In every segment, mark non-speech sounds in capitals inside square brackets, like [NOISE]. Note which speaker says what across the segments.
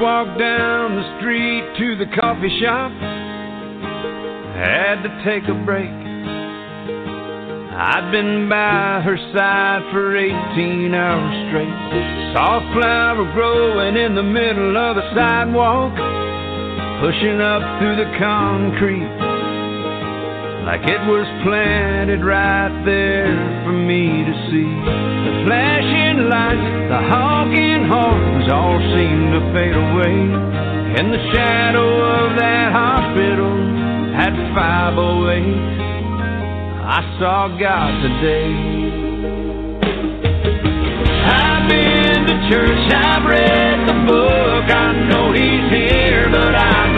Speaker 1: Walked down the street to the coffee shop. Had to take a break. I'd been by her side for 18 hours straight. Saw a flower growing in the middle of the sidewalk, pushing up through the concrete like it was planted right there for me to see. The flashing lights, the honking horns all seemed to fade away. In the shadow of that hospital at 508, I saw God today. I've been to church, I've read the book, I know He's here, but I don't look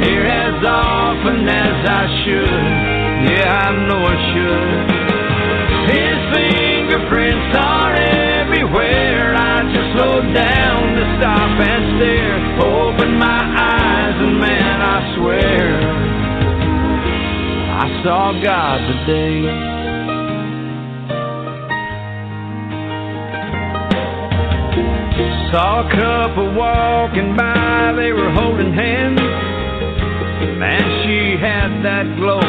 Speaker 1: near as often as I should. Yeah, I know I should. His fingerprints are everywhere. I just slowed down to stop and stare. Open my eyes, and man, I swear, I saw God today. Saw a couple walking by, they were holding hands. Man, she had that glow.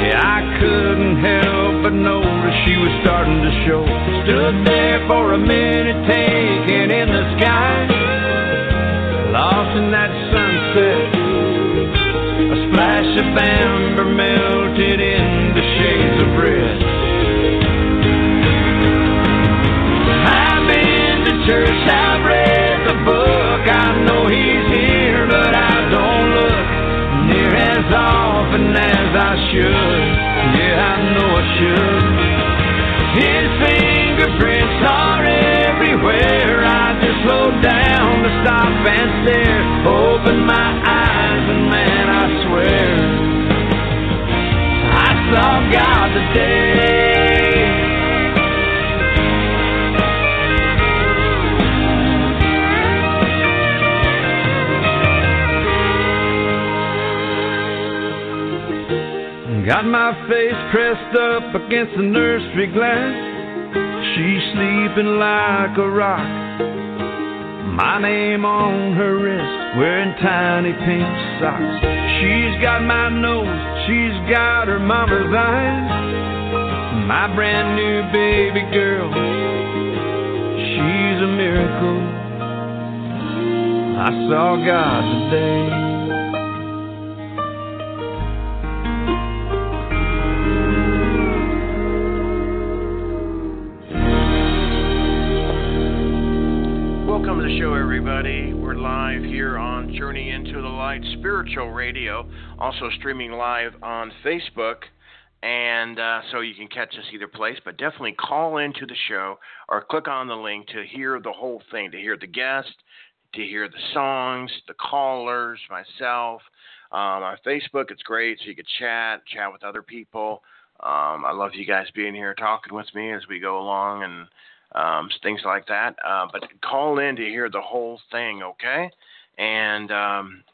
Speaker 1: Yeah, I couldn't help but notice she was starting to show. Stood there for a minute, taking in the sky. Lost in that sunset. A splash of amber melted into shades of red. I've been to church, I've read the book. I know he's as often as I should. Yeah, I know I should. His fingerprints are everywhere. I just slowed down to stop and stare. Open my eyes, and man, I swear, I saw God today. Got my face pressed up against the nursery glass. She's sleeping like a rock. My name on her wrist, wearing tiny pink socks. She's got my nose, she's got her mama's eyes. My brand new baby girl, she's a miracle. I saw God today.
Speaker 2: Everybody. We're live here on Journey into the Light Spiritual Radio, also streaming live on Facebook. And uh, so you can catch us either place, but definitely call into the show or click on the link to hear the whole thing, to hear the guest, to hear the songs, the callers, myself. Um, on Facebook, it's great, so you can chat, chat with other people. Um, I love you guys being here talking with me as we go along and um, things like that. Uh, but call in to hear the whole thing, okay? And um,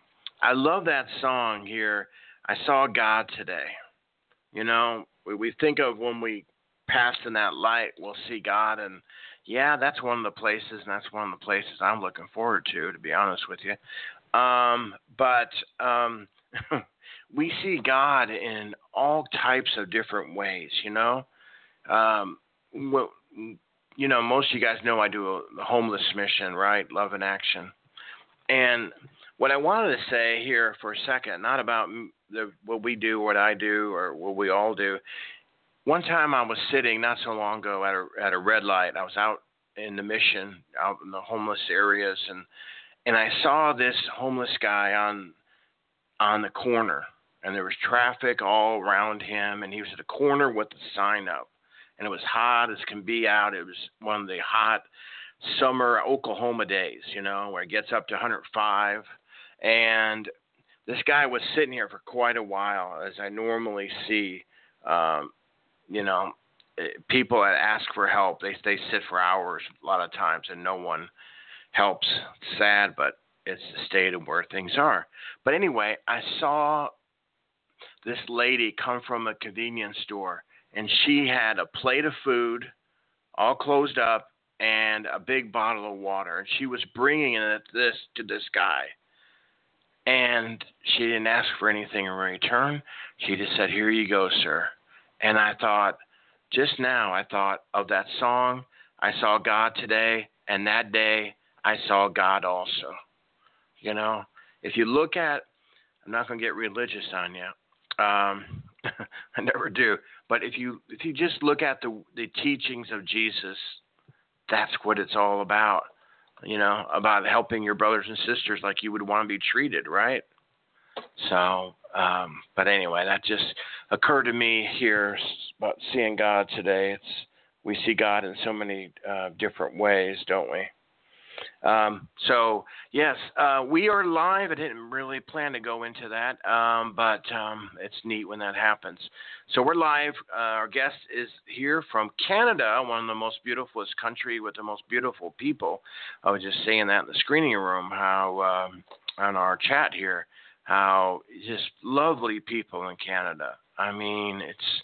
Speaker 2: I love that song here. I saw God today. You know, we, we think of when we pass in that light, we'll see God, and yeah, that's one of the places, and that's one of the places I'm looking forward to, to be honest with you. Um, but um, [LAUGHS] we see God in all types of different ways. You know, um, you know, most of you guys know I do a, homeless mission, right? Love and action. And what I wanted to say here for a second, not about the, what we do, what I do, or what we all do, one time I was sitting not so long ago at a at a red light. I was out in the mission, out in the homeless areas, and and I saw this homeless guy on on the corner, and there was traffic all around him, and he was at a corner with the sign up, and it was hot as can be out. It was one of the hot summer Oklahoma days, you know, where it gets up to 105, and this guy was sitting here for quite a while, as I normally see. Um, you know, eh, people that ask for help, they they sit for hours a lot of times, and no one helps. It's sad, but it's the state of where things are. But anyway, I saw this lady come from a convenience store, and she had a plate of food, all closed up, and a big bottle of water, and she was bringing it this to this guy and she didn't ask for anything in return. She just said, Here you go, sir. And I thought, just now, I thought of that song, I saw God today, and that day, I saw God also. You know, if you look at, I'm not going to get religious on you. Um, [LAUGHS] I never do. But if you if you just look at the the teachings of Jesus, that's what it's all about you know, about helping your brothers and sisters like you would want to be treated, right? So, um, but anyway, that just occurred to me here about seeing God today. It's we see God in so many uh, different ways, don't we? Um, so yes, uh, we are live. I didn't really plan to go into that, um, but um, it's neat when that happens. So we're live. Uh, our guest is here from Canada, one of the most beautiful country with the most beautiful people. I was just saying that in the screening room, how um, on our chat here, how just lovely people in Canada. I mean, it's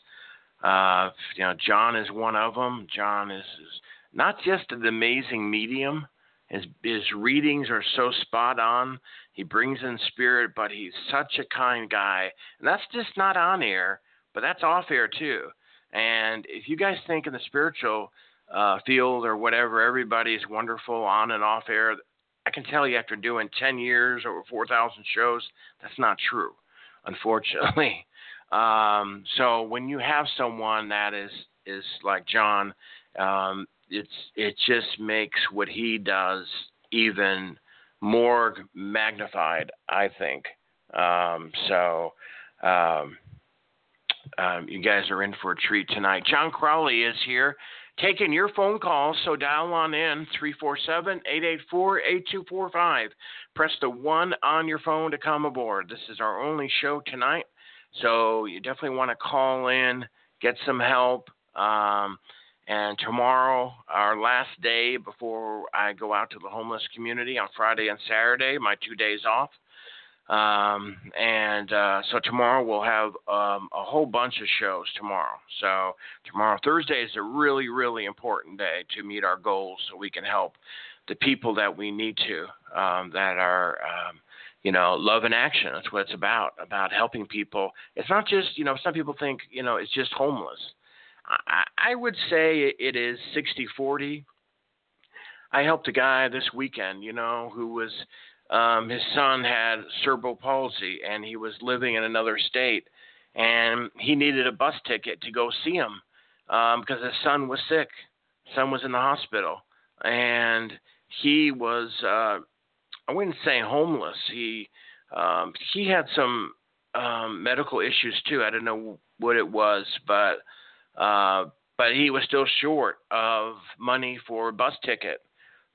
Speaker 2: uh, you know, Jon is one of them. Jon is, is not just an amazing medium his his readings are so spot on. He brings in spirit, but he's such a kind guy, and that's just not on air, but that's off air too. And if you guys think in the spiritual uh, field or whatever, everybody's wonderful on and off air. I can tell you after doing 10 years, over 4,000 shows, that's not true, unfortunately. [LAUGHS] Um, so when you have someone that is is like Jon, um, it's it just makes what he does even more magnified, I think. Um, so um, um, you guys are in for a treat tonight. Jon Crawley is here taking your phone calls, so dial on in 347 884 8245. Press the 1 on your phone to come aboard. This is our only show tonight, so you definitely want to call in, get some help. Um, and tomorrow, our last day before I go out to the homeless community on Friday and Saturday, my two days off. Um, and uh, so tomorrow we'll have um, a whole bunch of shows tomorrow. So tomorrow, Thursday, is a really, really important day to meet our goals so we can help the people that we need to um, that are. Um, you know, love and action. That's what it's about. About helping people. It's not just, you know, some people think, you know, it's just homeless. I, would say it is 60 40. I helped a guy this weekend, you know, who was um, his son had cerebral palsy and he was living in another state and he needed a bus ticket to go see him um, because his son was sick. Son was in the hospital and he was uh, I wouldn't say homeless. He um, he had some um, medical issues too. I don't know what it was, but uh, but he was still short of money for a bus ticket.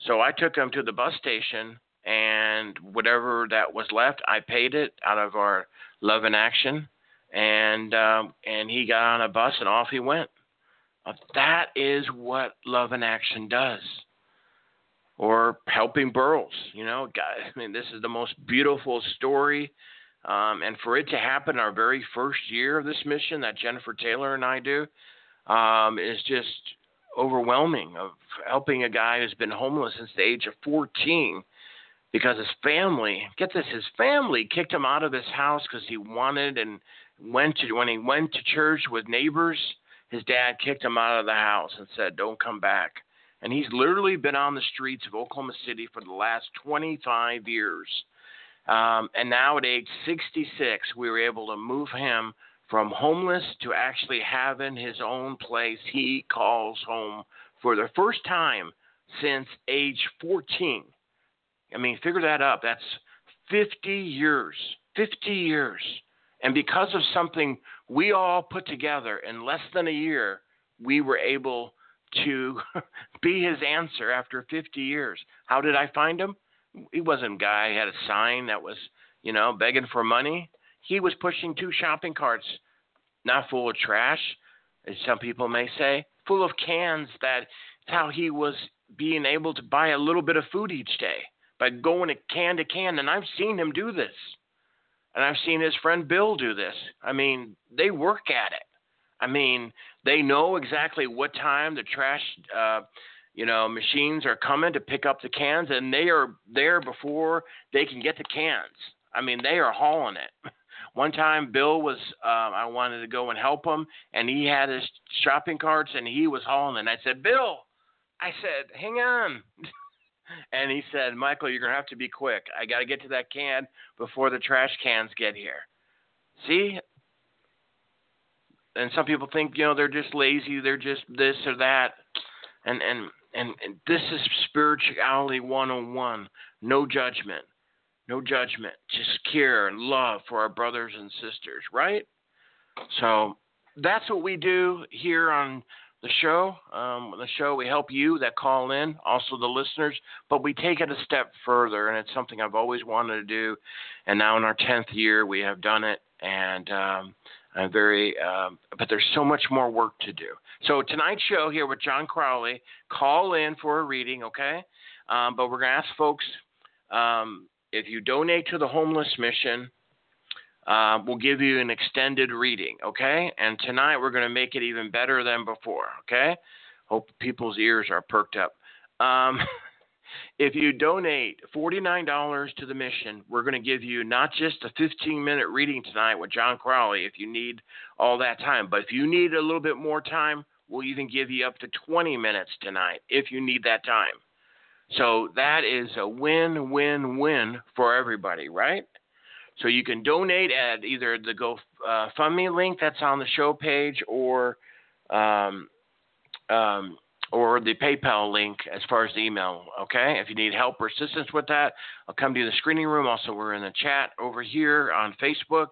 Speaker 2: So I took him to the bus station, and whatever that was left, I paid it out of our Love and Action, and um, and he got on a bus and off he went. Uh, that is what Love and Action does. Or helping Burroughs, you know, guys. I mean, this is the most beautiful story, um, and for it to happen our very first year of this mission that Jennifer Taylor and I do, um, is just overwhelming of helping a guy who's been homeless since the age of 14 because his family, get this, his family kicked him out of his house because he wanted and went to, when he went to church with neighbors, his dad kicked him out of the house and said, don't come back. And he's literally been on the streets of Oklahoma City for the last 25 years. Um, and now at age 66, we were able to move him from homeless to actually having his own place he calls home for the first time since age 14. I mean, figure that up. That's 50 years. 50 years. And because of something we all put together in less than a year, we were able to [LAUGHS] be his answer after 50 years. How did I find him? He wasn't a guy had a sign that was, you know, begging for money. He was pushing two shopping carts, not full of trash, as some people may say, full of cans. That's how he was being able to buy a little bit of food each day by going to can to can. And I've seen him do this. And I've seen his friend Bill do this. I mean, they work at it. I mean, they know exactly what time the trash, uh, you know, machines are coming to pick up the cans, and they are there before they can get the cans. I mean, they are hauling it. [LAUGHS] One time, Bill was, um, I wanted to go and help him, and he had his shopping carts, and he was hauling. And I said, Bill, I said, hang on. [LAUGHS] and he said, Michael, you're gonna have to be quick. I got to get to that can before the trash cans get here. See, and some people think you know they're just lazy, they're just this or that, and and and, and this is spirituality 101. No judgment, no judgment, just care and love for our brothers and sisters, right? So that's what we do here on the show. Um, the show we help you that call in, also the listeners, but we take it a step further, and it's something I've always wanted to do. And now in our tenth year, we have done it, and um, I'm very, um, but there's so much more work to do. So tonight's show here with Jon Crawley, call in for a reading, okay? Um, but we're gonna ask folks um, if you donate to the homeless mission. Uh, we'll give you an extended reading, okay? And tonight we're going to make it even better than before, okay? Hope people's ears are perked up. Um, [LAUGHS] if you donate $49 to the mission, we're going to give you not just a 15 minute reading tonight with Jon Crawley if you need all that time, but if you need a little bit more time, we'll even give you up to 20 minutes tonight if you need that time. So that is a win win win for everybody, right? So you can donate at either the GoFundMe link that's on the show page or um, um, or the PayPal link as far as the email. Okay, if you need help or assistance with that, I'll come to the screening room. Also, we're in the chat over here on Facebook,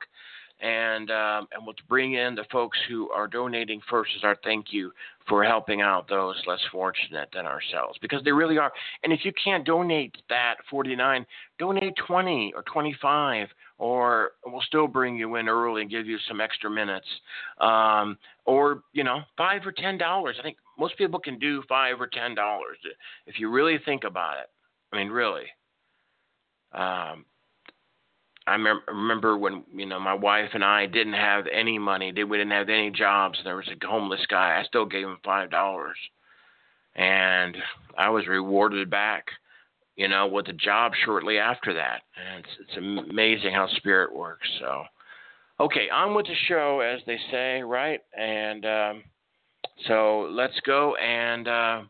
Speaker 2: and um, and we'll bring in the folks who are donating first as our thank you for helping out those less fortunate than ourselves because they really are. And if you can't donate that 49, donate 20 or 25 or we'll still bring you in early and give you some extra minutes, um, or you know, five or ten dollars. I think most people can do five or ten dollars if you really think about it. I mean, really. Um, I mem- remember when you know my wife and I didn't have any money. We didn't have any jobs. There was a homeless guy. I still gave him five dollars, and I was rewarded back you know, with a job shortly after that. And it's, it's amazing how spirit works. So, okay, on with the show, as they say, right? And um, so let's go and uh,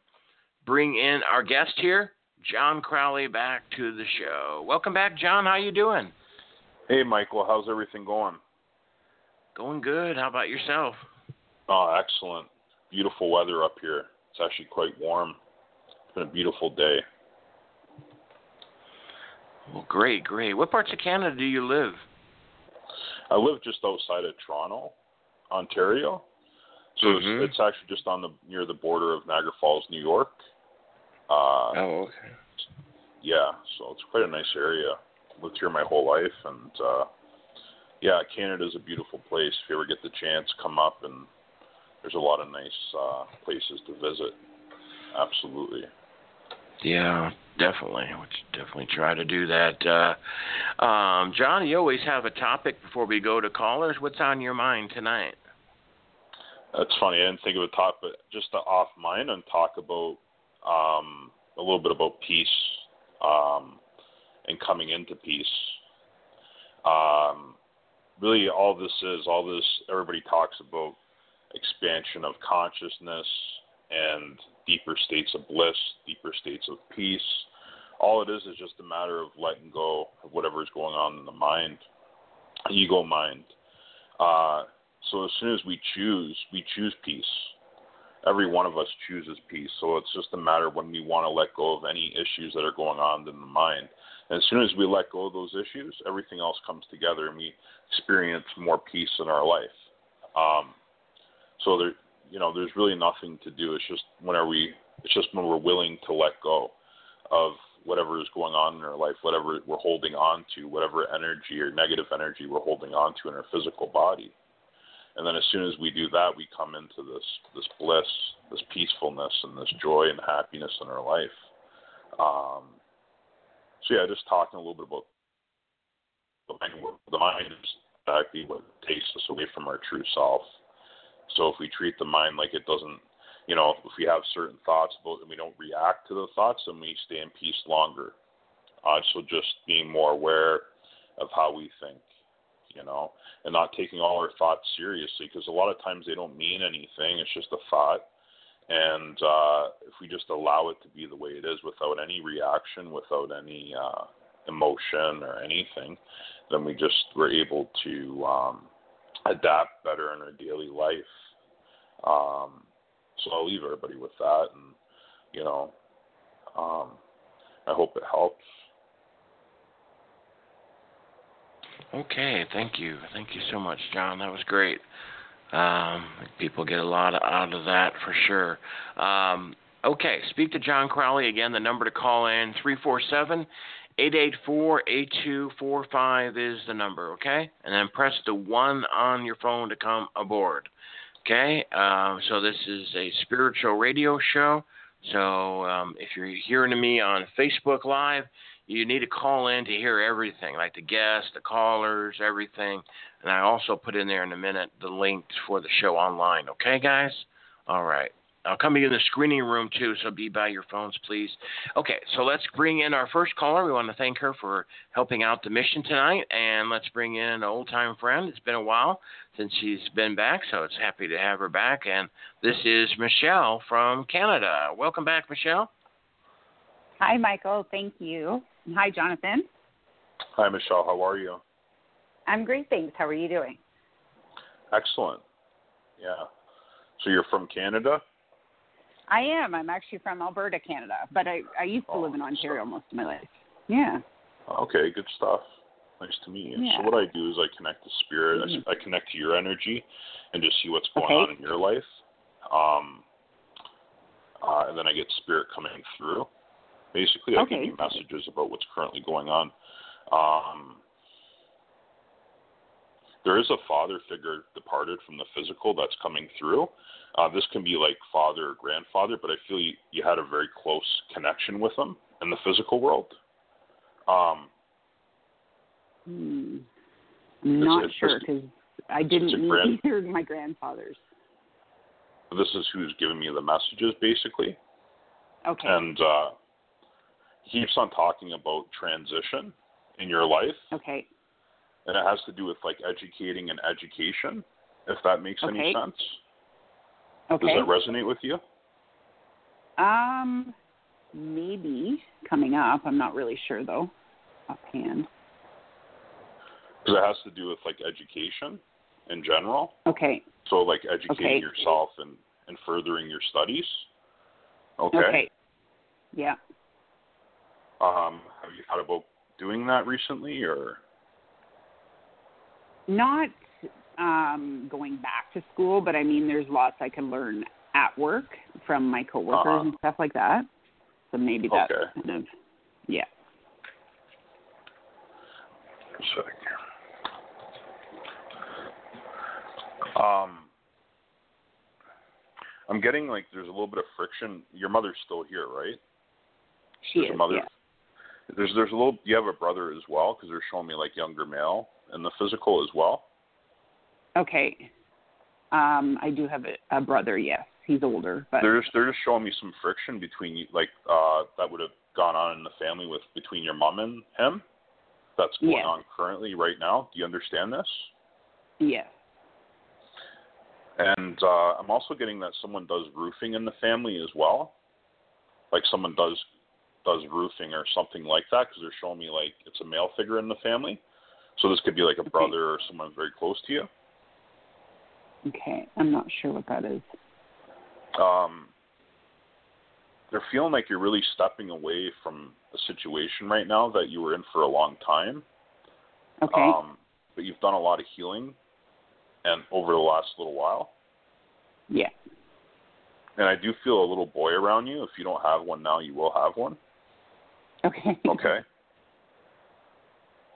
Speaker 2: bring in our guest here, Jon Crawley, back to the show. Welcome back, Jon. How are you doing?
Speaker 3: Hey, Michael. How's everything going?
Speaker 2: Going good. How about yourself?
Speaker 3: Oh, excellent. Beautiful weather up here. It's actually quite warm. It's been a beautiful day.
Speaker 2: Well, great, great. What parts of Canada do you live?
Speaker 3: I live just outside of Toronto, Ontario. So
Speaker 2: Mhm.
Speaker 3: it's, it's actually just on the near the border of Niagara Falls, New York. Uh,
Speaker 2: Oh, okay.
Speaker 3: yeah, so it's quite a nice area. Lived here my whole life, and uh, yeah, Canada's a beautiful place. If you ever get the chance, come up, and there's a lot of nice uh, places to visit. Absolutely.
Speaker 2: Yeah, definitely. We should definitely try to do that. Uh, um, Jon, you always have a topic before we go to callers. What's on your mind tonight?
Speaker 3: That's funny. I didn't think of a but just to off mine and talk about um, a little bit about peace um, and coming into peace. Um, really, all this is all this. Everybody talks about expansion of consciousness and deeper states of bliss, deeper states of peace. All it is is just a matter of letting go of whatever is going on in the mind, ego mind. Uh, So as soon as we choose, we choose peace. Every one of us chooses peace. So it's just a matter of when we want to let go of any issues that are going on in the mind. As soon as we let go of those issues, everything else comes together and we experience more peace in our life. Um, so there, you know, there's really nothing to do. It's just when are we? It's just when we're willing to let go of whatever is going on in our life, whatever we're holding on to, whatever energy or negative energy we're holding on to in our physical body. And then as soon as we do that, we come into this this bliss, this peacefulness, and this joy and happiness in our life. Um, so yeah, just talking a little bit about the mind. The mind is exactly what takes us away from our true self. So if we treat the mind like it doesn't, you know, if we have certain thoughts about and we don't react to the thoughts, then we stay in peace longer. Uh, so just being more aware of how we think, you know, and not taking all our thoughts seriously because a lot of times they don't mean anything. It's just a thought. And uh, if we just allow it to be the way it is without any reaction, without any uh, emotion or anything, then we just we're able to um, adapt better in our daily life. Um, so I'll leave everybody with that, and you know, um, I hope it helps.
Speaker 2: Okay, thank you. Thank you so much, Jon. That was great. Um, people get a lot out of that for sure. Um, okay, speak to Jon Crawley again. The number to call in 347 884 8245 is the number, okay? And then press the 1 on your phone to come aboard. Okay, um, so this is a spiritual radio show. So um, if you're hearing me on Facebook Live, you need to call in to hear everything, like the guests, the callers, everything. And I also put in there in a minute the links for the show online. Okay, guys? All right. I'll come in the screening room too, so be by your phones, please. Okay, so let's bring in our first caller. We want to thank her for helping out the mission tonight, and let's bring in an old time friend. It's been a while since she's been back, so it's happy to have her back. And this is Michelle from Canada. Welcome back, Michelle.
Speaker 4: Hi, Michael. Thank you. Hi, Jonathan.
Speaker 3: Hi, Michelle. How are you?
Speaker 4: I'm great, thanks. How are you doing?
Speaker 3: Excellent. Yeah. So you're from Canada?
Speaker 4: I am. I'm actually from Alberta, Canada, but I I used to
Speaker 3: Oh,
Speaker 4: live in
Speaker 3: so-
Speaker 4: Ontario most of my life. Yeah.
Speaker 3: Okay, good stuff. Nice to meet you.
Speaker 4: Yeah.
Speaker 3: So what I do is I connect to spirit. I s-
Speaker 4: Mhm.
Speaker 3: I, connect to your energy, and just see what's going
Speaker 4: Okay.
Speaker 3: on in your life. Um, uh, and then I get spirit coming through. Basically, I give you messages about what's currently going on. Um, there is a father figure departed from the physical that's coming through. Uh, this can be like father or grandfather, but I feel you, you had a very close connection with them in the physical world. Um,
Speaker 4: Hmm. I'm not
Speaker 3: it's
Speaker 4: sure because I didn't meet
Speaker 3: grand- [LAUGHS]
Speaker 4: either of my grandfathers.
Speaker 3: this is who's giving me the messages, basically.
Speaker 4: Okay.
Speaker 3: And uh, keeps on talking about transition in your life,
Speaker 4: okay.
Speaker 3: and it has to do with like educating and education, if that makes any sense.
Speaker 4: Okay.
Speaker 3: Does that resonate with you?
Speaker 4: um, maybe coming up. I'm not really sure though, offhand.
Speaker 3: Because it has to do with like education in general.
Speaker 4: Okay.
Speaker 3: So like educating
Speaker 4: Okay.
Speaker 3: yourself and, and furthering your studies. Okay.
Speaker 4: Okay. Yeah.
Speaker 3: Um, have you thought about doing that recently, or
Speaker 4: Not um, going back to school, but I mean, there's lots I can learn at work from my coworkers
Speaker 3: Uh-huh.
Speaker 4: and stuff like that. So maybe that's
Speaker 3: Okay.
Speaker 4: kind of, yeah.
Speaker 3: a sec here. Um, I'm getting like there's a little bit of friction. Your mother's still here, right?
Speaker 4: She
Speaker 3: there's
Speaker 4: is.
Speaker 3: a mother.
Speaker 4: yeah.
Speaker 3: There's there's a little. You have a brother as well because they're showing me like younger male in the physical as well.
Speaker 4: Okay. Um, I do have a, a brother. Yes, he's older, but
Speaker 3: They're just they're just showing me some friction between you, like uh that would have gone on in the family with between your mom and him. That's going
Speaker 4: Yes.
Speaker 3: on currently right now. Do you understand this?
Speaker 4: yes.
Speaker 3: And uh, I'm also getting that someone does roofing in the family as well. Like someone does does roofing or something like that because they're showing me like it's a male figure in the family. So this could be like a brother or someone very close to you.
Speaker 4: Okay, I'm not sure what that is.
Speaker 3: Um, they're feeling like you're really stepping away from a situation right now that you were in for a long time.
Speaker 4: Okay.
Speaker 3: Um, but you've done a lot of healing, and over the last little while.
Speaker 4: yeah.
Speaker 3: And I do feel a little boy around you. If you don't have one now, you will have one.
Speaker 4: Okay. [LAUGHS]
Speaker 3: Okay.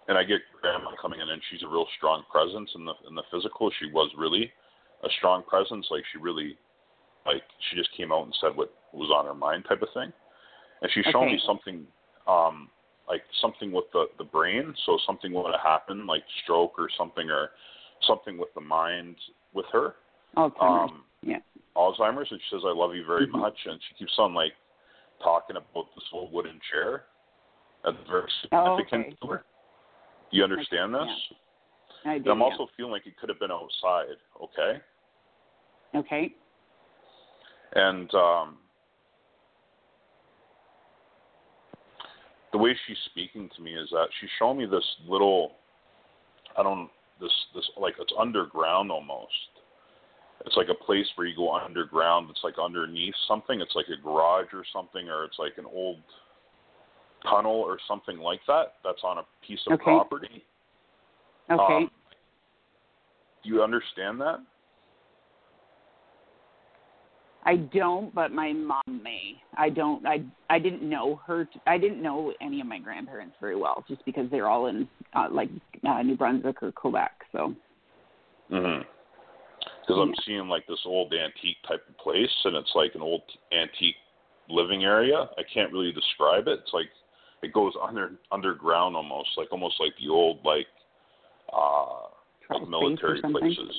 Speaker 3: and I get grandma coming in, and she's a real strong presence in the in the physical. She was really a strong presence. Like she really, like she just came out and said what was on her mind, type of thing. And she's shown
Speaker 4: Okay.
Speaker 3: me something, um, like something with the the brain. So something would have happened, like stroke or something, or something with the mind with her.
Speaker 4: Alzheimer's.
Speaker 3: Um,
Speaker 4: yeah.
Speaker 3: Alzheimer's, and she says, "I love you very
Speaker 4: Mhm.
Speaker 3: much," and she keeps on like talking about this old wooden chair. Very
Speaker 4: Oh, okay.
Speaker 3: Do you understand this?
Speaker 4: I
Speaker 3: And
Speaker 4: do.
Speaker 3: I'm
Speaker 4: yeah.
Speaker 3: also feeling like it could have been outside. Okay,
Speaker 4: Okay.
Speaker 3: and um, the way she's speaking to me is that she's showing me this little, I don't this this like it's underground almost. It's like a place where you go underground. It's like underneath something. It's like a garage or something, or it's like an old tunnel or something like that. That's on a piece of
Speaker 4: Okay.
Speaker 3: property.
Speaker 4: Okay.
Speaker 3: Um, do you understand that?
Speaker 4: I don't, but my mom may. I don't. I I didn't know her. I didn't know any of my grandparents very well, just because they're all in uh, like uh, New Brunswick or Quebec. So
Speaker 3: Mm-hmm. Because I'm seeing like this old antique type of place, and it's like an old antique living area. I can't really describe it. It's like it goes under underground almost, like almost like the old like uh like military places.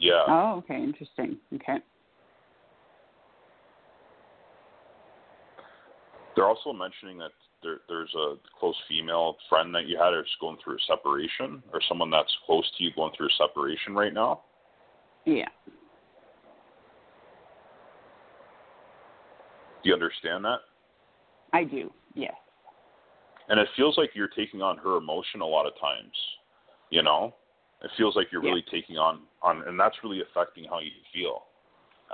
Speaker 3: Yeah.
Speaker 4: Oh, okay, interesting. Okay.
Speaker 3: They're also mentioning that there, there's a close female friend that you had who's going through a separation, or someone that's close to you going through a separation right now.
Speaker 4: Yeah.
Speaker 3: Do you understand that?
Speaker 4: I do. Yes.
Speaker 3: And it feels like you're taking on her emotion a lot of times. You know, it feels like you're
Speaker 4: Yeah.
Speaker 3: really taking on on, and that's really affecting how you feel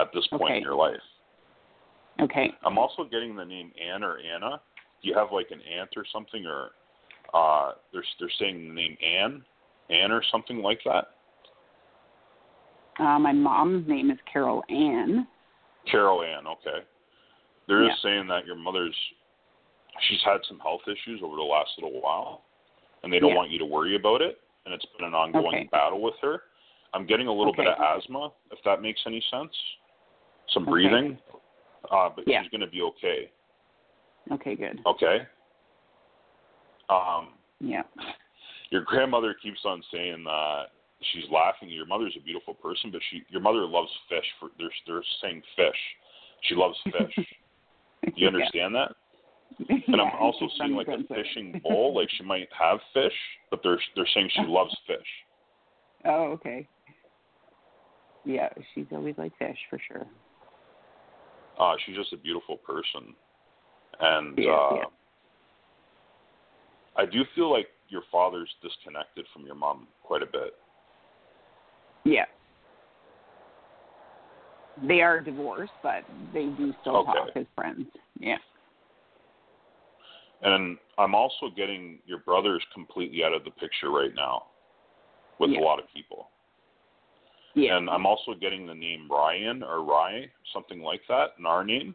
Speaker 3: at this point
Speaker 4: Okay.
Speaker 3: in your life.
Speaker 4: Okay.
Speaker 3: I'm also getting the name Ann or Anna. Do you have like an aunt or something, or uh, they're they're saying the name Ann, Ann or something like that?
Speaker 4: Uh, my mom's name is Carol Ann.
Speaker 3: Carol Ann, okay. They're
Speaker 4: Yeah.
Speaker 3: just saying that your mother's she's had some health issues over the last little while and they don't
Speaker 4: Yeah.
Speaker 3: want you to worry about it and it's been an ongoing
Speaker 4: Okay.
Speaker 3: battle with her. I'm getting a little bit of asthma, if that makes any sense. Some
Speaker 4: Okay.
Speaker 3: breathing. Uh, but
Speaker 4: Yeah.
Speaker 3: she's gonna be okay.
Speaker 4: Okay, good.
Speaker 3: Okay. Um
Speaker 4: Yeah.
Speaker 3: your grandmother keeps on saying that she's laughing. Your mother's a beautiful person, but she your mother loves fish for they're they're saying fish. She loves fish. [LAUGHS] Do you understand that? [LAUGHS] And I'm also seeing like a fishing bowl, like [LAUGHS] she might have fish, but they're they're saying she loves [LAUGHS] fish.
Speaker 4: Oh, okay. Yeah, she's always like fish for sure.
Speaker 3: Uh she's just a beautiful person. And
Speaker 4: Yeah,
Speaker 3: uh
Speaker 4: yeah.
Speaker 3: I do feel like your father's disconnected from your mom quite a bit.
Speaker 4: Yeah. They are divorced, but they do still
Speaker 3: Okay.
Speaker 4: talk as friends. Yeah.
Speaker 3: And I'm also getting your brother's completely out of the picture right now with
Speaker 4: Yeah.
Speaker 3: a lot of people.
Speaker 4: Yeah.
Speaker 3: And I'm also getting the name Ryan or Rye, something like that, in our name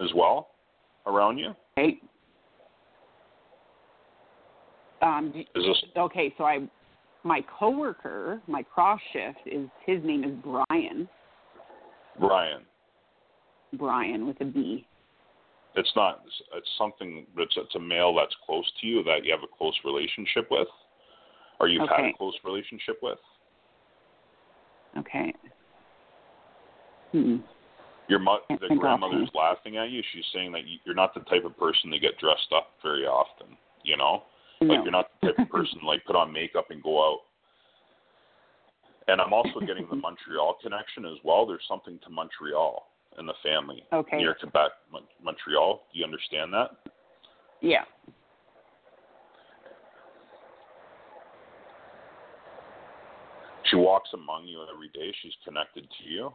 Speaker 3: as well around you.
Speaker 4: Okay. Um,
Speaker 3: Is this
Speaker 4: okay, so I, my coworker, my cross shift is his name is Brian.
Speaker 3: Brian.
Speaker 4: Brian with a B.
Speaker 3: It's not. It's, it's something. It's, it's a male that's close to you that you have a close relationship with, or you've had a close relationship with.
Speaker 4: Okay. Hmm.
Speaker 3: Your mo- the grandmother's laughing at you. She's saying that you, you're not the type of person to get dressed up very often. You know, like you're not the type of person to, like put on makeup and go out. And I'm also getting the [LAUGHS] Montreal connection as well. There's something to Montreal in the family
Speaker 4: Okay.
Speaker 3: near Quebec, Mon- Montreal. Do you understand that?
Speaker 4: Yeah.
Speaker 3: She walks among you every day. She's connected to you.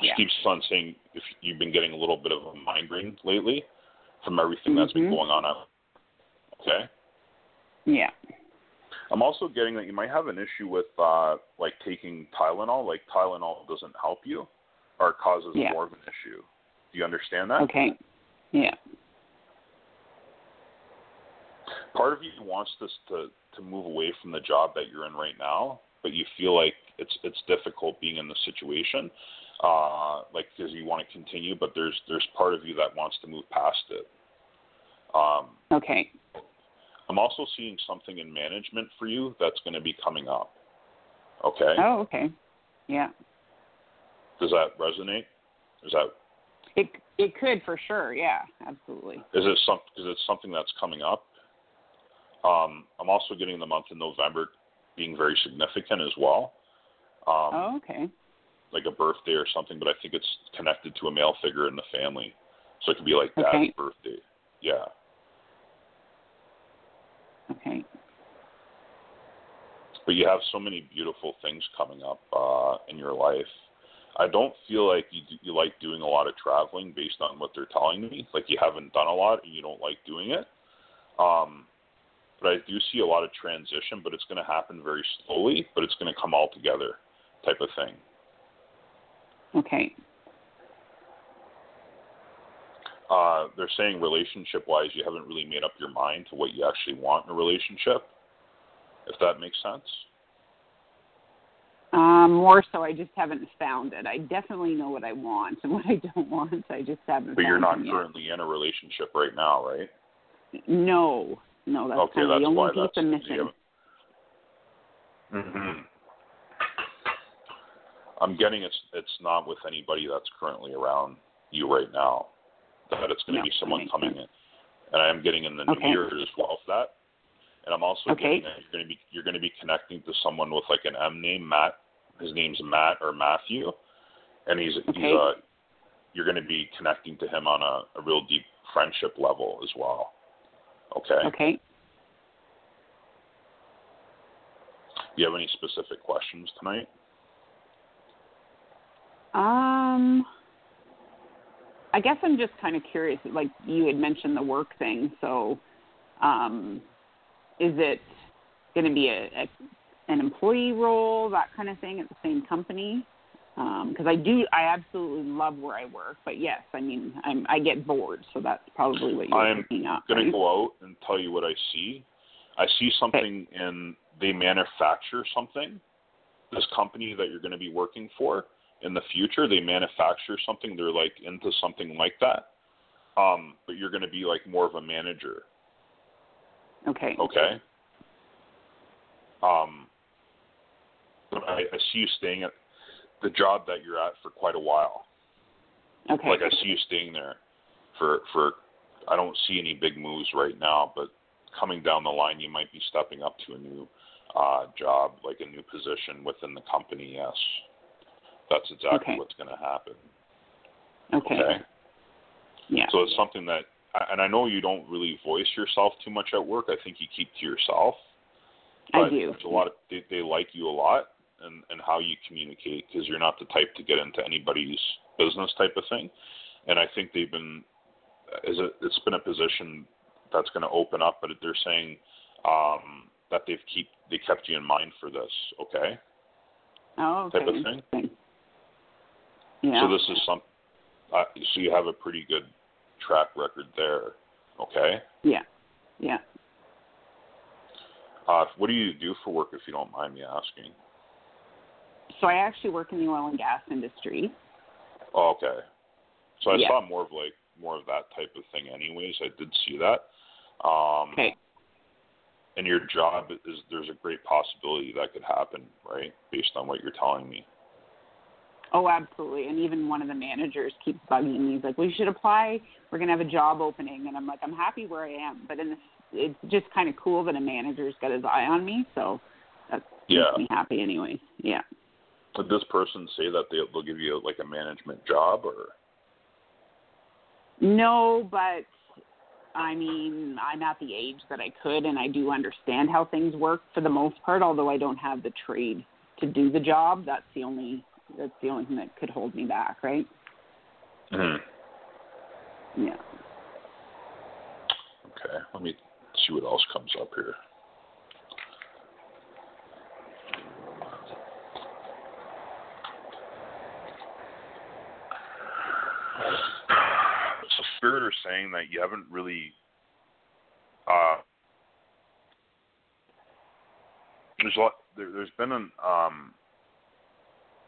Speaker 3: She
Speaker 4: Yeah.
Speaker 3: keeps on saying if you've been getting a little bit of a migraine lately from everything that's been
Speaker 4: Mhm.
Speaker 3: going on. out- Okay.
Speaker 4: Yeah.
Speaker 3: I'm also getting that you might have an issue with uh like taking Tylenol. Like Tylenol doesn't help you or causes
Speaker 4: Yeah.
Speaker 3: more of an issue. Do you understand that?
Speaker 4: Okay. Yeah.
Speaker 3: Part of you wants this to to move away from the job that you're in right now, but you feel like it's it's difficult being in the situation. Uh like because you want to continue, but there's there's part of you that wants to move past it. Um
Speaker 4: Okay.
Speaker 3: I'm also seeing something in management for you that's going to be coming up. Okay?
Speaker 4: Oh, okay. Yeah.
Speaker 3: Does that resonate? Is that
Speaker 4: It it could for sure. Yeah. Absolutely.
Speaker 3: is it some because it's something that's coming up? Um, I'm also getting the month of November being very significant as well, um,
Speaker 4: oh, okay.
Speaker 3: like a birthday or something. But I think it's connected to a male figure in the family, so it could be like dad's
Speaker 4: Okay.
Speaker 3: birthday. Yeah.
Speaker 4: Okay.
Speaker 3: but you have so many beautiful things coming up uh, in your life. I don't feel like you you like doing a lot of traveling based on what they're telling me. Like you haven't done a lot and you don't like doing it. Um, but I do see a lot of transition, but it's going to happen very slowly. But it's going to come all together, type of thing.
Speaker 4: Okay.
Speaker 3: Uh, they're saying relationship-wise, you haven't really made up your mind to what you actually want in a relationship. If that makes sense.
Speaker 4: Um, more so, I just haven't found it. I definitely know what I want and [LAUGHS] what I don't want. I just haven't.
Speaker 3: But you're not
Speaker 4: them yet.
Speaker 3: currently in a relationship right now, right?
Speaker 4: No, no, that's
Speaker 3: okay,
Speaker 4: kind of
Speaker 3: that's
Speaker 4: the only piece
Speaker 3: that's
Speaker 4: I'm missing.
Speaker 3: hmm I'm getting it's it's not with anybody that's currently around you right now. That it's going to
Speaker 4: No,
Speaker 3: be someone coming
Speaker 4: sense.
Speaker 3: in, and I am getting in the
Speaker 4: Okay.
Speaker 3: new year as well for that. And I'm also
Speaker 4: Okay.
Speaker 3: getting that you're going to be you're going to be connecting to someone with like an M name, Matt. His name's Matt or Matthew, and he's he's
Speaker 4: Okay.
Speaker 3: uh you're going to be connecting to him on a, a real deep friendship level as well. Okay.
Speaker 4: Okay.
Speaker 3: Do you have any specific questions tonight?
Speaker 4: Um, I guess I'm just kind of curious. Like you had mentioned the work thing, so um, is it going to be a, a an employee role, that kind of thing, at the same company? Because I do, I absolutely love where I work, but yes, I mean, I'm I get bored, so that's probably what you're
Speaker 3: I'm
Speaker 4: picking up.
Speaker 3: going to go out and tell you what I see. I see something in they manufacture something. This company that you're going to be working for in the future, they manufacture something. They're like into something like that. Um, but you're going to be like more of a manager.
Speaker 4: Okay.
Speaker 3: Okay. Um, but I, I see you staying at the job that you're at for quite a while.
Speaker 4: Okay.
Speaker 3: Like I see you staying there for for. I don't see any big moves right now, but coming down the line, you might be stepping up to a new uh, job, like a new position within the company. Yes, that's exactly
Speaker 4: Okay.
Speaker 3: what's going to happen.
Speaker 4: Okay.
Speaker 3: Okay.
Speaker 4: Yeah.
Speaker 3: So it's something that, and I know you don't really voice yourself too much at work. I think you keep to yourself.
Speaker 4: I do.
Speaker 3: there's a lot of they, they like you a lot, and and how you communicate because you're not the type to get into anybody's business type of thing. And I think they've been, is it, it's been a position that's going to open up, but they're saying um, that they've keep they kept you in mind for this. Okay.
Speaker 4: Oh, okay.
Speaker 3: type of thing.
Speaker 4: Yeah.
Speaker 3: So this is some. Uh, so you have a pretty good track record there. Okay.
Speaker 4: Yeah. Yeah.
Speaker 3: Uh, what do you do for work, if you don't mind me asking?
Speaker 4: So I actually work in the oil and gas industry.
Speaker 3: Oh, okay. So I
Speaker 4: Yeah.
Speaker 3: saw more of like more of that type of thing, anyways. I did see that. Um,
Speaker 4: Okay.
Speaker 3: And your job is there's a great possibility that could happen, right? Based on what you're telling me.
Speaker 4: Oh, absolutely. And even one of the managers keeps bugging me. He's like, "Well, you should apply. We're gonna have a job opening." And I'm like, "I'm happy where I am." But in this, it's just kind of cool that a manager's got his eye on me. So that
Speaker 3: Yeah.
Speaker 4: makes me happy, anyways. Yeah.
Speaker 3: Did this person say that they, they'll give you like a management job, or
Speaker 4: No, but I mean, I'm at the age that I could, and I do understand how things work for the most part. Although I don't have the trade to do the job, that's the only that's the only thing that could hold me back, right?
Speaker 3: Mhm.
Speaker 4: Yeah.
Speaker 3: Okay, let me see what else comes up here. Are saying that you haven't really uh there's a lot there, there's been an um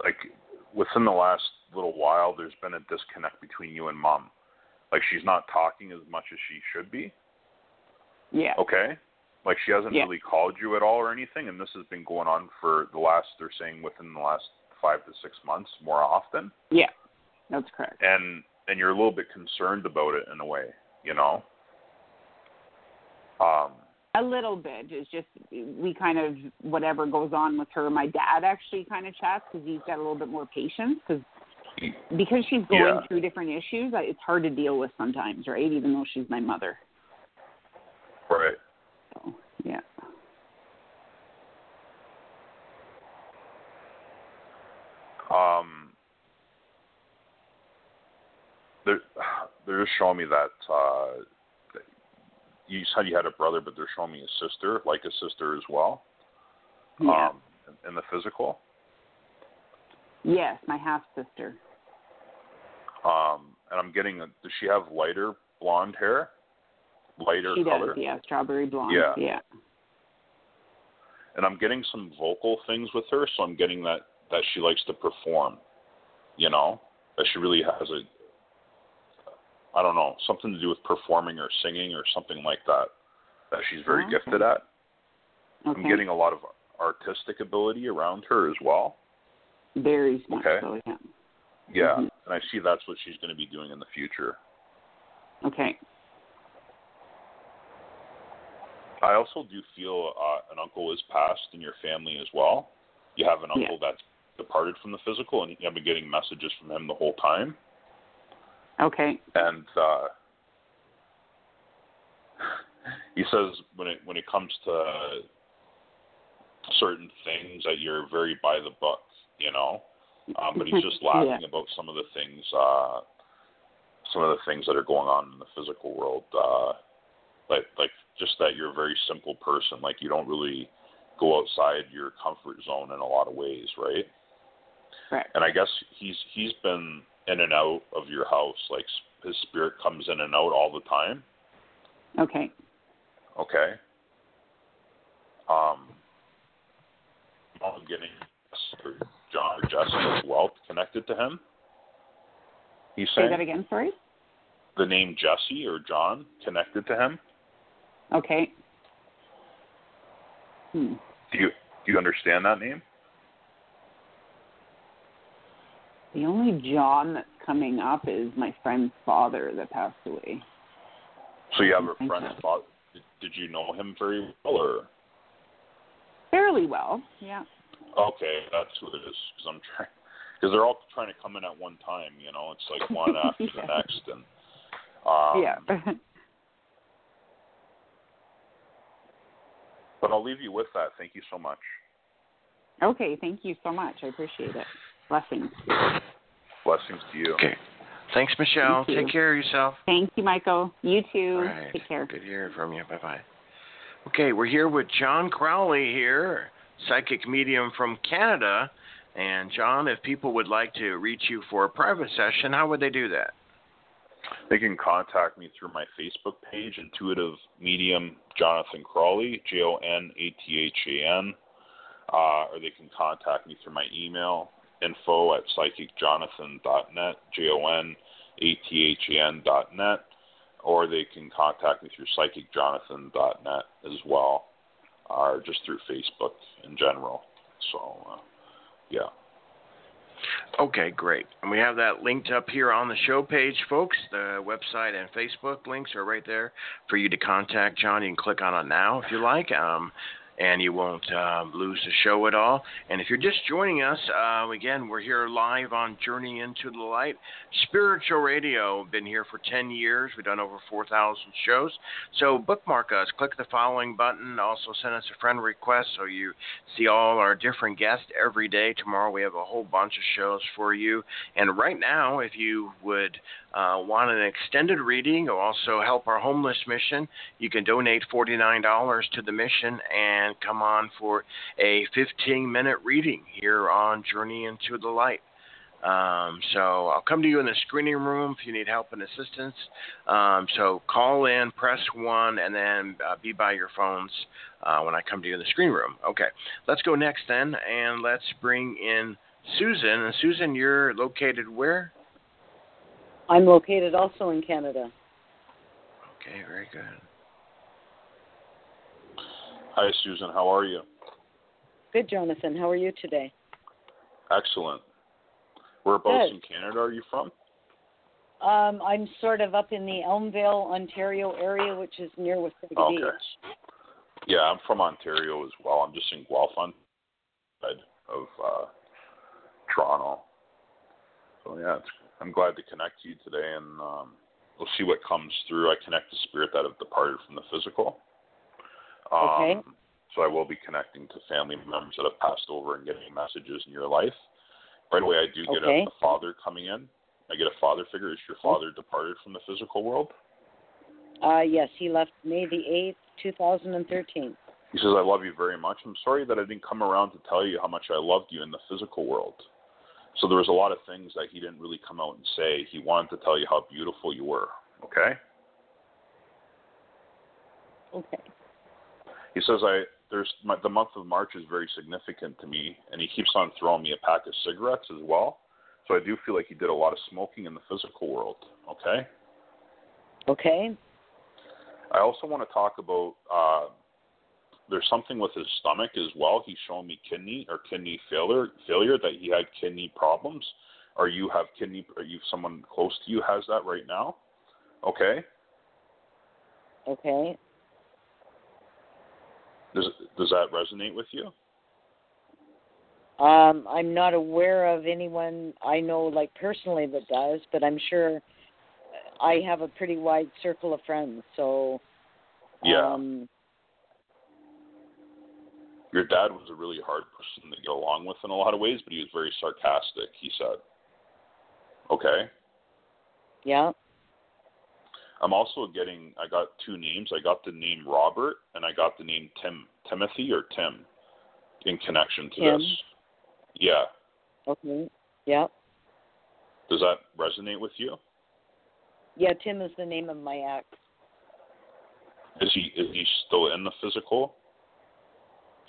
Speaker 3: like within the last little while there's been a disconnect between you and mom. Like she's not talking as much as she should be.
Speaker 4: Yeah.
Speaker 3: Okay. Like she hasn't
Speaker 4: Yeah.
Speaker 3: really called you at all or anything, and this has been going on for the last. They're saying within the last five to six months, more often,
Speaker 4: Yeah. That's correct.
Speaker 3: and and you're a little bit concerned about it in a way, you know. Um.
Speaker 4: A little bit. It's just we kind of whatever goes on with her. My dad actually kind of chats because he's got a little bit more patience because because she's going
Speaker 3: Yeah.
Speaker 4: through different issues. I- It's hard to deal with sometimes, right? Even though she's my mother.
Speaker 3: Right.
Speaker 4: So yeah.
Speaker 3: Um. They're they're just showing me that uh, you said you had a brother, but they're showing me a sister, like a sister as well.
Speaker 4: Yeah.
Speaker 3: Um, in the physical.
Speaker 4: yes, my half sister.
Speaker 3: Um, and I'm getting. A, does she have lighter blonde hair? Lighter
Speaker 4: She
Speaker 3: color.
Speaker 4: does. Yeah, strawberry blonde.
Speaker 3: Yeah.
Speaker 4: Yeah.
Speaker 3: And I'm getting some vocal things with her, so I'm getting that that she likes to perform. You know, that she really has a. I don't know, something to do with performing or singing or something like that. That she's very
Speaker 4: Oh,
Speaker 3: gifted at.
Speaker 4: Okay.
Speaker 3: I'm getting a lot of artistic ability around her as well.
Speaker 4: very much
Speaker 3: Okay.
Speaker 4: so. Yeah.
Speaker 3: Yeah,
Speaker 4: Mhm.
Speaker 3: and I see that's what she's going to be doing in the future.
Speaker 4: Okay.
Speaker 3: I also do feel uh, an uncle is passed in your family as well. You have an
Speaker 4: Yeah.
Speaker 3: uncle that's departed from the physical, and I've been getting messages from him the whole time.
Speaker 4: Okay.
Speaker 3: And uh, he says when it when it comes to certain things that you're very by the book, you know. Um, but he's just [LAUGHS] laughing
Speaker 4: Yeah.
Speaker 3: about some of the things, uh, some of the things that are going on in the physical world. Uh, like like just that you're a very simple person. Like you don't really go outside your comfort zone in a lot of ways, right?
Speaker 4: Correct.
Speaker 3: And I guess he's he's been in and out of your house. Like his spirit comes in and out all the time.
Speaker 4: Okay.
Speaker 3: Okay. Um, I'm getting John or Jesse as well connected to him. He's
Speaker 4: Say
Speaker 3: saying
Speaker 4: that again. Sorry.
Speaker 3: the name Jesse or John connected to him.
Speaker 4: Okay. Hmm.
Speaker 3: Do you do you understand that name?
Speaker 4: The only John that's coming up is my friend's father that passed away.
Speaker 3: So you have a friend
Speaker 4: see.
Speaker 3: father. Did, you know him very well, or
Speaker 4: Fairly well. Yeah.
Speaker 3: okay, that's who it is? Because I'm trying. Because they're all trying to come in at one time. You know, it's like one [LAUGHS] after the next, and um,
Speaker 4: yeah. [LAUGHS]
Speaker 3: But I'll leave you with that. Thank you so much.
Speaker 4: okay. Thank you so much. I appreciate it. Blessings.
Speaker 3: Blessings to you.
Speaker 2: Okay. Thanks, Michelle.
Speaker 4: Thank.
Speaker 2: Take care of yourself.
Speaker 4: Thank you, Michael. You too.
Speaker 2: All right.
Speaker 4: Take care.
Speaker 2: Good hearing from you. Bye bye. Okay, we're here with Jon Crawley here, psychic medium from Canada. And Jon, if people would like to reach you for a private session, how would they do that?
Speaker 3: They can contact me through my Facebook page, Intuitive Medium Jonathan Crawley, J O N A T H A N, uh, or they can contact me through my email, info at psychicjonathan.net, dot net, or they can contact me through psychicjonathan.net as well, or just through Facebook in general. So, uh, yeah.
Speaker 2: Okay, great. And we have that linked up here on the show page, folks. The website and Facebook links are right there for you to contact Jon. You can click on it now if you like. Um, and you won't uh, lose the show at all. And if you're just joining us, uh, again, we're here live on Journey into the Light Spiritual Radio. Been here for 10 years. We've done over 4,000 shows. So bookmark us. Click the following button. Also send us a friend request so you see all our different guests every day. Tomorrow we have a whole bunch of shows for you. And right now, if you would uh, want an extended reading or also help our homeless mission, you can donate $49 to the mission and come on for a 15 minute reading here on Journey into the Light. Um, so I'll come to you in the screening room if you need help and assistance. Um, so call in, press one, and then uh, be by your phones uh, when I come to you in the screening room. Okay, let's go next then, and let's bring in Susan. And Susan, you're located where?
Speaker 5: I'm located also in Canada.
Speaker 2: Okay, very good.
Speaker 3: Hi, Susan. How are you?
Speaker 5: Good, Jonathan. How are you today?
Speaker 3: Excellent. Whereabouts
Speaker 5: Good.
Speaker 3: in Canada are you from?
Speaker 5: Um, I'm sort of up in the Elmvale, Ontario area, which is near Wasaga
Speaker 3: Okay.
Speaker 5: Beach.
Speaker 3: Yeah, I'm from Ontario as well. I'm just in Guelph on side of uh, Toronto. So yeah, it's, I'm glad to connect to you today, and um, we'll see what comes through. I connect the spirit that have departed from the physical. Um,
Speaker 5: Okay.
Speaker 3: So I will be connecting to family members that have passed over and getting messages in your life. Right away, I do get
Speaker 5: Okay.
Speaker 3: a, a father coming in. I get a father figure. Is your father departed from the physical world?
Speaker 5: Uh, yes, he left May the 8th, 2013.
Speaker 3: He says, I love you very much. I'm sorry that I didn't come around to tell you how much I loved you in the physical world. So there was a lot of things that he didn't really come out and say. He wanted to tell you how beautiful you were. Okay?
Speaker 5: Okay.
Speaker 3: He says, I there's my, the month of March is very significant to me, and he keeps on throwing me a pack of cigarettes as well. So I do feel like he did a lot of smoking in the physical world. Okay?
Speaker 5: Okay.
Speaker 3: I also want to talk about uh, there's something with his stomach as well. He's showing me kidney or kidney failure failure that he had kidney problems. Or you have kidney or you someone close to you has that right now. Okay.
Speaker 5: Okay.
Speaker 3: Does does that resonate with you?
Speaker 5: Um, I'm not aware of anyone I know, like personally, that does, but I'm sure I have a pretty wide circle of friends. So,
Speaker 3: Yeah.
Speaker 5: um,
Speaker 3: Your dad was a really hard person to get along with in a lot of ways, but he was very sarcastic, he said. Okay.
Speaker 5: yeah.
Speaker 3: I'm also getting I got two names. I got the name Robert and I got the name Tim Timothy or Tim in connection to
Speaker 5: Tim.
Speaker 3: this. Yeah.
Speaker 5: Okay. Yeah.
Speaker 3: Does that resonate with you?
Speaker 5: Yeah. Tim is the name of my ex.
Speaker 3: Is he is he still in the physical?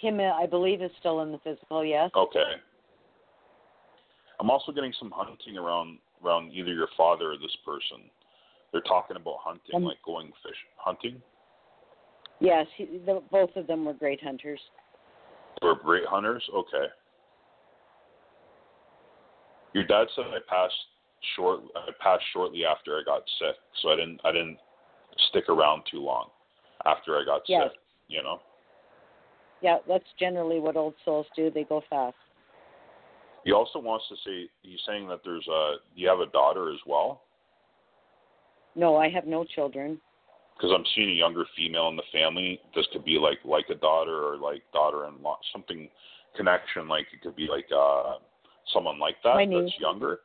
Speaker 5: Tim, uh, I believe, is still in the physical. Yes.
Speaker 3: Okay. I'm also getting some hunting around around either your father or this person. They're talking about hunting,
Speaker 5: Um,
Speaker 3: like going fish hunting.
Speaker 5: Yes. He, the, both of them were great hunters.
Speaker 3: We're great hunters. Okay. Your dad said I passed short. I passed shortly after I got sick, so I didn't. I didn't stick around too long after I got
Speaker 5: Yes.
Speaker 3: sick. You know.
Speaker 5: Yeah, that's generally what old souls do. They go fast.
Speaker 3: He also wants to say. He's saying that there's a. You have a daughter as well.
Speaker 5: No, I have no children.
Speaker 3: because I'm seeing a younger female in the family. This could be like like a daughter or like daughter-in-law, something connection. Like it could be like uh someone like that that's younger.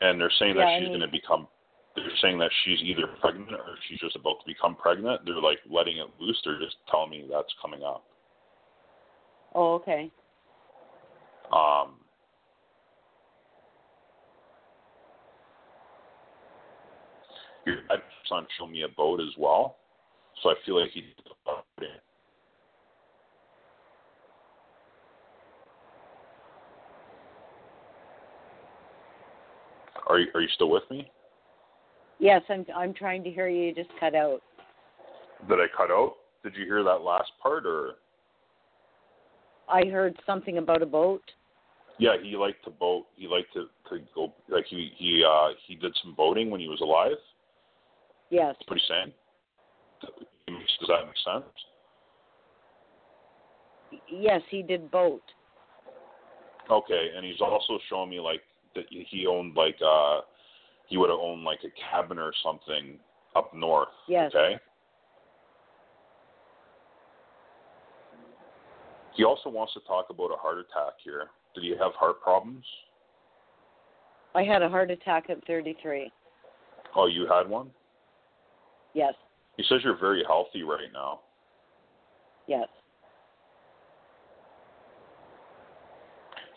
Speaker 3: And they're saying
Speaker 5: Yeah,
Speaker 3: that she's going to become. They're saying that she's either pregnant or she's just about to become pregnant. They're like letting it loose. They're just telling me that's coming up.
Speaker 5: Oh, okay.
Speaker 3: Um, your son showed me a boat as well, so I feel like he. Are you are you still with me?
Speaker 5: Yes, I'm. I'm trying to hear you. You just cut out.
Speaker 3: Did I cut out? Did you hear that last part or?
Speaker 5: I heard something about a boat.
Speaker 3: Yeah, he liked to boat. He liked to to go like he he uh he did some boating when he was alive.
Speaker 5: Yes.
Speaker 3: He's saying. Does that make sense?
Speaker 5: Yes, he did boat.
Speaker 3: Okay, and he's also showing me like that he owned like uh he would have owned like a cabin or something up north.
Speaker 5: Yes.
Speaker 3: Okay. He also wants to talk about a heart attack here. Did he have heart problems?
Speaker 5: I had a heart attack at 33.
Speaker 3: Oh, you had one?
Speaker 5: Yes,
Speaker 3: He says you're very healthy right now.
Speaker 5: yes.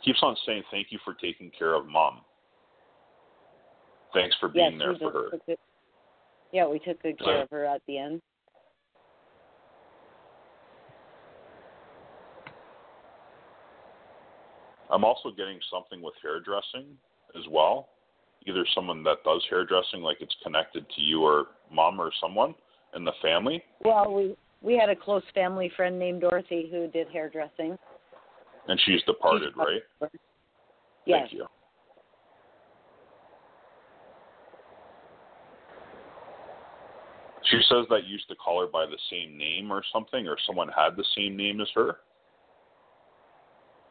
Speaker 3: Keeps on saying thank you for taking care of mom. Thanks for being
Speaker 5: yes,
Speaker 3: there for her.
Speaker 5: it. Yeah, we took good care of her at the end.
Speaker 3: I'm also getting something with hairdressing as well. Either someone that does hairdressing, like it's connected to you or mom or someone in the family,
Speaker 5: Well, we we had a close family friend named Dorothy who did hairdressing.
Speaker 3: and she's departed, right?
Speaker 5: Yes.
Speaker 3: Thank you. She says that you used to call her by the same name or something, or someone had the same name as her.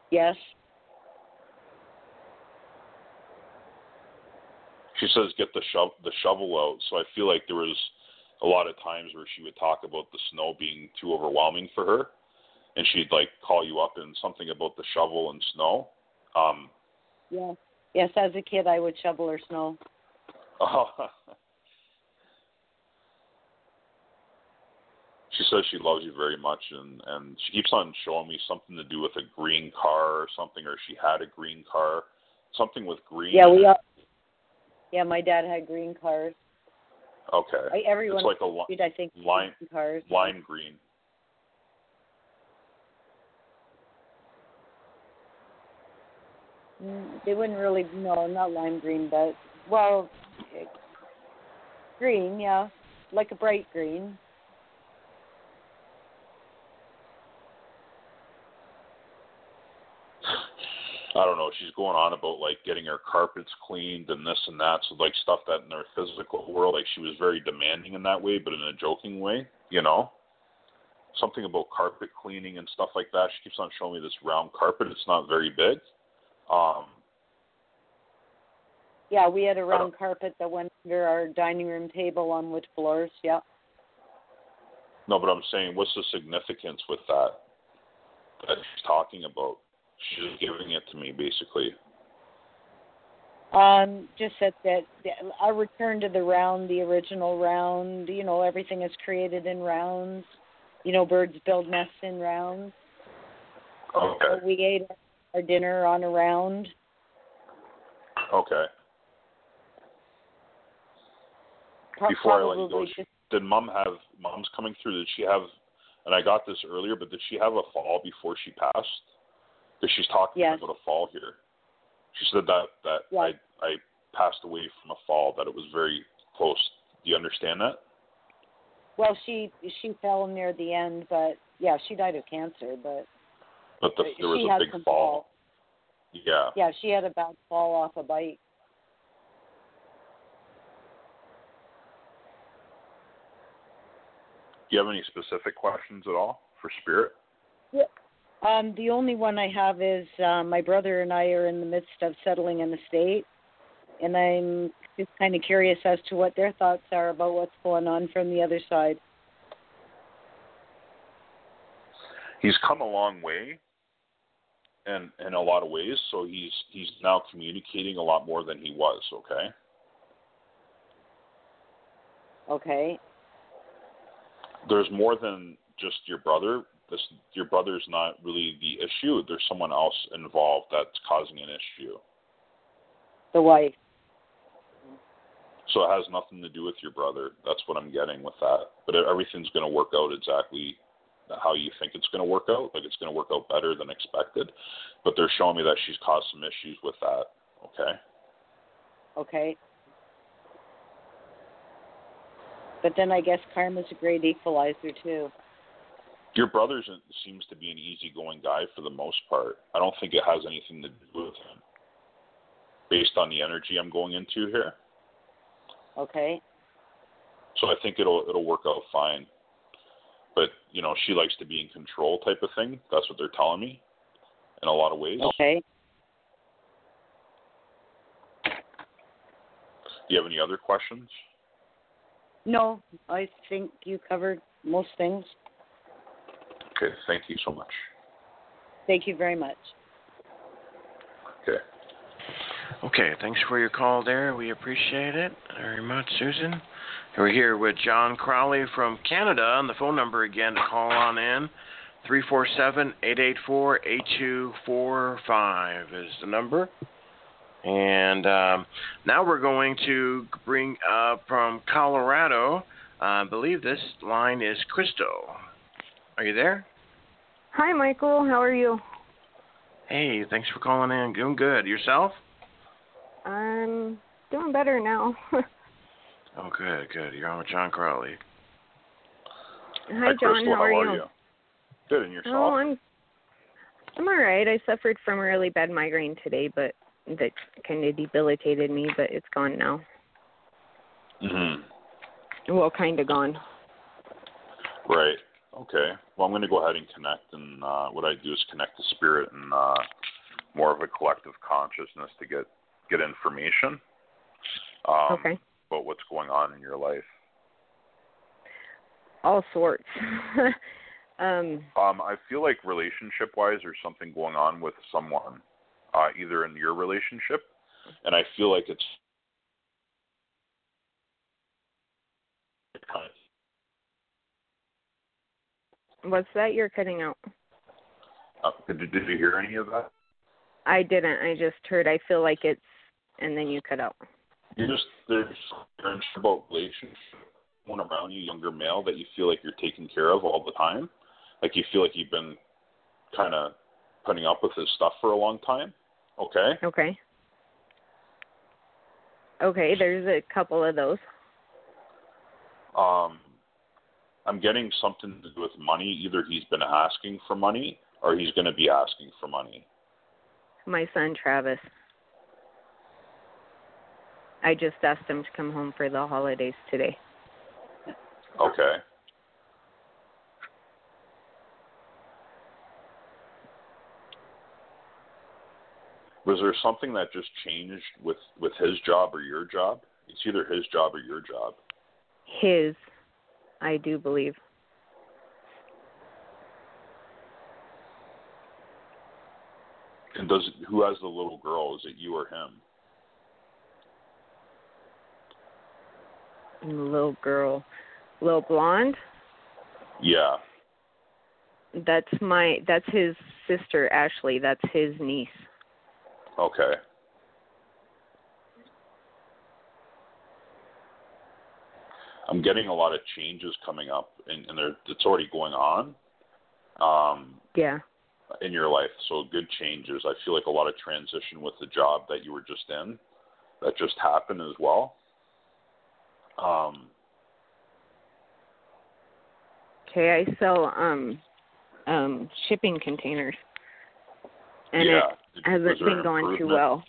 Speaker 5: Yes.
Speaker 3: She says get the sho- the shovel out. So I feel like there was a lot of times where she would talk about the snow being too overwhelming for her, and she'd like call you up and something about the shovel and snow. Um,
Speaker 5: Yes. Yes, as a kid I would shovel her snow. [LAUGHS]
Speaker 3: she says she loves you very much, and and she keeps on showing me something to do with a green car or something, or she had a green car, something with green.
Speaker 5: Yeah, we all Yeah, my dad had green cars.
Speaker 3: Okay.
Speaker 5: I, everyone
Speaker 3: it's like a li-
Speaker 5: I think
Speaker 3: lime
Speaker 5: cars.
Speaker 3: lime green.
Speaker 5: Mm, They wouldn't really no, not lime green, but well, green, yeah, like a bright green.
Speaker 3: I don't know. She's going on about like getting her carpets cleaned and this and that. So like stuff that in her physical world, like she was very demanding in that way, but in a joking way, you know. Something about carpet cleaning and stuff like that. She keeps on showing me this round carpet. It's not very big. Um,
Speaker 5: Yeah, we had a round carpet that went under our dining room table on wood floors. Yeah.
Speaker 3: no, but I'm saying, what's the significance with that that she's talking about? She's just giving it to me, basically.
Speaker 5: Um, just that that a return to the round, the original round. You know, everything is created in rounds. You know, birds build nests in rounds.
Speaker 3: Okay.
Speaker 5: We ate our dinner on a round.
Speaker 3: Okay. Before I let you go,
Speaker 5: just
Speaker 3: did mom have mom's coming through? Did she have? And I got this earlier, but did she have a fall before she passed? Because she's talking
Speaker 5: Yes.
Speaker 3: about a fall here. She said that that
Speaker 5: Yes.
Speaker 3: I I passed away from a fall. That it was very close. Do you understand that?
Speaker 5: well, she she fell near the end, but yeah, she died of cancer. But
Speaker 3: But the, there was a big fall.
Speaker 5: fall.
Speaker 3: Yeah.
Speaker 5: Yeah, she had a bad fall off a bike.
Speaker 3: Do you have any specific questions at all for Spirit?
Speaker 5: Um, the only one I have is uh, my brother and I are in the midst of settling an estate, and I'm just kind of curious as to what their thoughts are about what's going on from the other side.
Speaker 3: he's come a long way and in a lot of ways so he's he's now communicating a lot more than he was okay
Speaker 5: Okay.
Speaker 3: there's more than just your brother this your brother's not really the issue there's someone else involved that's causing an issue
Speaker 5: The wife.
Speaker 3: so it has nothing to do with your brother that's what i'm getting with that but everything's going to work out exactly how you think it's going to work out like it's going to work out better than expected but they're showing me that she's caused some issues with that okay
Speaker 5: Okay. But then I guess karma's a great equalizer too.
Speaker 3: Your brother seems to be an easygoing guy for the most part. I don't think it has anything to do with him, based on the energy I'm going into here.
Speaker 5: Okay.
Speaker 3: So I think it'll it'll work out fine. but you know she likes to be in control type of thing. That's what they're telling me in a lot of ways.
Speaker 5: Okay.
Speaker 3: Do you have any other questions?
Speaker 5: No, I think you covered most things.
Speaker 3: Okay, thank you so much.
Speaker 5: Thank you very much.
Speaker 3: Okay.
Speaker 2: Okay, thanks for your call there. We appreciate it very much, Susan. We're here with Jon Crawley from Canada, and the phone number again to call on in 347 884 8245 is the number. And um, now we're going to bring up from Colorado. I believe this line is Crystal. Are you there?
Speaker 6: Hi, Michael. How are you?
Speaker 2: Hey, thanks for calling in. Doing good. Yourself?
Speaker 6: I'm doing better now. [LAUGHS]
Speaker 2: Oh, good, good. You're on with Jon Crawley.
Speaker 6: Hi, Jon.
Speaker 3: Crystal.
Speaker 6: How are
Speaker 3: you?
Speaker 6: you?
Speaker 3: Good, and yourself?
Speaker 6: Oh, I'm I'm all right. I suffered from a really bad migraine today, but that kind of debilitated me, but it's gone now.
Speaker 3: hmm
Speaker 6: Well, kind of gone.
Speaker 3: Right. Okay. Well, I'm going to go ahead and connect, and uh, what I do is connect the spirit and uh, more of a collective consciousness to get get information. Um,
Speaker 6: okay.
Speaker 3: About what's going on in your life.
Speaker 6: All sorts. [LAUGHS] um,
Speaker 3: Um, I feel like relationship-wise, there's something going on with someone, uh, either in your relationship, and I feel like it's kind of
Speaker 6: what's that? You're cutting out.
Speaker 3: Uh, did, did you hear any of that?
Speaker 6: I didn't. I just heard. I feel like it's, and then you cut out.
Speaker 3: You just there's about relationship one around you, younger male, that you feel like you're taken care of all the time. Like you feel like you've been kind of putting up with his stuff for a long time. Okay.
Speaker 6: Okay. Okay. There's a couple of those.
Speaker 3: Um, I'm getting something to do with money. Either he's been asking for money or he's going to be asking for money.
Speaker 6: My son Travis. I just asked him to come home for the holidays today.
Speaker 3: Okay. Was there something that just changed with with his job or your job? It's either his job or your job.
Speaker 6: His, I do believe.
Speaker 3: And does who has the little girl? Is it you or him?
Speaker 6: The Little girl, little blonde.
Speaker 3: Yeah.
Speaker 6: That's my. That's his sister Ashley. That's his niece.
Speaker 3: Okay. I'm getting a lot of changes coming up, and, and they're, it's already going on um,
Speaker 6: Yeah.
Speaker 3: in your life. So good changes. I feel like a lot of transition with the job that you were just in, that just happened as well. Um,
Speaker 6: Okay. I sell um um shipping containers, and
Speaker 3: yeah.
Speaker 6: it hasn't been going too well.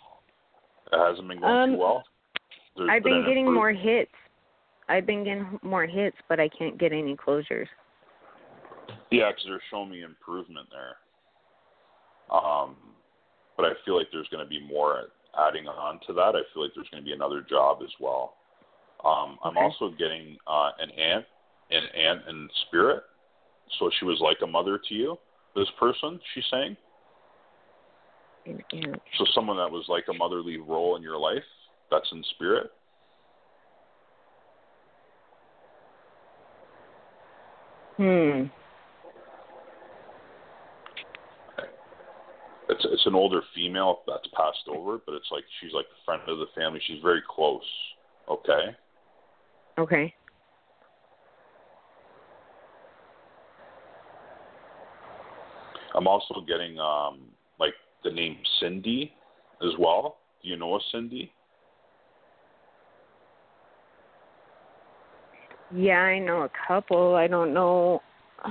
Speaker 3: It hasn't been going
Speaker 6: Um,
Speaker 3: too well. There's
Speaker 6: I've been
Speaker 3: an
Speaker 6: getting more hits. I've been getting more hits, but I can't get any closures.
Speaker 3: Yeah, because they're showing me improvement there. Um, but I feel like there's going to be more adding on to that. I feel like there's going to be another job as well. Um, I'm
Speaker 6: Okay.
Speaker 3: also getting uh, an aunt, an aunt in spirit. So she was like a mother to you. This person, she's saying. So someone that was like a motherly role in your life. That's in spirit.
Speaker 6: Hmm.
Speaker 3: It's it's an older female that's passed over, but it's like she's like a friend of the family. She's very close. Okay.
Speaker 6: Okay.
Speaker 3: I'm also getting um like the name Cindy as well. Do you know a Cindy?
Speaker 6: Yeah, I know a couple. I don't know. [SIGHS]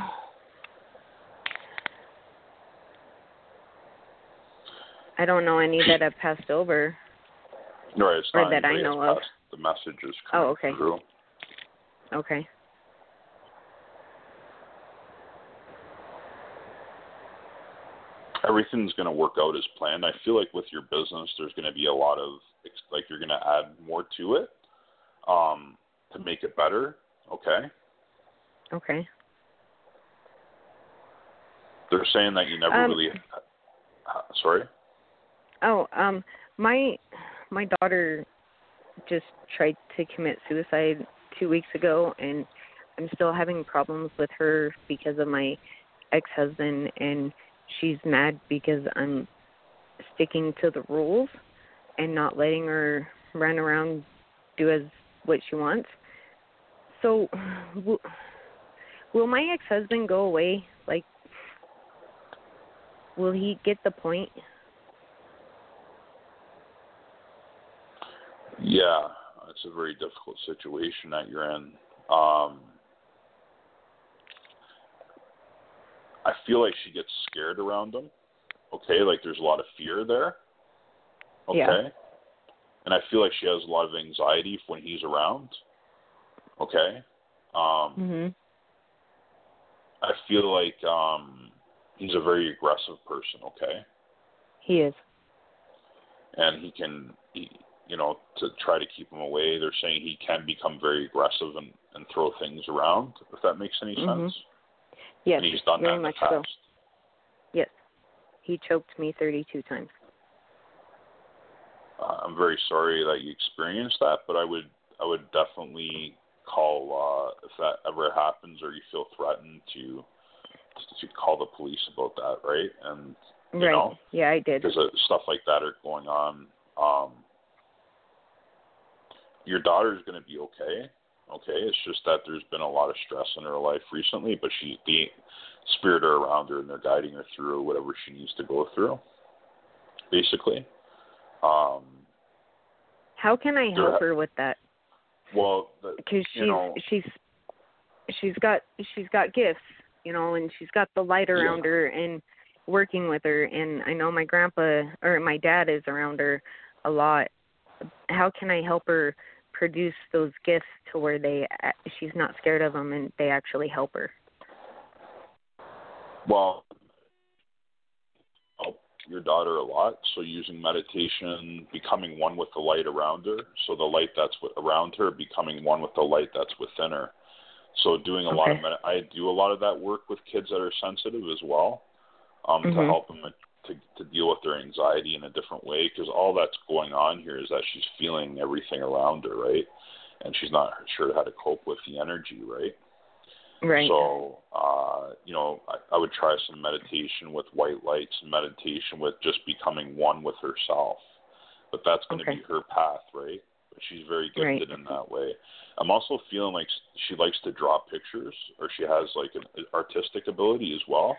Speaker 6: I don't know any that have passed over.
Speaker 3: Right, it's
Speaker 6: or that I know of.
Speaker 3: The message is coming oh,
Speaker 6: okay.
Speaker 3: through.
Speaker 6: Okay.
Speaker 3: everything's going to work out as planned. I feel like with your business, there's going to be a lot of like you're going to add more to it um, to make it better. Okay.
Speaker 6: Okay.
Speaker 3: They're saying that you never
Speaker 6: Um,
Speaker 3: really. Uh, sorry.
Speaker 6: Oh, um, my my daughter just tried to commit suicide two weeks ago, and I'm still having problems with her because of my ex-husband, and she's mad because I'm sticking to the rules and not letting her run around do as what she wants. So, will, will my ex-husband go away? Like, will he get the point?
Speaker 3: Yeah, it's a very difficult situation that you're in. Um, I feel like she gets scared around him. Okay, like there's a lot of fear there. Okay.
Speaker 6: Yeah.
Speaker 3: And I feel like she has a lot of anxiety when he's around. Okay. Um,
Speaker 6: Mhm.
Speaker 3: I feel like um, he's a very aggressive person. Okay.
Speaker 6: He is.
Speaker 3: and he can, he, you know, to try to keep him away. They're saying he can become very aggressive and and throw things around. If that makes any
Speaker 6: Mhm.
Speaker 3: sense.
Speaker 6: Yes.
Speaker 3: and he's done
Speaker 6: very
Speaker 3: that in the
Speaker 6: much
Speaker 3: past.
Speaker 6: so. Yes. He choked me 32 times.
Speaker 3: Uh, I'm very sorry that you experienced that, but I would I would definitely call uh, if that ever happens or you feel threatened to to call the police about that, right? And you
Speaker 6: right.
Speaker 3: know,
Speaker 6: yeah, I did.
Speaker 3: because uh, stuff like that are going on. Um, your daughter's going to be okay. Okay, it's just that there's been a lot of stress in her life recently, but she the spirit are around her and they're guiding her through whatever she needs to go through. Basically, um,
Speaker 6: How can I help her with that?
Speaker 3: Well,
Speaker 6: Because she's
Speaker 3: know,
Speaker 6: she's she's got she's got gifts, you know, and she's got the light
Speaker 3: Yeah.
Speaker 6: around her and working with her. And I know my grandpa or my dad is around her a lot. How can I help her produce those gifts to where they she's not scared of them and they actually help her?
Speaker 3: well, your daughter a lot. So using meditation, becoming one with the light around her. So the light that's around her becoming one with the light that's within her. So doing a lot of med- I do a lot of that work with kids that are sensitive as well, um, to
Speaker 6: Mhm.
Speaker 3: help them to to deal with their anxiety in a different way. Because all that's going on here is that she's feeling everything around her, right? And she's not sure how to cope with the energy, right?
Speaker 6: Right.
Speaker 3: So, uh, you know, I, I would try some meditation with white lights and meditation with just becoming one with herself. But that's going to
Speaker 6: Okay.
Speaker 3: be her path, right? But she's very
Speaker 6: Right.
Speaker 3: gifted in that way. I'm also feeling like she likes to draw pictures, or she has like an artistic ability as well,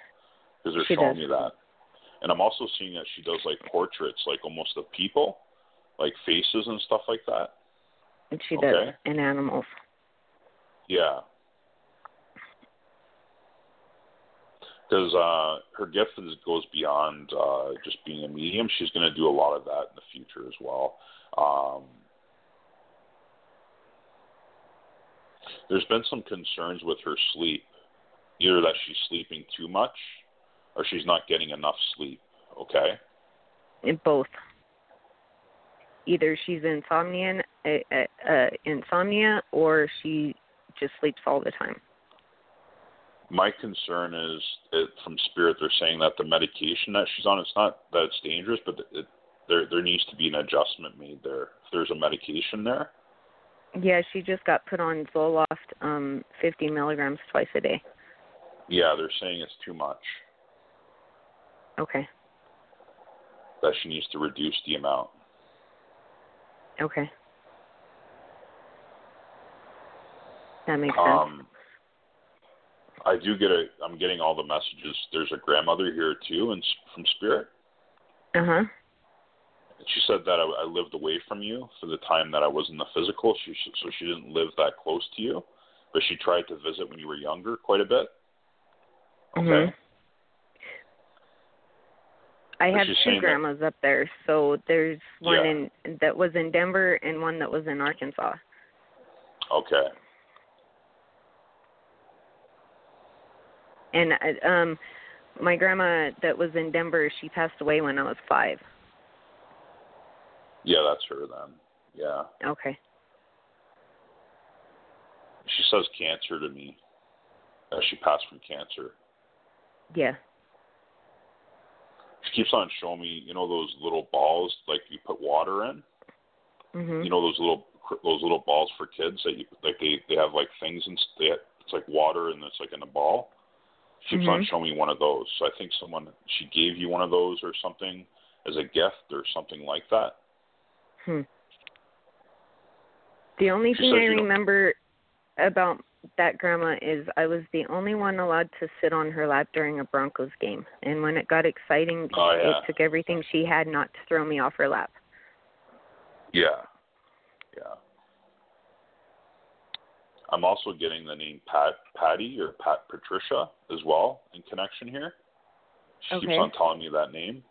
Speaker 3: because they're
Speaker 6: She
Speaker 3: showing
Speaker 6: does.
Speaker 3: me that. And I'm also seeing that she does like portraits, like almost of people, like faces and stuff like that.
Speaker 6: And she
Speaker 3: okay.
Speaker 6: does and animals.
Speaker 3: Yeah. Because uh, her gift goes beyond uh, just being a medium. She's going to do a lot of that in the future as well. Um, there's been some concerns with her sleep, either that she's sleeping too much or she's not getting enough sleep. Okay.
Speaker 6: in both. Either she's insomnia, uh, uh, uh, insomnia, or she just sleeps all the time.
Speaker 3: My concern is it, from spirit they're saying that the medication that she's on it's not that it's dangerous but it, there there needs to be an adjustment made there if there's a medication there
Speaker 6: Yeah, she just got put on Zoloft, um, 50 milligrams twice a day.
Speaker 3: yeah they're saying it's too much
Speaker 6: Okay,
Speaker 3: that she needs to reduce the amount
Speaker 6: okay. That makes sense.
Speaker 3: I do get a i'm getting all the messages there's a grandmother here too and from spirit
Speaker 6: Uh huh.
Speaker 3: she said that I, I lived away from you for the time that I was in the physical. She so she didn't live that close to you, but she tried to visit when you were younger quite a bit. Okay.
Speaker 6: Mhm. I have two
Speaker 3: saying that-
Speaker 6: grandmas up there. So there's one
Speaker 3: Yeah.
Speaker 6: in that was in Denver and one that was in Arkansas.
Speaker 3: Okay.
Speaker 6: And uh, um my grandma that was in Denver, she passed away when I was five.
Speaker 3: Yeah, that's her then. Yeah.
Speaker 6: Okay.
Speaker 3: She says cancer to me. Uh, she passed from cancer.
Speaker 6: Yeah.
Speaker 3: She keeps on showing me, you know, those little balls like you put water in.
Speaker 6: Mhm.
Speaker 3: You know those little those little balls for kids that you like they they have like things and they it's like water and it's like in a ball. She keeps on
Speaker 6: Mhm.
Speaker 3: showing me one of those. So I think someone she gave you one of those or something as a gift or something like that.
Speaker 6: Hmm. The only
Speaker 3: She
Speaker 6: thing I remember about that grandma is I was the only one allowed to sit on her lap during a Broncos game. And when it got exciting,
Speaker 3: Oh, yeah.
Speaker 6: it took everything she had not to throw me off her lap.
Speaker 3: Yeah. Yeah. I'm also getting the name Pat Patty or Pat Patricia as well in connection here. She keeps on telling me that name.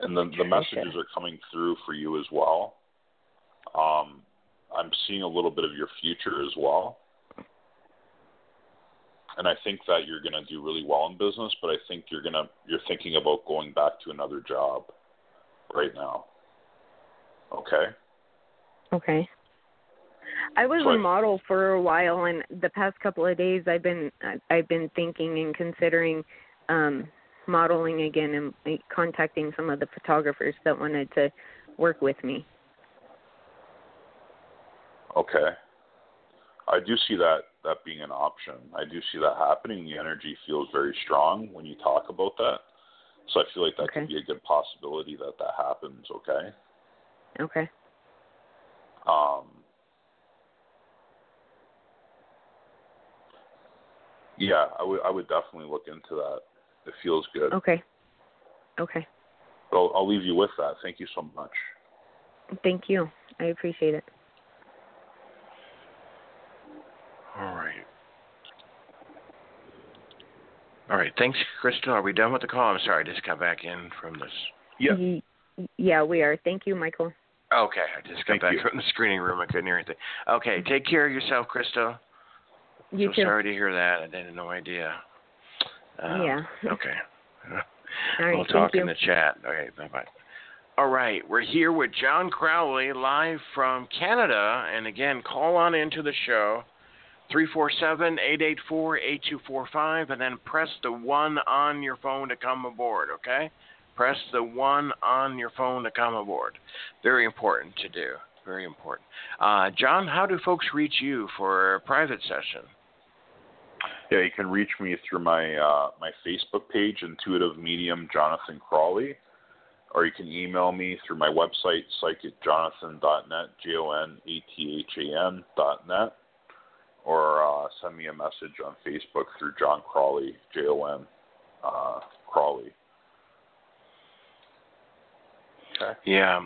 Speaker 3: And then the messages are coming through for you as well. Um, I'm seeing a little bit of your future as well. And I think that you're going to do really well in business, but I think you're going to you're thinking about going back to another job right now. Okay?
Speaker 6: Okay. I was a model for a while, and the past couple of days, I've been I've been thinking and considering um, modeling again and contacting some of the photographers that wanted to work with me.
Speaker 3: Okay. I do see that that being an option. I do see that happening. The energy feels very strong when you talk about that. So I feel like that
Speaker 6: Okay.
Speaker 3: could be a good possibility that that happens, okay?
Speaker 6: Okay.
Speaker 3: Um Yeah, I would I would definitely look into that. It feels good.
Speaker 6: Okay. Okay.
Speaker 3: But I'll, I'll leave you with that. Thank you so much.
Speaker 6: Thank you. I appreciate it.
Speaker 2: All right. All right. Thanks, Crystal. Are we done with the call? I'm sorry. I just got back in from this.
Speaker 6: Y- Yeah, we are. Thank you, Michael.
Speaker 2: Okay. I just got
Speaker 3: Thank
Speaker 2: back
Speaker 3: you.
Speaker 2: from the screening room. I couldn't hear anything. Okay. Take care of yourself, Crystal.
Speaker 6: You
Speaker 2: so
Speaker 6: too.
Speaker 2: sorry to hear that. I had no idea. Um,
Speaker 6: Yeah. [LAUGHS]
Speaker 2: Okay.
Speaker 6: Right.
Speaker 2: we'll talk
Speaker 6: you.
Speaker 2: in the chat. Okay, bye bye. All right, we're here with Jon Crawley live from Canada. And again, call on into the show 347 884 8245 and then press the one on your phone to come aboard, okay? Press the one on your phone to come aboard. Very important to do. Very important. Uh, Jon, how do folks reach you for a private session?
Speaker 3: Yeah, you can reach me through my uh, my Facebook page, Intuitive Medium Jonathan Crawley, or you can email me through my website, psychicjonathan.net, J O N A T H A N dot net, or uh, send me a message on Facebook through Jon Crawley, J O N uh, Crawley. Okay.
Speaker 2: Yeah,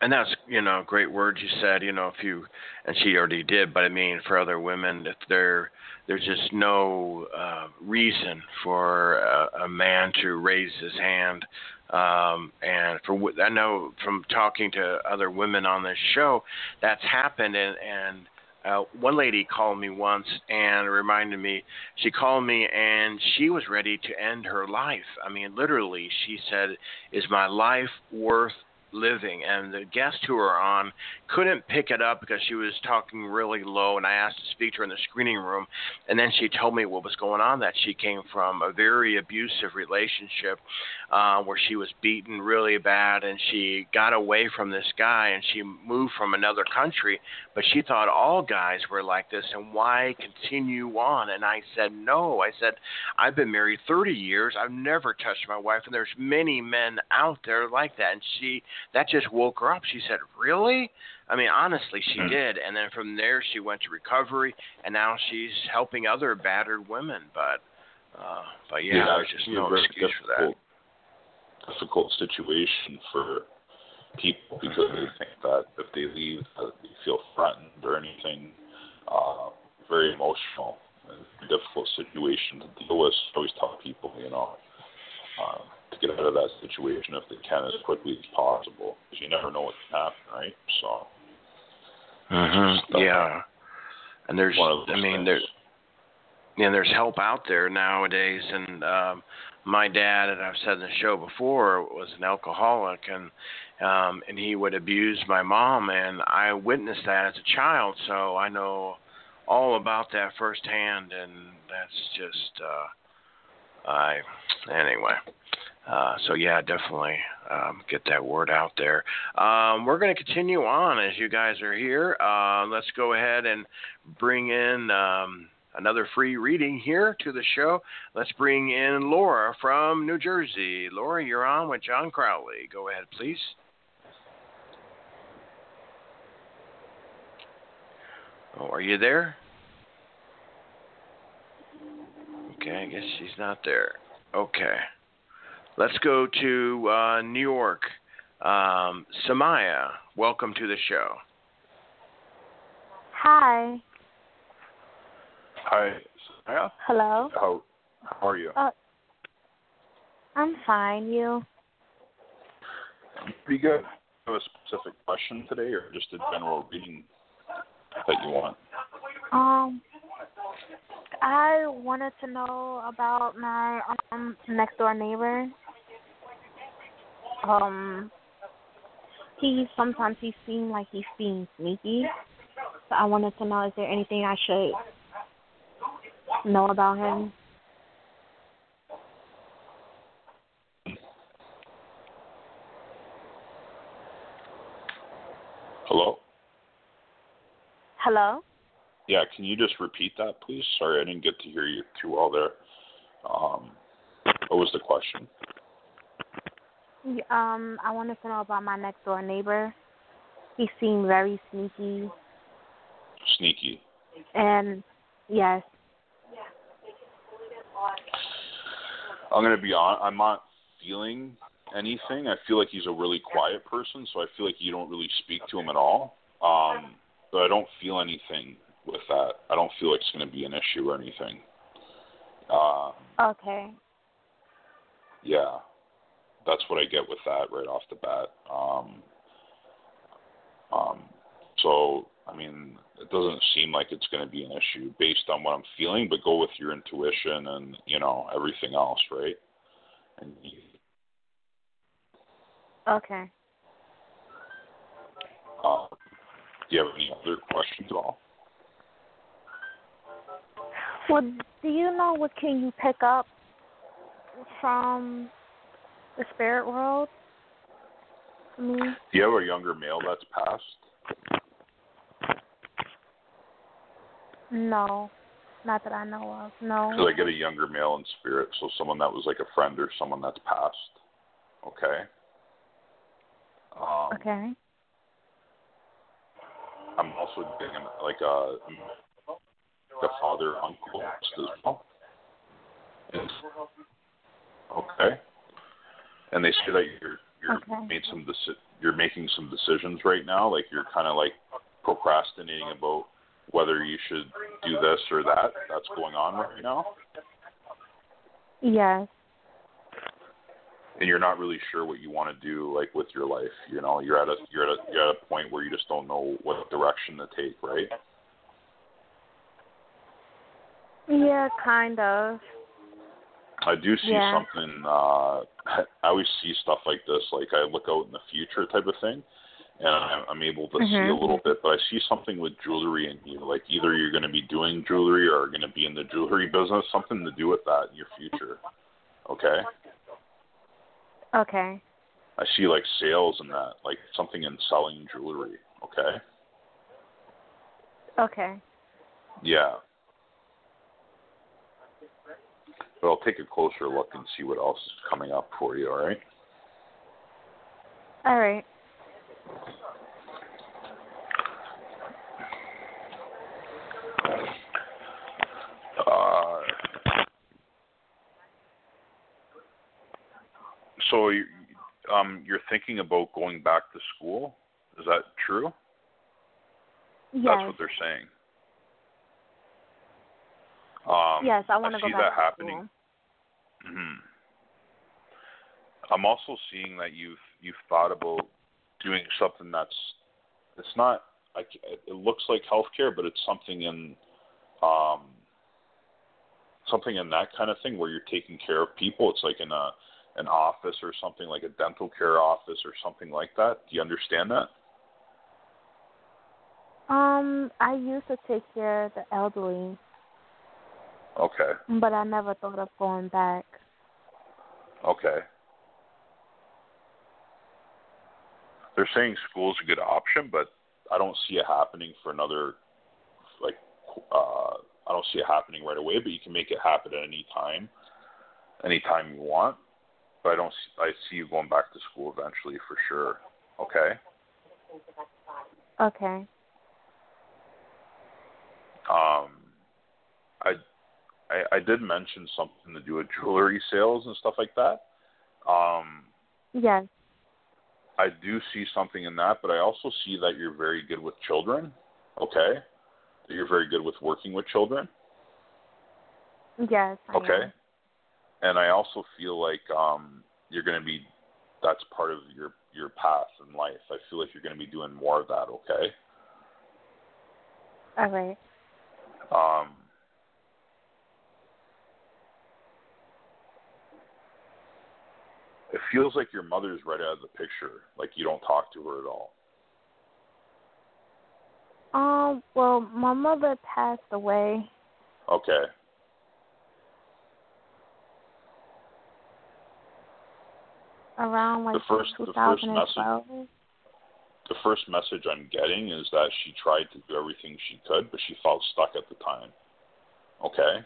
Speaker 2: and that's you know great words you said. You know, if you and she already did, but I mean for other women, if there there's just no uh, reason for a, a man to raise his hand. Um, and for I know from talking to other women on this show, that's happened. And, and uh, one lady called me once and reminded me. She called me and she was ready to end her life. I mean, literally, she said, "Is my life worth living and the guest who are on couldn't pick it up because she was talking really low and I asked to speak to her in the screening room and then she told me what was going on that she came from a very abusive relationship uh where she was beaten really bad and she got away from this guy and she moved from another country but she thought all guys were like this and why continue on and I said no I said I've been married 30 years I've never touched my wife and there's many men out there like that and she that just woke her up. She said, "Really?" I mean, honestly, she
Speaker 3: Hmm.
Speaker 2: did. And then from there, she went to recovery, and now she's helping other battered women. But, uh, but yeah, there's
Speaker 3: it's
Speaker 2: just
Speaker 3: a
Speaker 2: no
Speaker 3: very
Speaker 2: excuse for that.
Speaker 3: difficult, situation for people because they think that if they leave, that they feel threatened or anything. Uh, very emotional, difficult situation to deal with. I always tell people, you know, uh, to get out of that situation if they can as quickly as possible, because you never know what can happen, right? So.
Speaker 2: Hmm
Speaker 3: Stuff.
Speaker 2: Yeah, and there's, I mean,
Speaker 3: things.
Speaker 2: there's, and there's help out there nowadays. And um, my dad, and I've said in the show before, was an alcoholic, and um, and he would abuse my mom, and I witnessed that as a child, so I know all about that firsthand, and that's just uh, I anyway. Uh, so yeah, definitely um, get that word out there. Um, we're going to continue on as you guys are here. Uh, let's go ahead and bring in um, another free reading here to the show. Let's bring in Laura from New Jersey. Laura, you're on with Jon Crawley. Go ahead, please. Oh, are you there? Okay, I guess she's not there. Okay. Let's go to uh, New York. Um, Samaya, welcome to the show.
Speaker 7: Hi.
Speaker 3: Hi, Samaya.
Speaker 7: Hello.
Speaker 3: How how are you?
Speaker 7: Uh, I'm fine. You?
Speaker 3: Pretty good. Have a specific question today, or just a general reading that you want?
Speaker 7: Um, I wanted to know about my um next door neighbor. Um, he sometimes he seems like he's being sneaky. So I wanted to know is there anything I should know about him?
Speaker 3: Hello.
Speaker 7: Hello.
Speaker 3: Yeah, can you just repeat that, please? Sorry, I didn't get to hear you too well there. Um, what was the question?
Speaker 7: Um, I wanted to know about my next door neighbor. He seemed very sneaky,
Speaker 3: Sneaky.
Speaker 7: and yes, Yeah.
Speaker 3: I'm gonna be on. I'm not feeling anything. I feel like he's a really quiet person, so I feel like you don't really speak to him at all. Um, but I don't feel anything with that. I don't feel like it's gonna be an issue or anything. Uh,
Speaker 7: okay,
Speaker 3: yeah, that's what I get with that right off the bat. Um, um, so I mean, it doesn't seem like it's going to be an issue based on what I'm feeling, but go with your intuition and you know everything else, right? And you,
Speaker 7: okay.
Speaker 3: uh, do you have any other questions at all?
Speaker 7: Well, do you know what can you pick up from the spirit world? I mean,
Speaker 3: Do you have a younger male that's passed?
Speaker 7: no, not that I know of. No.
Speaker 3: Because I get a younger male in spirit, so someone that was like a friend or someone that's passed. Okay. Um,
Speaker 7: Okay.
Speaker 3: I'm also getting like a the father uncle as well. Okay. And they say that you're you're
Speaker 7: Okay.
Speaker 3: made some deci- you're making some decisions right now. Like you're kind of like procrastinating about whether you should do this or that. That's going on right now,
Speaker 7: Yes.
Speaker 3: and you're not really sure what you want to do like with your life. You know, you're at a you're at a you're at a point where you just don't know what direction to take. Right.
Speaker 7: Yeah, kind of.
Speaker 3: I do see
Speaker 7: Yeah.
Speaker 3: something. Uh, [LAUGHS] I always see stuff like this. Like I look out in the future, type of thing, and I'm, I'm able to see a
Speaker 7: Mhm.
Speaker 3: little bit. But I see something with jewelry in you. Like either you're going to be doing jewelry or going to be in the jewelry business. Something to do with that in your future. Okay.
Speaker 7: Okay.
Speaker 3: I see like sales and that, like something in selling jewelry. Okay.
Speaker 7: Okay.
Speaker 3: Yeah. But I'll take a closer look and see what else is coming up for you. All right.
Speaker 7: All right.
Speaker 3: Uh, so you, um, you're thinking about going back to school? Is that true?
Speaker 7: Yes.
Speaker 3: That's what they're saying. Um,
Speaker 7: yes, I want to go back
Speaker 3: that
Speaker 7: to
Speaker 3: happening.
Speaker 7: school.
Speaker 3: hmm I'm also seeing that you've you've thought about doing something that's it's not I, it looks like healthcare, but it's something in um, something in that kind of thing where you're taking care of people. It's like in a an office or something like a dental care office or something like that. Do you understand that?
Speaker 7: Um, I used to take care of the elderly,
Speaker 3: Okay.
Speaker 7: but I never thought of going back.
Speaker 3: Okay. They're saying school's a good option, but I don't see it happening for another like uh I don't see it happening right away, but you can make it happen at any time, anytime you want. But I don't see, I see you going back to school eventually for sure. Okay.
Speaker 7: Okay.
Speaker 3: Um I I I did mention something to do with jewelry sales and stuff like that. Um
Speaker 7: Yes.
Speaker 3: I do see something in that, but I also see that you're very good with children. Okay, that you're very good with working with children.
Speaker 7: Yes. I
Speaker 3: Okay,
Speaker 7: am.
Speaker 3: and I also feel like um, you're going to be. That's part of your your path in life. I feel like you're going to be doing more of that. Okay.
Speaker 7: All right.
Speaker 3: Um, it feels like your mother's right out of the picture. Like you don't talk to her at all.
Speaker 7: Um. Well, my mother passed away.
Speaker 3: Okay.
Speaker 7: around like
Speaker 3: The first- the first message- the first message I'm getting is that she tried to do everything she could, but she felt stuck at the time. Okay,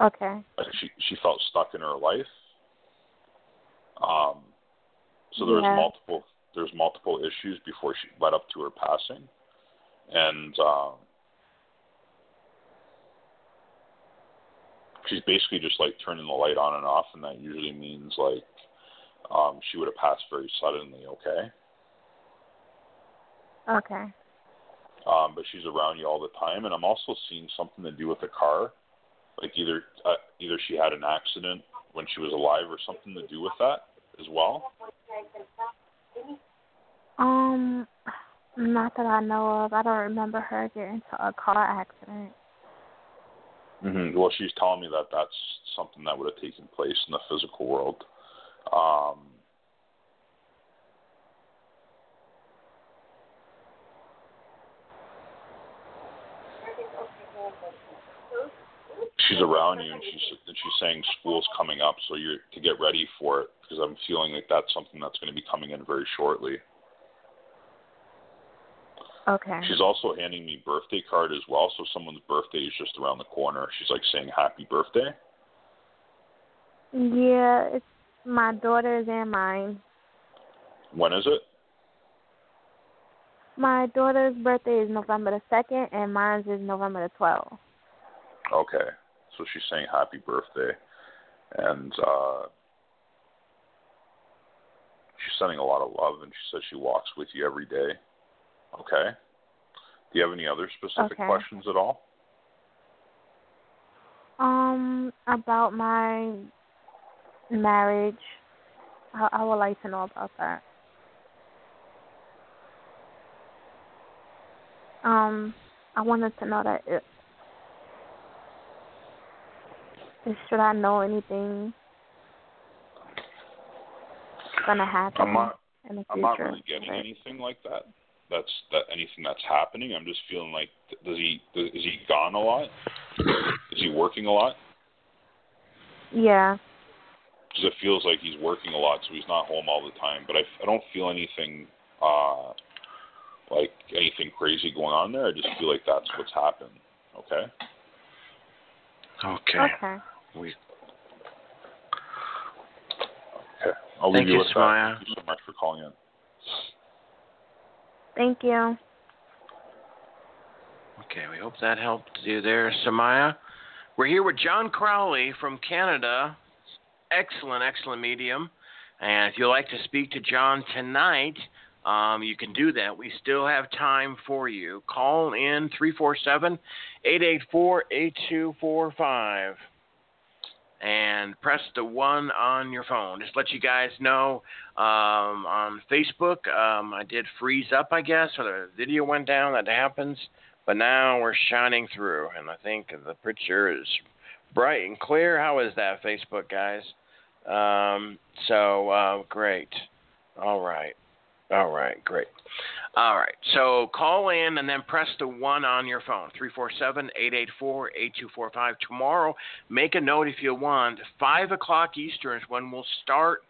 Speaker 7: Okay.
Speaker 3: like she she felt stuck in her life. Um, so there's
Speaker 7: Yeah.
Speaker 3: multiple there's multiple issues before she led up to her passing, and um, she's basically just like turning the light on and off, and that usually means like um, she would have passed very suddenly. Okay.
Speaker 7: Okay.
Speaker 3: um, but she's around you all the time. And I'm also seeing something to do with the car, like either uh, either she had an accident when she was alive or something to do with that as well.
Speaker 7: Um, not that I know of. I don't remember her getting into a car accident.
Speaker 3: Mm-hmm. Well, she's telling me that that's something that would have taken place in the physical world. Um, she's around you and she's and she's saying school's coming up, so you're to get ready for it because I'm feeling like that's something that's going to be coming in very shortly.
Speaker 7: Okay.
Speaker 3: She's also handing me birthday card as well, so someone's birthday is just around the corner. She's like saying happy birthday.
Speaker 7: Yeah, it's my daughter's and mine.
Speaker 3: When is it?
Speaker 7: My daughter's birthday is November the second, and mine's is November the twelfth.
Speaker 3: Okay. So she's saying happy birthday. And uh she's sending a lot of love and she says she walks with you every day. Okay. Do you have any other specific
Speaker 7: Okay.
Speaker 3: questions at all?
Speaker 7: Um, about my marriage, I, I would like to know about that. Um, I wanted to know that it, should I know anything gonna happen
Speaker 3: I'm not
Speaker 7: in the future?
Speaker 3: I'm not really getting
Speaker 7: Right.
Speaker 3: anything like that. That's that anything that's happening. I'm just feeling like does he does, is he gone a lot? Is he working a lot?
Speaker 7: Yeah.
Speaker 3: because it feels like he's working a lot, so he's not home all the time. But I, I don't feel anything uh, like anything crazy going on there. I just feel like that's what's happened. Okay.
Speaker 2: Okay.
Speaker 7: Okay.
Speaker 2: We
Speaker 3: Okay. I'll
Speaker 2: Thank
Speaker 3: leave you
Speaker 2: you,
Speaker 3: with
Speaker 2: Samaya.
Speaker 3: that. Thank you so much for calling in.
Speaker 7: Thank you.
Speaker 2: Okay, we hope that helped you there, Samaya. We're here with Jon Crawley from Canada. Excellent, excellent medium. And if you'd like to speak to Jon tonight, um, you can do that. We still have time for you. Call in 347 884 8245 and press the one on your phone. Just let you guys know um, on Facebook, um, I did freeze up, I guess, or the video went down. That happens. but now we're shining through, and I think the picture is bright and clear. How is that, Facebook guys? Um, so uh, great. All right. All right, great. All right, so call in and then press the one on your phone, 347 884 8245. Tomorrow, make a note if you want. 5 o'clock Eastern is when we'll start.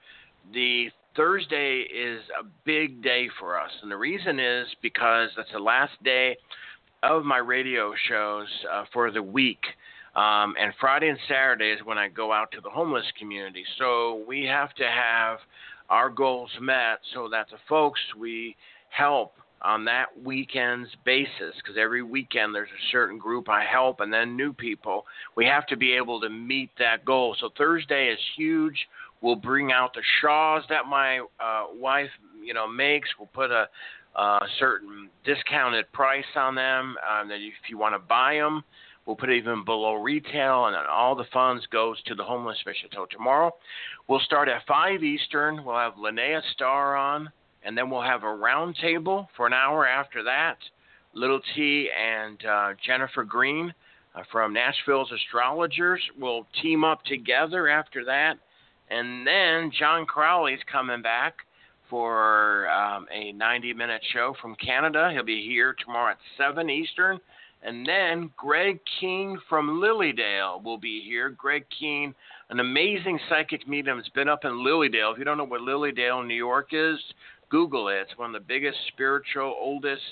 Speaker 2: The Thursday is a big day for us, and the reason is because that's the last day of my radio shows uh, for the week. Um, and Friday and Saturday is when I go out to the homeless community. So we have to have our goals met so that the folks we help on that weekend's basis, because every weekend there's a certain group I help and then new people, we have to be able to meet that goal. So Thursday is huge. We'll bring out the shawls that my uh, wife, you know, makes. We'll put a, a certain discounted price on them. Um, that if you want to buy them, We'll put it even below retail, and then all the funds goes to the homeless mission. So tomorrow, we'll start at five Eastern. We'll have Linnea Starr on, and then we'll have a roundtable for an hour after that. Little T and uh, Jennifer Green uh, from Nashville's Astrologers will team up together after that, and then Jon Crawley's coming back for um, a 90-minute show from Canada. He'll be here tomorrow at 7 Eastern. And then Greg Keene from Lily Dale will be here. Greg Keene, an amazing psychic medium, has been up in Lily Dale. If you don't know what Lily Dale, New York is, Google it. It's one of the biggest spiritual, oldest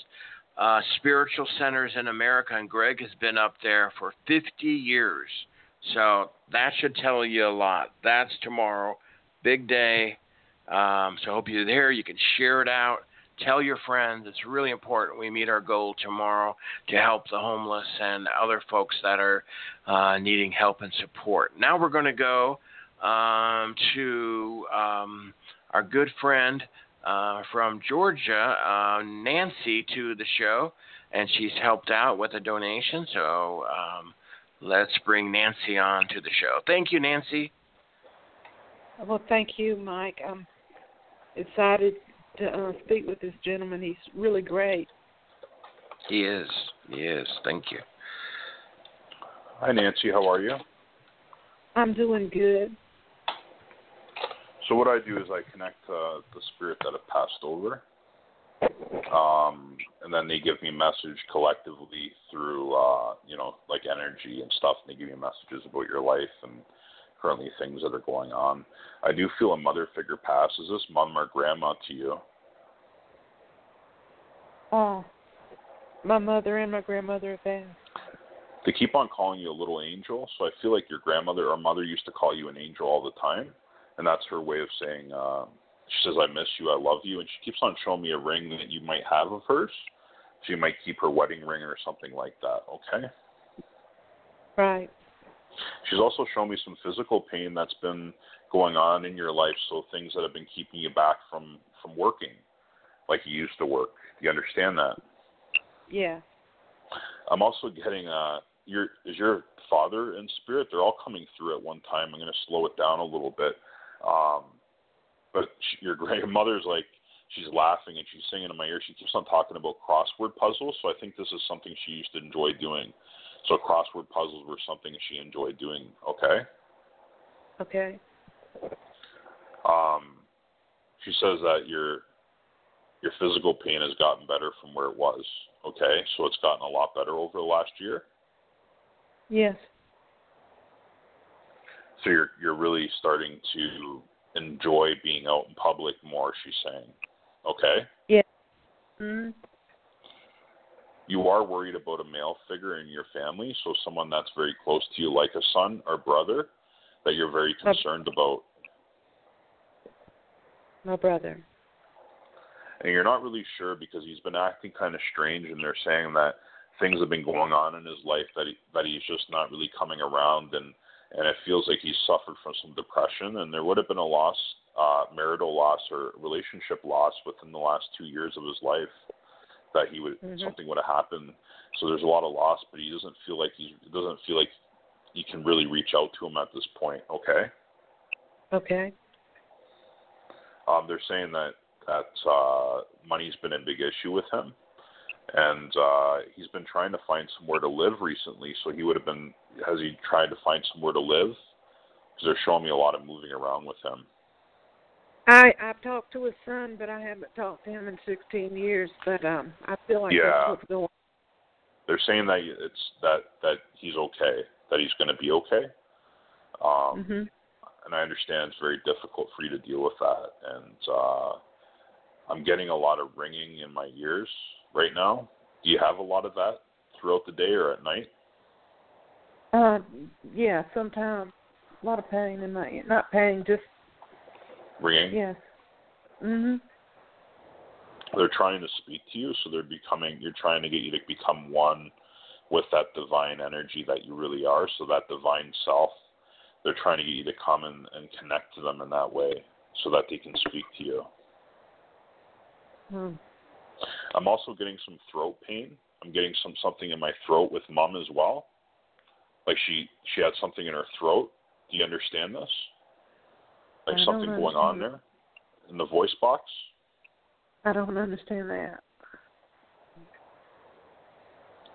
Speaker 2: uh, spiritual centers in America, and Greg has been up there for 50 years. So that should tell you a lot. That's tomorrow, big day. Um, so I hope you're there. You can share it out. Tell your friends. It's really important we meet our goal tomorrow to help the homeless and other folks that are uh, needing help and support. Now we're going to go um, to um, our good friend uh, from Georgia, uh, Nancy, to the show, and she's helped out with a donation. So um, let's bring Nancy on to the show. Thank you, Nancy.
Speaker 8: Well, thank you, Mike. I'm excited to uh, speak with this gentleman. He's really great.
Speaker 2: He is. He is. Thank you.
Speaker 3: Hi, Nancy. How are you?
Speaker 8: I'm doing good.
Speaker 3: So what I do is I connect uh, the spirit that have passed over, um, and then they give me a message collectively through, uh, you know, like energy and stuff. And they give me messages about your life and currently things that are going on. I do feel a mother figure pass. Is this mom or grandma to you?
Speaker 8: Oh, my mother and my grandmother have passed.
Speaker 3: They keep on calling you a little angel, so I feel like your grandmother or mother used to call you an angel all the time, and that's her way of saying. Uh, she says, "I miss you, I love you," and she keeps on showing me a ring that you might have of hers. She might keep her wedding ring or something like that. Okay.
Speaker 8: Right.
Speaker 3: She's also shown me some physical pain that's been going on in your life, so things that have been keeping you back from from working, like you used to work. Do you understand that?
Speaker 8: Yeah.
Speaker 3: I'm also getting uh your is your father in spirit? They're all coming through at one time. I'm going to slow it down a little bit. Um, but she, your grandmother's like she's laughing and she's singing in my ear. She keeps on talking about crossword puzzles, so I think this is something she used to enjoy doing. So crossword puzzles were something she enjoyed doing. Okay.
Speaker 8: Okay.
Speaker 3: Um, she says that your your physical pain has gotten better from where it was. Okay, so it's gotten a lot better over the last year.
Speaker 8: Yes.
Speaker 3: So you're you're really starting to enjoy being out in public more. She's saying. Okay.
Speaker 8: Yeah. Mm-hmm.
Speaker 3: You are worried about a male figure in your family, so someone that's very close to you, like a son or brother, that you're very concerned about.
Speaker 8: My brother.
Speaker 3: And you're not really sure because he's been acting kind of strange, and they're saying that things have been going on in his life that he, that he's just not really coming around, and and it feels like he's suffered from some depression, and there would have been a loss, uh, marital loss or relationship loss within the last two years of his life that he would
Speaker 8: Mhm.
Speaker 3: something would have happened. So there's a lot of loss, but he doesn't feel like he doesn't feel like you can really reach out to him at this point. Okay.
Speaker 8: Okay.
Speaker 3: Um, they're saying that that uh, money's been a big issue with him, and uh, he's been trying to find somewhere to live recently. So he would have been. Has he tried to find somewhere to live? Because they're showing me a lot of moving around with him.
Speaker 8: I I've talked to his son, but I haven't talked to him in 16 years. But um, I feel like
Speaker 3: Yeah.
Speaker 8: that's what's going.
Speaker 3: They're saying that it's that that he's okay, that he's going to be okay. Um,
Speaker 8: hmm
Speaker 3: and I understand it's very difficult for you to deal with that. And uh, I'm getting a lot of ringing in my ears right now. Do you have a lot of that throughout the day or at night?
Speaker 8: Uh, yeah, sometimes a lot of pain in my not pain, just
Speaker 3: Ringing.
Speaker 8: yes. Mhm.
Speaker 3: They're trying to speak to you, so they're becoming. You're trying to get you to become one with that divine energy that you really are. So that divine self, they're trying to get you to come and, and connect to them in that way, so that they can speak to you.
Speaker 8: Hmm.
Speaker 3: I'm also getting some throat pain. I'm getting some something in my throat with mom as well. Like she she had something in her throat. Do you understand this? Like
Speaker 8: I
Speaker 3: something going on there in the voice box.
Speaker 8: I don't understand that.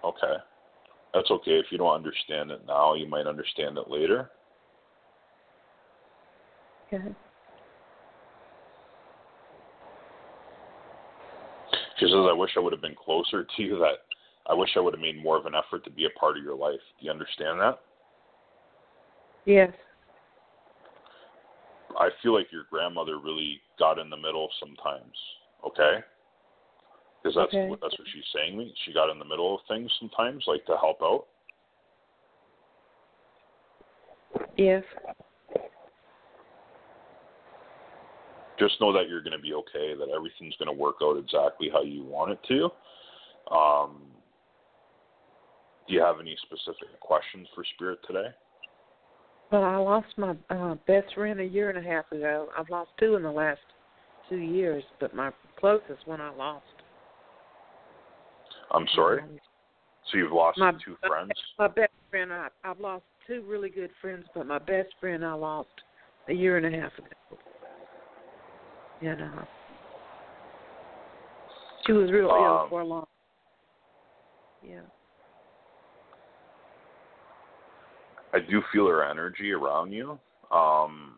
Speaker 3: Okay. That's okay if you don't understand it now, you might understand it later.
Speaker 8: Okay.
Speaker 3: She says, I wish I would have been closer to you that I wish I would have made more of an effort to be a part of your life. Do you understand that?
Speaker 8: Yes.
Speaker 3: I feel like your grandmother really got in the middle sometimes. Okay, because that's
Speaker 8: Okay.
Speaker 3: what that's what she's saying. Me, she got in the middle of things sometimes, like to help out.
Speaker 8: Yes.
Speaker 3: Just know that you're going to be okay. That everything's going to work out exactly how you want it to. Um, do you have any specific questions for Spirit today?
Speaker 8: Well, I lost my uh, best friend a year and a half ago. I've lost two in the last two years, but my closest one I lost.
Speaker 3: I'm sorry. So you've lost
Speaker 8: My-
Speaker 3: two friends.
Speaker 8: My best friend, I, I've lost two really good friends, but my best friend I lost a year and a half ago. Know, she was real
Speaker 3: Um,
Speaker 8: ill for a long. Yeah.
Speaker 3: I do feel her energy around you. Um,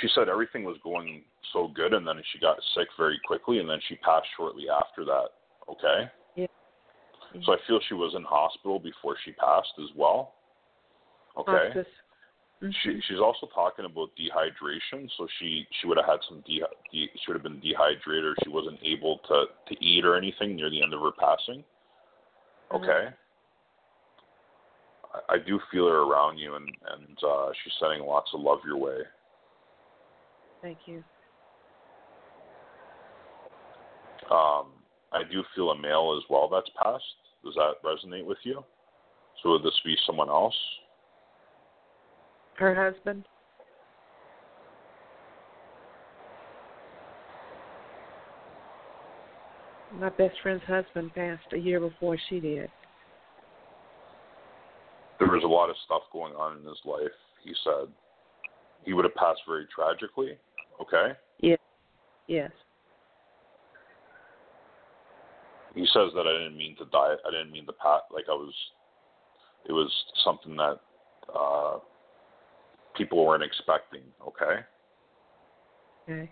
Speaker 3: she said everything was going so good, and then she got sick very quickly, and then she passed shortly after that. Okay.
Speaker 8: Yeah.
Speaker 3: So I feel she was in hospital before she passed as well. Okay.
Speaker 8: Hospice.
Speaker 3: She she's also talking about dehydration. So she she would have had some de, de she would have been dehydrated, or she wasn't able to to eat or anything near the end of her passing. Okay. I, I do feel her around you, and and uh, she's sending lots of love your way.
Speaker 8: Thank you.
Speaker 3: Um, I do feel a male as well that's passed. Does that resonate with you? So would this be someone else?
Speaker 8: Her husband. My best friend's husband passed a year before she did.
Speaker 3: There was a lot of stuff going on in his life. He said he would have passed very tragically. Okay.
Speaker 8: Yes. Yes.
Speaker 3: He says that I didn't mean to die. I didn't mean to pass. Like I was. It was something that uh, people weren't expecting. Okay.
Speaker 8: Okay.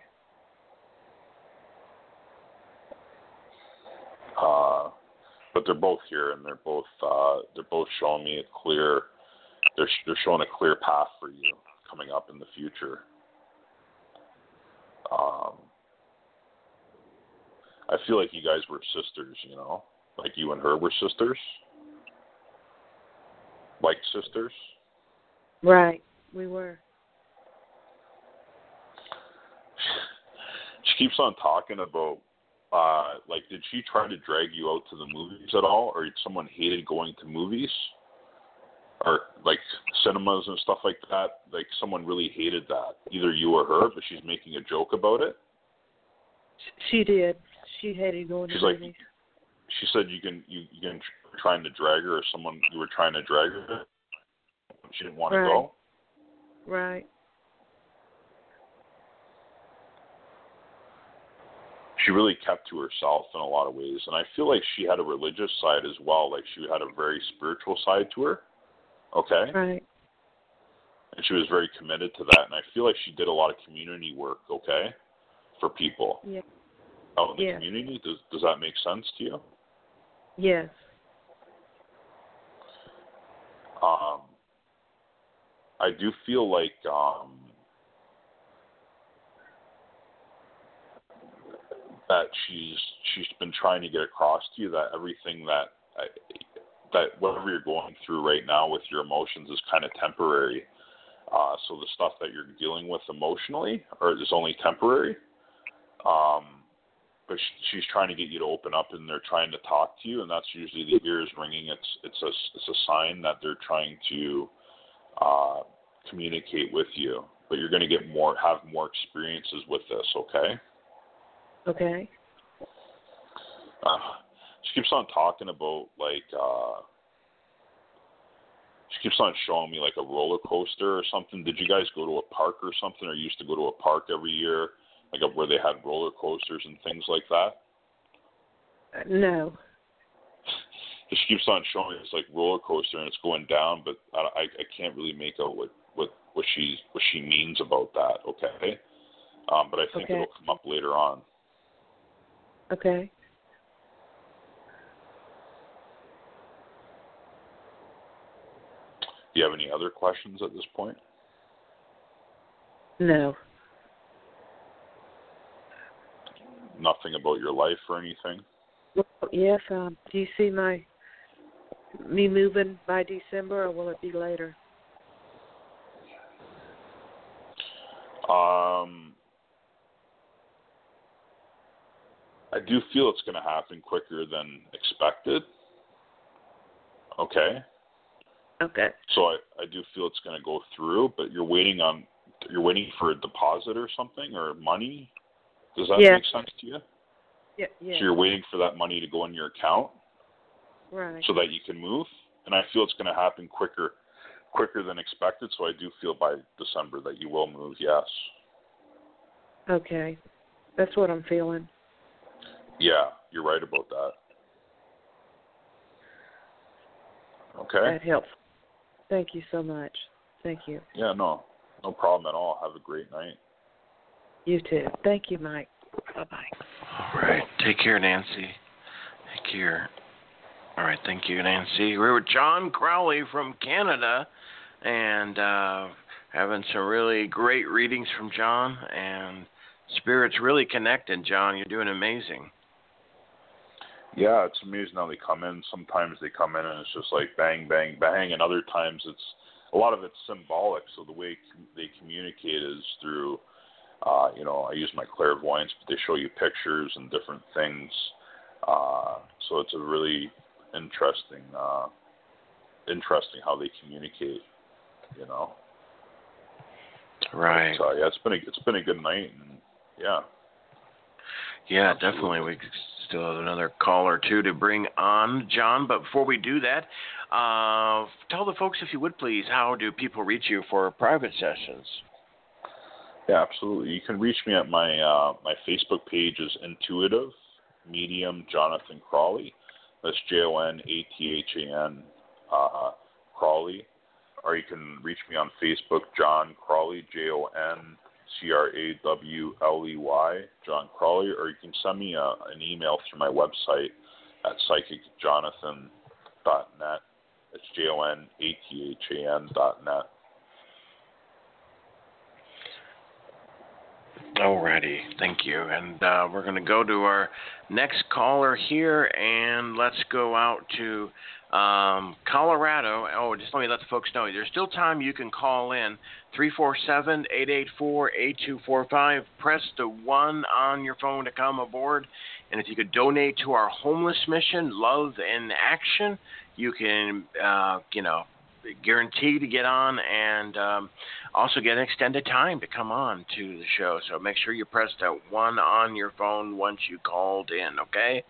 Speaker 3: uh, but they're both here and they're both uh, they're both showing me a clear they're they're showing a clear path for you coming up in the future. Um, I feel like you guys were sisters, you know, like you and her were sisters, like sisters.
Speaker 8: Right. We were.
Speaker 3: She keeps on talking about uh like did she try to drag you out to the movies at all? Or someone hated going to movies? Or like cinemas and stuff like that? Like someone really hated that. Either you or her but she's making a joke about it?
Speaker 8: She did. She hated going
Speaker 3: She's
Speaker 8: to
Speaker 3: like-
Speaker 8: movies.
Speaker 3: she said you can you you can trying to drag her or someone you were trying to drag her? She didn't want to go?
Speaker 8: Right.
Speaker 3: She really kept to herself in a lot of ways, and I feel like she had a religious side as well. Like she had a very spiritual side to her. Okay.
Speaker 8: Right.
Speaker 3: And she was very committed to that, and I feel like she did a lot of community work. Okay, for people
Speaker 8: Yeah.
Speaker 3: out in the
Speaker 8: Yeah.
Speaker 3: community. Does does that make sense to you?
Speaker 8: Yes.
Speaker 3: um, I do feel like um, that she's she's been trying to get across to you that everything that that whatever you're going through right now with your emotions is kind of temporary. Uh, so the stuff that you're dealing with emotionally or is only temporary. Um, but she's trying to get you to open up, and they're trying to talk to you, and that's usually the ears ringing. It's it's a it's a sign that they're trying to uh, communicate with you. But you're going to get more have more experiences with this. Okay.
Speaker 8: Okay.
Speaker 3: Uh, she keeps on talking about like uh, she keeps on showing me like a roller coaster or something. Did you guys go to a park or something, or you used to go to a park every year, like a, where they had roller coasters and things like that?
Speaker 8: Uh, no. [LAUGHS]
Speaker 3: She keeps on showing me this like roller coaster and it's going down, but I, I, I can't really make out what what what she what she means about that. Okay, um, but I think
Speaker 8: Okay.
Speaker 3: it'll come up later on.
Speaker 8: Okay.
Speaker 3: Do you have any other questions at this point?
Speaker 8: No.
Speaker 3: Nothing about your life or anything?
Speaker 8: Well, yes. Um, do you see my me moving by December, or will it be later?
Speaker 3: Um, I do feel it's going to happen quicker than expected. Okay.
Speaker 8: Okay.
Speaker 3: So I, I do feel it's going to go through, but you're waiting on you're waiting for a deposit or something or money. Does that
Speaker 8: Yeah.
Speaker 3: make sense to you?
Speaker 8: Yeah. Yeah.
Speaker 3: So you're waiting for that money to go in your account
Speaker 8: Right.
Speaker 3: so that you can move, and I feel it's going to happen quicker quicker than expected. So I do feel by December that you will move. Yes.
Speaker 8: Okay. That's what I'm feeling.
Speaker 3: Yeah, you're right about that. Okay.
Speaker 8: That helps. Thank you so much. Thank you.
Speaker 3: Yeah, no, no problem at all. Have a great night.
Speaker 8: You too. Thank you, Mike. Bye bye.
Speaker 2: All right. Take care, Nancy. Take care. All right. Thank you, Nancy. We're with Jon Crawley from Canada and uh, having some really great readings from Jon. And Spirit's really connected, Jon. You're doing amazing.
Speaker 3: Yeah, it's amazing how they come in. Sometimes they come in and it's just like bang, bang, bang, and other times it's a lot of it's symbolic. So the way they communicate is through, uh, you know, I use my clairvoyance, but they show you pictures and different things. Uh, so it's a really interesting, uh, interesting how they communicate. You know.
Speaker 2: Right.
Speaker 3: So yeah, it's been a it's been a good night, and yeah.
Speaker 2: Yeah, definitely. We still have another call or two to bring on, Jon. But before we do that, uh, tell the folks, if you would please, how do people reach you for private sessions?
Speaker 3: Yeah, absolutely. You can reach me at my uh, my Facebook page is Intuitive Medium Jonathan Crawley. That's J O N A T H A N uh, Crawley. Or you can reach me on Facebook, Jon Crawley, J O N C R A W L E Y, Jon Crawley. Or you can send me a, an email through my website at psychicjonathan.net. It's J O N A T H A N dot net.
Speaker 2: Alrighty, thank you. And uh, we're going to go to our next caller here, and let's go out to um, Colorado. Oh, just let me let the folks know there's still time. You can call in 347 884 8245. Press the one on your phone to come aboard. And if you could donate to our homeless mission, Love in Action, you can, uh, you know, guarantee to get on and um, also get an extended time to come on to the show. So make sure you press that one on your phone once you called in, okay?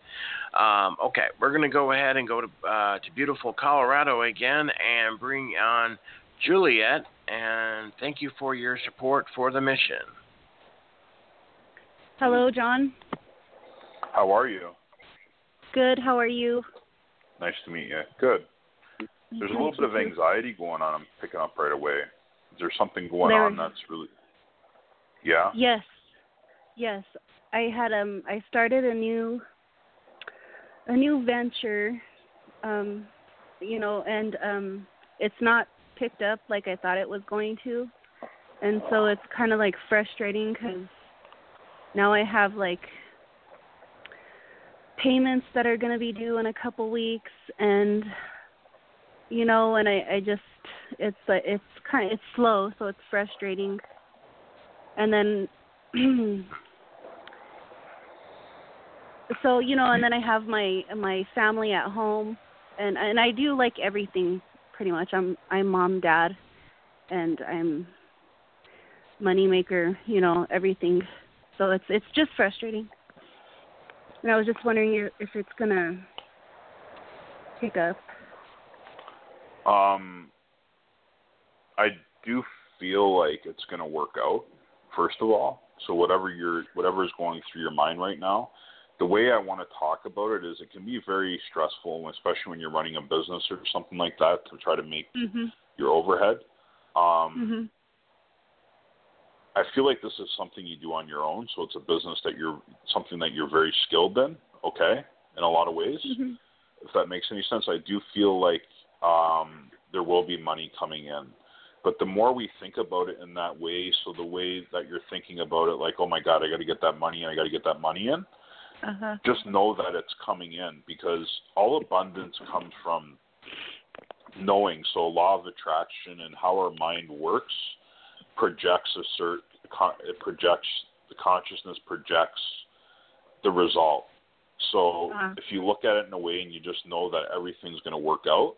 Speaker 2: Um, okay, we're going to go ahead and go to, uh, to beautiful Colorado again and bring on Juliet. And thank you for your support for the mission.
Speaker 9: Hello, Jon.
Speaker 3: How are you?
Speaker 9: Good. How are you?
Speaker 3: Nice to meet you. Good. There's a little bit of anxiety going on. I'm picking up right away. Is there something going
Speaker 9: There-
Speaker 3: on that's really? Yeah.
Speaker 9: Yes. Yes. I had um I started a new a new venture um you know and um it's not picked up like I thought it was going to. And so it's kind of like frustrating cuz now I have like payments that are going to be due in a couple weeks and you know and I I just it's like it's kind of, it's slow so it's frustrating. And then [CLEARS THROAT] so you know and then i have my my family at home. And and i do like everything pretty much. I'm i'm mom dad and i'm money maker you know everything. So it's it's just frustrating. And i was just wondering if it's gonna pick up
Speaker 3: Um, I do feel like it's going to work out. First of all, so whatever you're, whatever is going through your mind right now, the way I want to talk about it is, it can be very stressful, especially when you're running a business or something like that, to try to make
Speaker 9: mhm
Speaker 3: your overhead. Um,
Speaker 9: mhm
Speaker 3: I feel like this is something you do on your own, so it's a business that you're something that you're very skilled in. Okay, in a lot of ways.
Speaker 9: mhm
Speaker 3: if that makes any sense. I do feel like um, there will be money coming in. But the more we think about it in that way, so the way that you're thinking about it, like, oh my God, I got to get that money in, I got to get that money in,
Speaker 9: uh-huh
Speaker 3: just know that it's coming in because all abundance comes from knowing. So, law of attraction and how our mind works projects a certain, it projects, the consciousness projects the result. So
Speaker 9: Uh-huh.
Speaker 3: if you look at it in a way and you just know that everything's going to work out,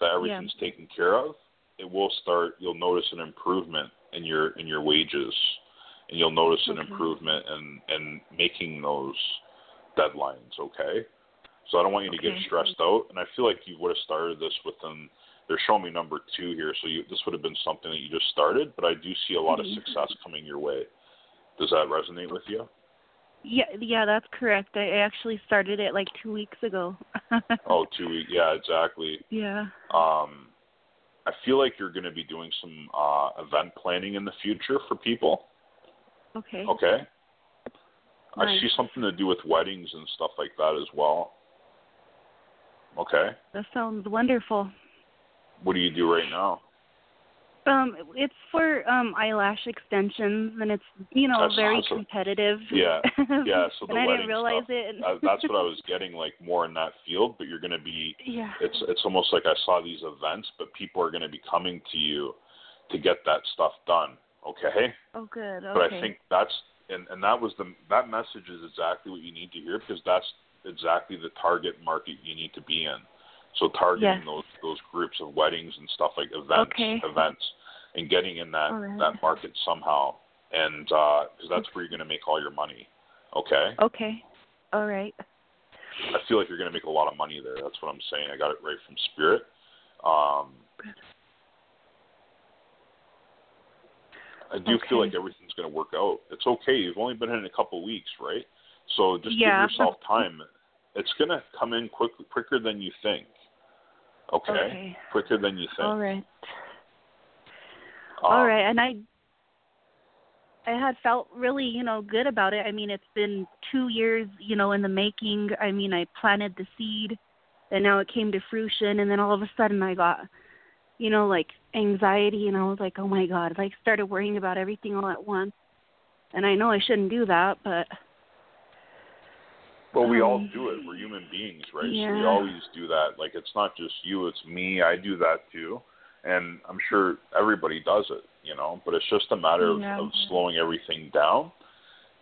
Speaker 3: that everything's taken care of, it will start. You'll notice an improvement in your in your wages, and you'll notice an
Speaker 9: Okay.
Speaker 3: improvement in in making those deadlines. Okay. So I don't want you to get stressed out, and I feel like you would have started this within. They're showing me number two here, so you, this would have been something that you just started. But I do see a lot of
Speaker 9: Mhm.
Speaker 3: success coming your way. Does that resonate with you?
Speaker 9: Yeah yeah that's correct i actually started it like two weeks ago [LAUGHS]
Speaker 3: Oh, two weeks. Yeah, exactly.
Speaker 9: yeah
Speaker 3: Um, I feel like you're going to be doing some uh, event planning in the future for people.
Speaker 9: okay
Speaker 3: Okay.
Speaker 9: Nice.
Speaker 3: I see something to do with weddings and stuff like that as well. Okay.
Speaker 9: that sounds wonderful
Speaker 3: What do you do right now?
Speaker 9: Um, it's for um eyelash extensions, and it's you know
Speaker 3: That's
Speaker 9: very
Speaker 3: awesome.
Speaker 9: competitive.
Speaker 3: Yeah, [LAUGHS] yeah. So the
Speaker 9: and I didn't realize
Speaker 3: stuff.
Speaker 9: it.
Speaker 3: Uh, that's what I was [LAUGHS] getting like more in that field. But you're going to be.
Speaker 9: Yeah.
Speaker 3: It's it's almost like I saw these events, but people are going to be coming to you to get that stuff done. Okay.
Speaker 9: Oh, good. Okay.
Speaker 3: But I think that's and and that was the that message is exactly what you need to hear because that's exactly the target market you need to be in. So targeting
Speaker 9: Yes.
Speaker 3: those those groups of weddings and stuff like events
Speaker 9: Okay.
Speaker 3: events and getting in that
Speaker 9: right.
Speaker 3: that market somehow and because that's where you're going to make all your money. Okay.
Speaker 9: Okay. All right.
Speaker 3: I feel like you're going to make a lot of money there. That's what I'm saying. I got it right from spirit. Um, I do feel like everything's going to work out. It's okay. You've only been in a couple weeks, right? So just
Speaker 9: Yeah.
Speaker 3: give yourself time. It's going to come in quick, quicker than you think. Okay?
Speaker 9: Okay.
Speaker 3: Quicker than you think.
Speaker 9: All right.
Speaker 3: Um,
Speaker 9: All right. And I I had felt really, you know, good about it. I mean, it's been 2 years, you know, in the making. I mean, I planted the seed and now it came to fruition and then all of a sudden I got you know, like anxiety and I was like, "Oh my god." Like started worrying about everything all at once. And I know I shouldn't do that, but
Speaker 3: Well, we all
Speaker 9: Um,
Speaker 3: do it. We're human beings, right? So we always do that. Like it's not just you, it's me. I do that too. And I'm sure everybody does it, you know, but it's just a matter of,
Speaker 9: Yeah.
Speaker 3: of slowing everything down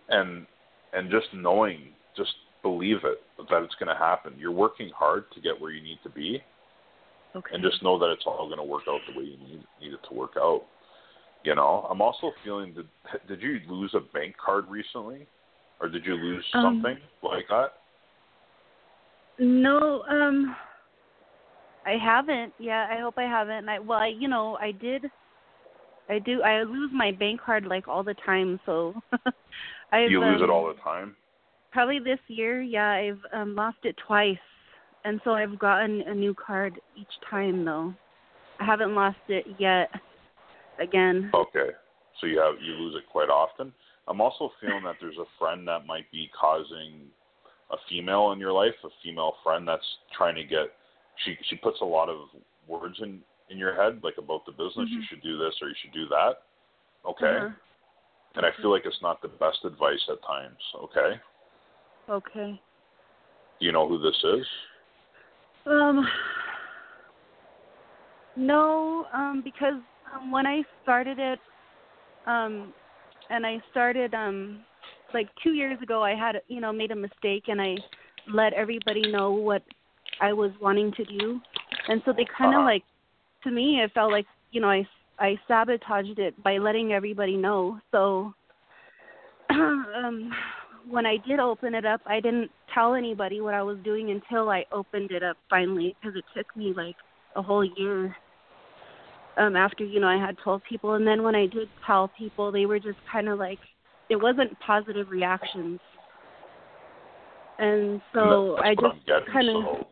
Speaker 3: and and just knowing, just believe it that it's going to happen. You're working hard to get where you need to be
Speaker 9: okay.
Speaker 3: and just know that it's all going to work out the way you need, need it to work out. You know, I'm also feeling did did you lose a bank card recently, or did you lose
Speaker 9: Um,
Speaker 3: something like that?
Speaker 9: No, um I haven't. Yeah, I hope I haven't. And I well, I you know, I did I do I lose my bank card like all the time, so [LAUGHS] I've
Speaker 3: you lose it
Speaker 9: um,
Speaker 3: all the time.
Speaker 9: probably this year. Yeah, I've um, lost it twice, and so I've gotten a new card each time though. I haven't lost it yet. Again.
Speaker 3: Okay. So you have you lose it quite often. I'm also feeling that there's a friend that might be causing a female in your life, a female friend that's trying to get she she puts a lot of words in in your head like about the business you
Speaker 9: Mhm.
Speaker 3: should do this or you should do that. Okay?
Speaker 9: Uh-huh.
Speaker 3: And I feel like it's not the best advice at times, okay?
Speaker 9: Okay.
Speaker 3: Do you know who this is?
Speaker 9: Um. No, um, because um, when I started it, um, and I started um, like two years ago, I had you know made a mistake and I let everybody know what I was wanting to do, and so they kind of
Speaker 3: Uh-huh.
Speaker 9: like, to me, it felt like you know I I sabotaged it by letting everybody know. So, [CLEARS THROAT] um, when I did open it up, I didn't tell anybody what I was doing until I opened it up finally because it took me like a whole year um after you know I had told people and then when I did tell people they were just kind of like it wasn't positive reactions. And so I just kind of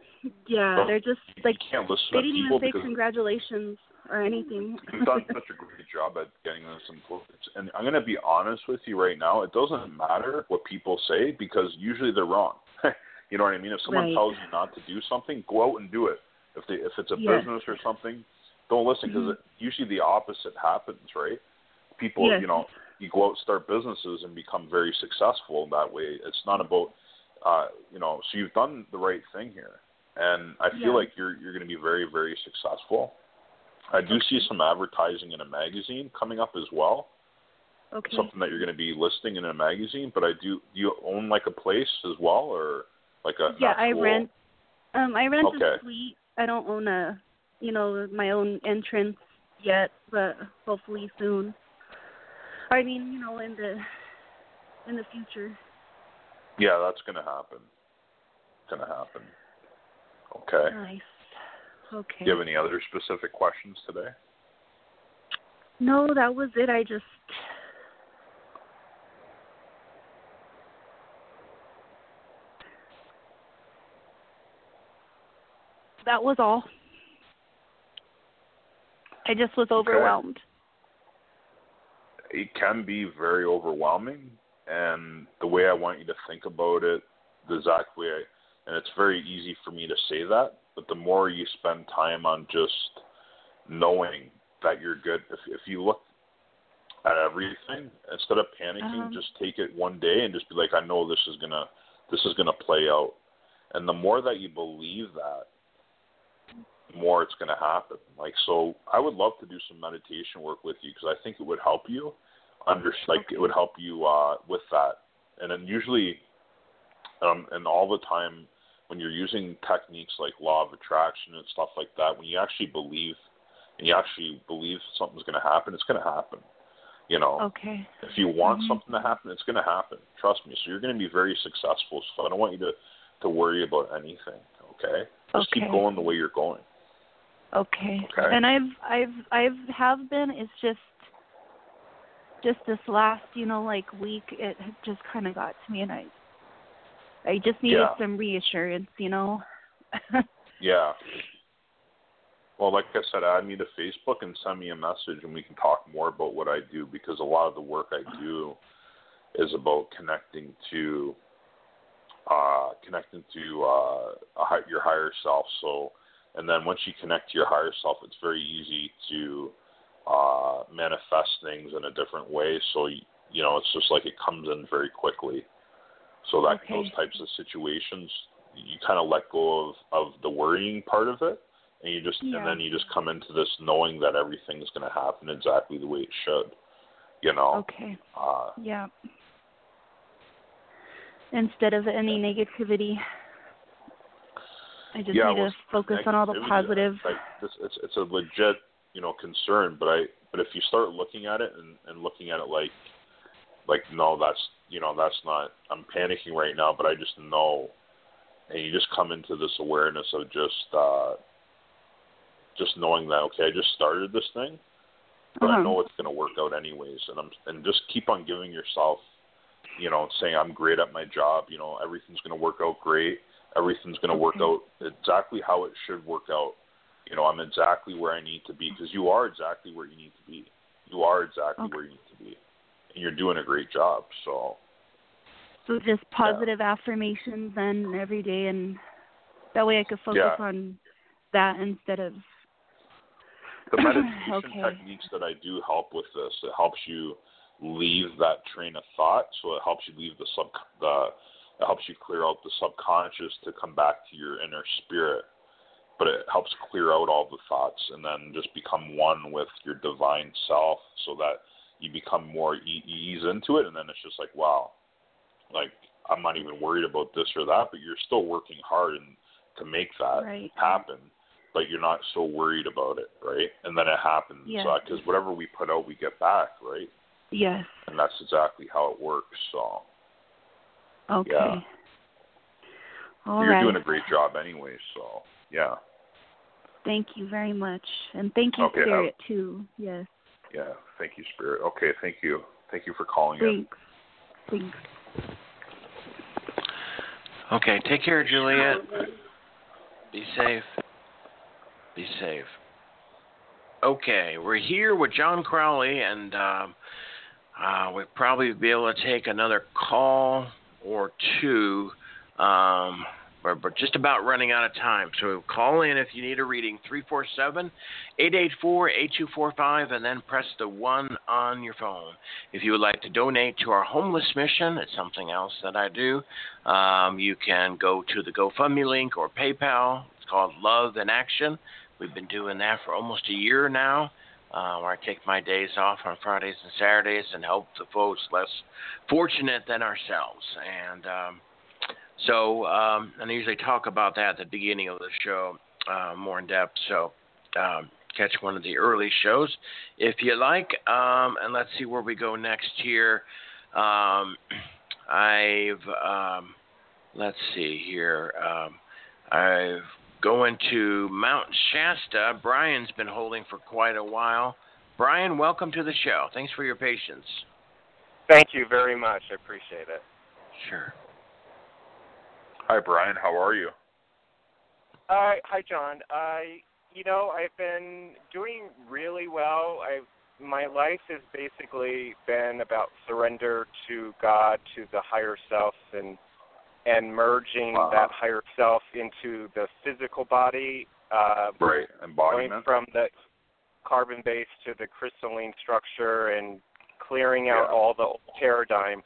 Speaker 9: yeah, they're just like they didn't even say congratulations or anything. [LAUGHS]
Speaker 3: You've done such a great job at getting this in focus. And I'm going to be honest with you right now. It doesn't matter what people say because usually they're wrong. [LAUGHS] you know what I mean? If someone
Speaker 9: Right.
Speaker 3: tells you not to do something, go out and do it. If they if it's a
Speaker 9: Yes.
Speaker 3: business or something, don't listen because
Speaker 9: Mhm.
Speaker 3: usually the opposite happens, right? People,
Speaker 9: Yes.
Speaker 3: you know, you go out start businesses and become very successful in that way. It's not about uh, you know, so you've done the right thing here. And I feel
Speaker 9: Yeah.
Speaker 3: like you're you're going to be very very successful. I do see some advertising in a magazine coming up as well.
Speaker 9: Okay.
Speaker 3: Something that you're going to be listing in a magazine. But I do. Do you own like a place as well, or like a?
Speaker 9: yeah, I rent um I rent
Speaker 3: Okay.
Speaker 9: a suite. I don't own a you know, my own entrance yet, but hopefully soon. I mean, you know, in the in the future.
Speaker 3: Yeah, that's going to happen. It's Going to happen. Okay.
Speaker 9: Nice. Okay.
Speaker 3: Do you have any other specific questions today?
Speaker 9: No, that was it. I just That was all. I just was overwhelmed.
Speaker 3: it can be very overwhelming and the way I want you to think about it, the exact way I, and it's very easy for me to say that, but the more you spend time on just knowing that you're good, if if you look at everything instead of panicking,
Speaker 9: Um.
Speaker 3: just take it one day and just be like, I know this is gonna this is gonna play out, and the more that you believe that, the more it's going to happen. Like so, I would love to do some meditation work with you because I think it would help you under like it would help you uh, with that. And then usually, um, and all the time when you're using techniques like law of attraction and stuff like that, when you actually believe and you actually believe something's going to happen, it's going to happen. You know,
Speaker 9: Okay.
Speaker 3: if you want
Speaker 9: Mhm.
Speaker 3: something to happen, it's going to happen. Trust me. So you're going to be very successful. So I don't want you to to worry about anything. Okay, just keep going the way you're going.
Speaker 9: Okay.
Speaker 3: Okay.
Speaker 9: And I've I've I've have been it's just just this last, you know, like week it just kind of got to me and I I just needed
Speaker 3: Yeah.
Speaker 9: some reassurance, you know. [LAUGHS]
Speaker 3: Yeah. Well, like I said, add me to Facebook and send me a message, and we can talk more about what I do because a lot of the work I do is about connecting to uh, connecting to uh, a, your higher self. So, and then once you connect to your higher self, it's very easy to uh, manifest things in a different way. So, you, you know, it's just like it comes in very quickly. So that
Speaker 9: Okay.
Speaker 3: those types of situations, you kind of let go of of the worrying part of it, and you just
Speaker 9: Yeah.
Speaker 3: and then you just come into this knowing that everything's going to happen exactly the way it should. You know.
Speaker 9: Okay.
Speaker 3: Uh,
Speaker 9: Yeah. Instead of any negativity. I just
Speaker 3: yeah,
Speaker 9: need
Speaker 3: well,
Speaker 9: to focus on all the positive.
Speaker 3: Like this, it's it's a legit you know concern, but I but if you start looking at it and and looking at it like like no, that's you know that's not I'm panicking right now, but I just know, and you just come into this awareness of just uh just knowing that okay, I just started this thing, but I
Speaker 9: Uh-huh.
Speaker 3: know it's going to work out anyways, and I'm and just keep on giving yourself you know, saying I'm great at my job. You know, everything's going to work out great. Everything's going to work out exactly how it should work out. You know, I'm exactly where I need to be because you are exactly where you need to be. You are exactly
Speaker 9: Okay.
Speaker 3: where you need to be, you're doing a great job. So
Speaker 9: So just positive affirmations then every day, and that way I could focus
Speaker 3: Yeah.
Speaker 9: on that instead of.
Speaker 3: the [CLEARS THROAT] meditation
Speaker 9: Okay.
Speaker 3: techniques that I do help with this, it helps you leave that train of thought. So it helps you leave the sub the it helps you clear out the subconscious to come back to your inner spirit. But it helps clear out all the thoughts and then just become one with your divine self, so that you become more ease into it, and then it's just like wow, like I'm not even worried about this or that, but you're still working hard and to make that
Speaker 9: Right.
Speaker 3: happen but you're not so worried about it, right? And then it happens
Speaker 9: Yeah.
Speaker 3: because whatever we put out, we get back, right?
Speaker 9: Yes.
Speaker 3: And that's exactly how it works. So
Speaker 9: Okay.
Speaker 3: Yeah.
Speaker 9: All
Speaker 3: you're
Speaker 9: right.
Speaker 3: doing a great job anyway. So yeah,
Speaker 9: Thank you very much, and thank you,
Speaker 3: Okay, have-
Speaker 9: Spirit, too. Yes.
Speaker 3: Yeah. Thank you, Spirit. Okay, thank you, thank you for calling in.
Speaker 9: Thanks. Thanks.
Speaker 2: Okay, take care, Juliet. Be safe. Be safe. Okay, we're here with Jon Crawley, and um, uh, we'll probably be able to take another call or two. Um, we're, we're just about running out of time, so call in if you need a reading 347 884 8245, and then press the 1 on your phone. If you would like to donate to our homeless mission, it's something else that I do. Um, you can go to the GoFundMe link or PayPal. It's called Love in Action. We've been doing that for almost a year now, uh, where I take my days off on Fridays and Saturdays and help the folks less fortunate than ourselves. And um, so, um, and I usually talk about that at the beginning of the show uh, more in depth. So, um, catch one of the early shows if you like. Um, and let's see where we go next here. Um, I've um, let's see here. Um, I've going to Mount Shasta. Brian's been holding for quite a while. Brian, welcome to the show. Thanks for your patience.
Speaker 10: Thank you very much. I appreciate it.
Speaker 2: Sure.
Speaker 3: Hi, Brian. How are you?
Speaker 10: Uh, hi, Jon. I, you know, I've been doing really well. I, my life has basically been about surrender to God, to the higher self, and and merging
Speaker 3: Wow.
Speaker 10: that higher self into the physical body. Uh,
Speaker 3: Right,
Speaker 10: going
Speaker 3: embodiment.
Speaker 10: from the carbon base to the crystalline structure and clearing out
Speaker 3: Yeah.
Speaker 10: all the old paradigm.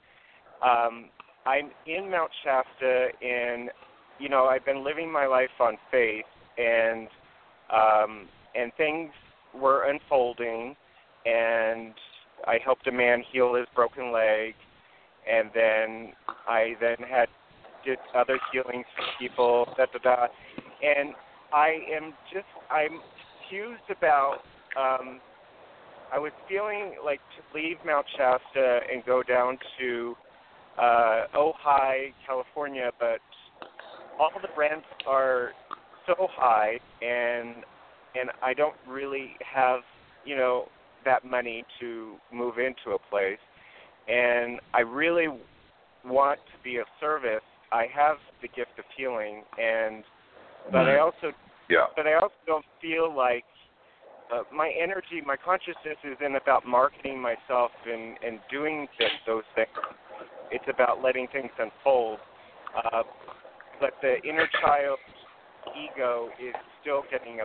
Speaker 10: Um, I'm in Mount Shasta, and you know I've been living my life on faith, and um, and things were unfolding, and I helped a man heal his broken leg, and then I then had did other healings for people, da da da, and I am just I'm confused about. Um, I was feeling like to leave Mount Shasta and go down to uh, Ojai, California, but all the rents are so high, and and I don't really have you know that money to move into a place, and I really want to be of service. I have the gift of healing, and but I also
Speaker 3: Yeah.
Speaker 10: but I also don't feel like uh, my energy, my consciousness isn't about marketing myself and and doing th- those things. It's about letting things unfold. Uh, but the inner child ego is still getting a,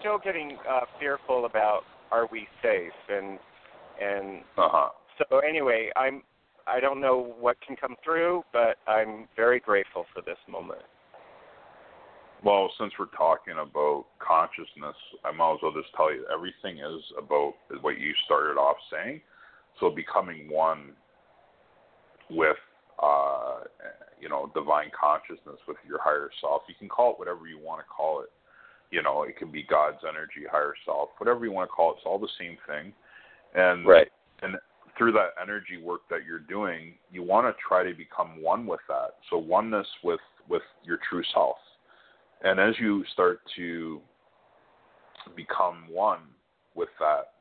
Speaker 10: still getting uh, fearful about are we safe and and
Speaker 3: Uh huh.
Speaker 10: so anyway, I'm I don't know what can come through, but I'm very grateful for this moment.
Speaker 3: Well, since we're talking about consciousness, I might as well just tell you everything is about what you started off saying. So becoming one with, uh, you know, divine consciousness with your higher self. You can call it whatever you want to call it. You know, it can be God's energy, higher self, whatever you want to call it. It's all the same thing. And
Speaker 10: Right.
Speaker 3: and through that energy work that you're doing, you want to try to become one with that. So oneness with with your true self. And as you start to become one with that,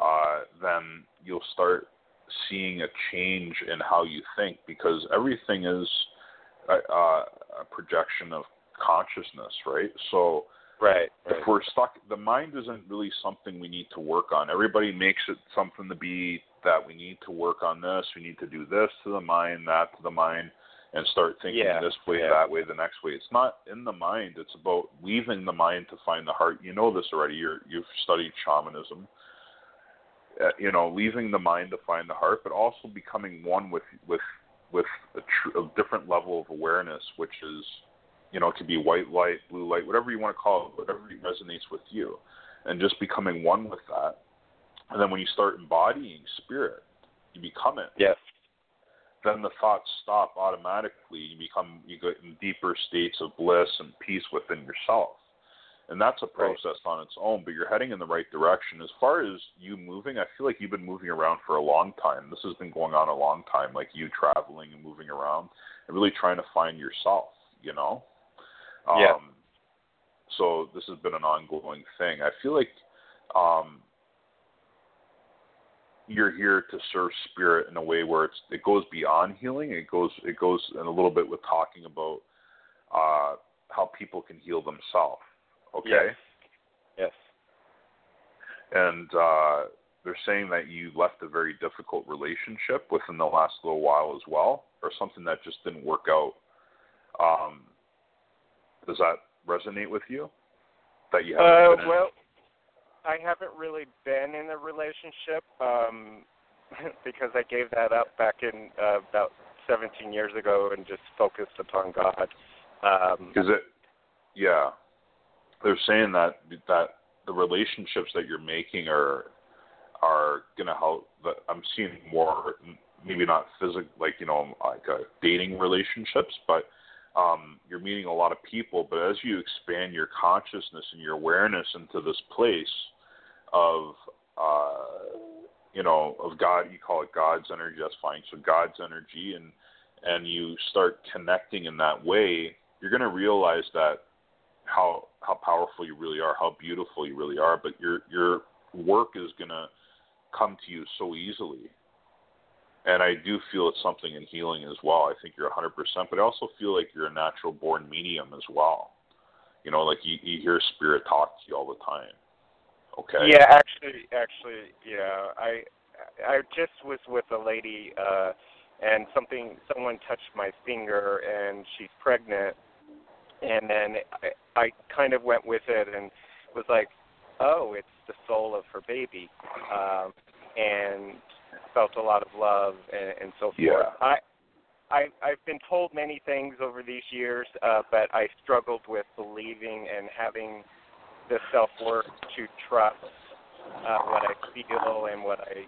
Speaker 3: uh, then you'll start seeing a change in how you think because everything is a, a projection of consciousness, right? So
Speaker 10: right,
Speaker 3: right. if we're stuck, the mind isn't really something we need to work on. Everybody makes it something to be that we need to work on this, we need to do this to the mind, that to the mind, and start thinking
Speaker 10: yeah,
Speaker 3: this way,
Speaker 10: yeah.
Speaker 3: that way, the next way. It's not in the mind. It's about weaving the mind to find the heart. You know this already. You're, you've studied shamanism. Uh, you know, leaving the mind to find the heart, but also becoming one with with with a, tr- a different level of awareness, which is, you know, it could be white light, blue light, whatever you want to call it, whatever resonates with you, and just becoming one with that. And then when you start embodying spirit, you become it.
Speaker 10: Yes.
Speaker 3: Then the thoughts stop automatically. You become you get in deeper states of bliss and peace within yourself. And that's a process right. on its own, but you're heading in the right direction. As far as you moving, I feel like you've been moving around for a long time. This has been going on a long time, like you traveling and moving around and really trying to find yourself, you know?
Speaker 10: Yeah.
Speaker 3: Um, so this has been an ongoing thing. I feel like um, you're here to serve spirit in a way where it's it goes beyond healing. It goes it goes in a little bit with talking about uh, how people can heal themselves. Okay.
Speaker 10: Yes. yes.
Speaker 3: And uh, they're saying that you left a very difficult relationship within the last little while as well, or something that just didn't work out. Um, does that resonate with you? That you haven't
Speaker 10: uh, well, I haven't really been in a relationship um, [LAUGHS] because I gave that up back in uh, about 17 years ago and just focused upon God. Um,
Speaker 3: Is it? Yeah, they're saying that that the relationships that you're making are are gonna help. I'm seeing more, maybe not physical, like you know, like uh, dating relationships, but um, you're meeting a lot of people. But as you expand your consciousness and your awareness into this place of uh, you know of God, you call it God's energy. That's fine. So God's energy, and and you start connecting in that way, you're to realize that how how powerful you really are, how beautiful you really are. But your your work is to come to you so easily. And I do feel it's something in healing as well. I think you're a 100%, but I also feel like you're a natural born medium as well. You know, like you, you hear spirit talk to you all the time. Okay.
Speaker 10: Yeah, actually, actually, yeah. I I just was with a lady, uh, and something someone touched my finger, and she's pregnant, and then I, I kind of went with it and was like, oh, it's the soul of her baby, um, and felt a lot of love and, and so forth.
Speaker 3: Yeah.
Speaker 10: I. I, I've been told many things over these years, uh, but I struggled with believing and having the self worth to trust uh, what I feel and what I,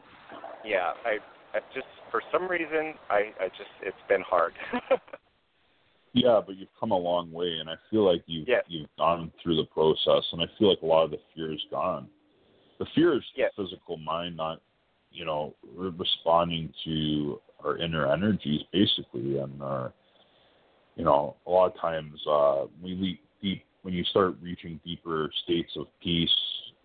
Speaker 10: yeah, I, I just for some reason I, I just it's been hard. [LAUGHS]
Speaker 3: yeah, but you've come a long way, and I feel like you've
Speaker 10: yes.
Speaker 3: you've gone through the process, and I feel like a lot of the fear is gone. The fear is
Speaker 10: yes.
Speaker 3: the physical mind not, you know, responding to our inner energies basically, and our, you know, a lot of times uh, we leap deep when you start reaching deeper states of peace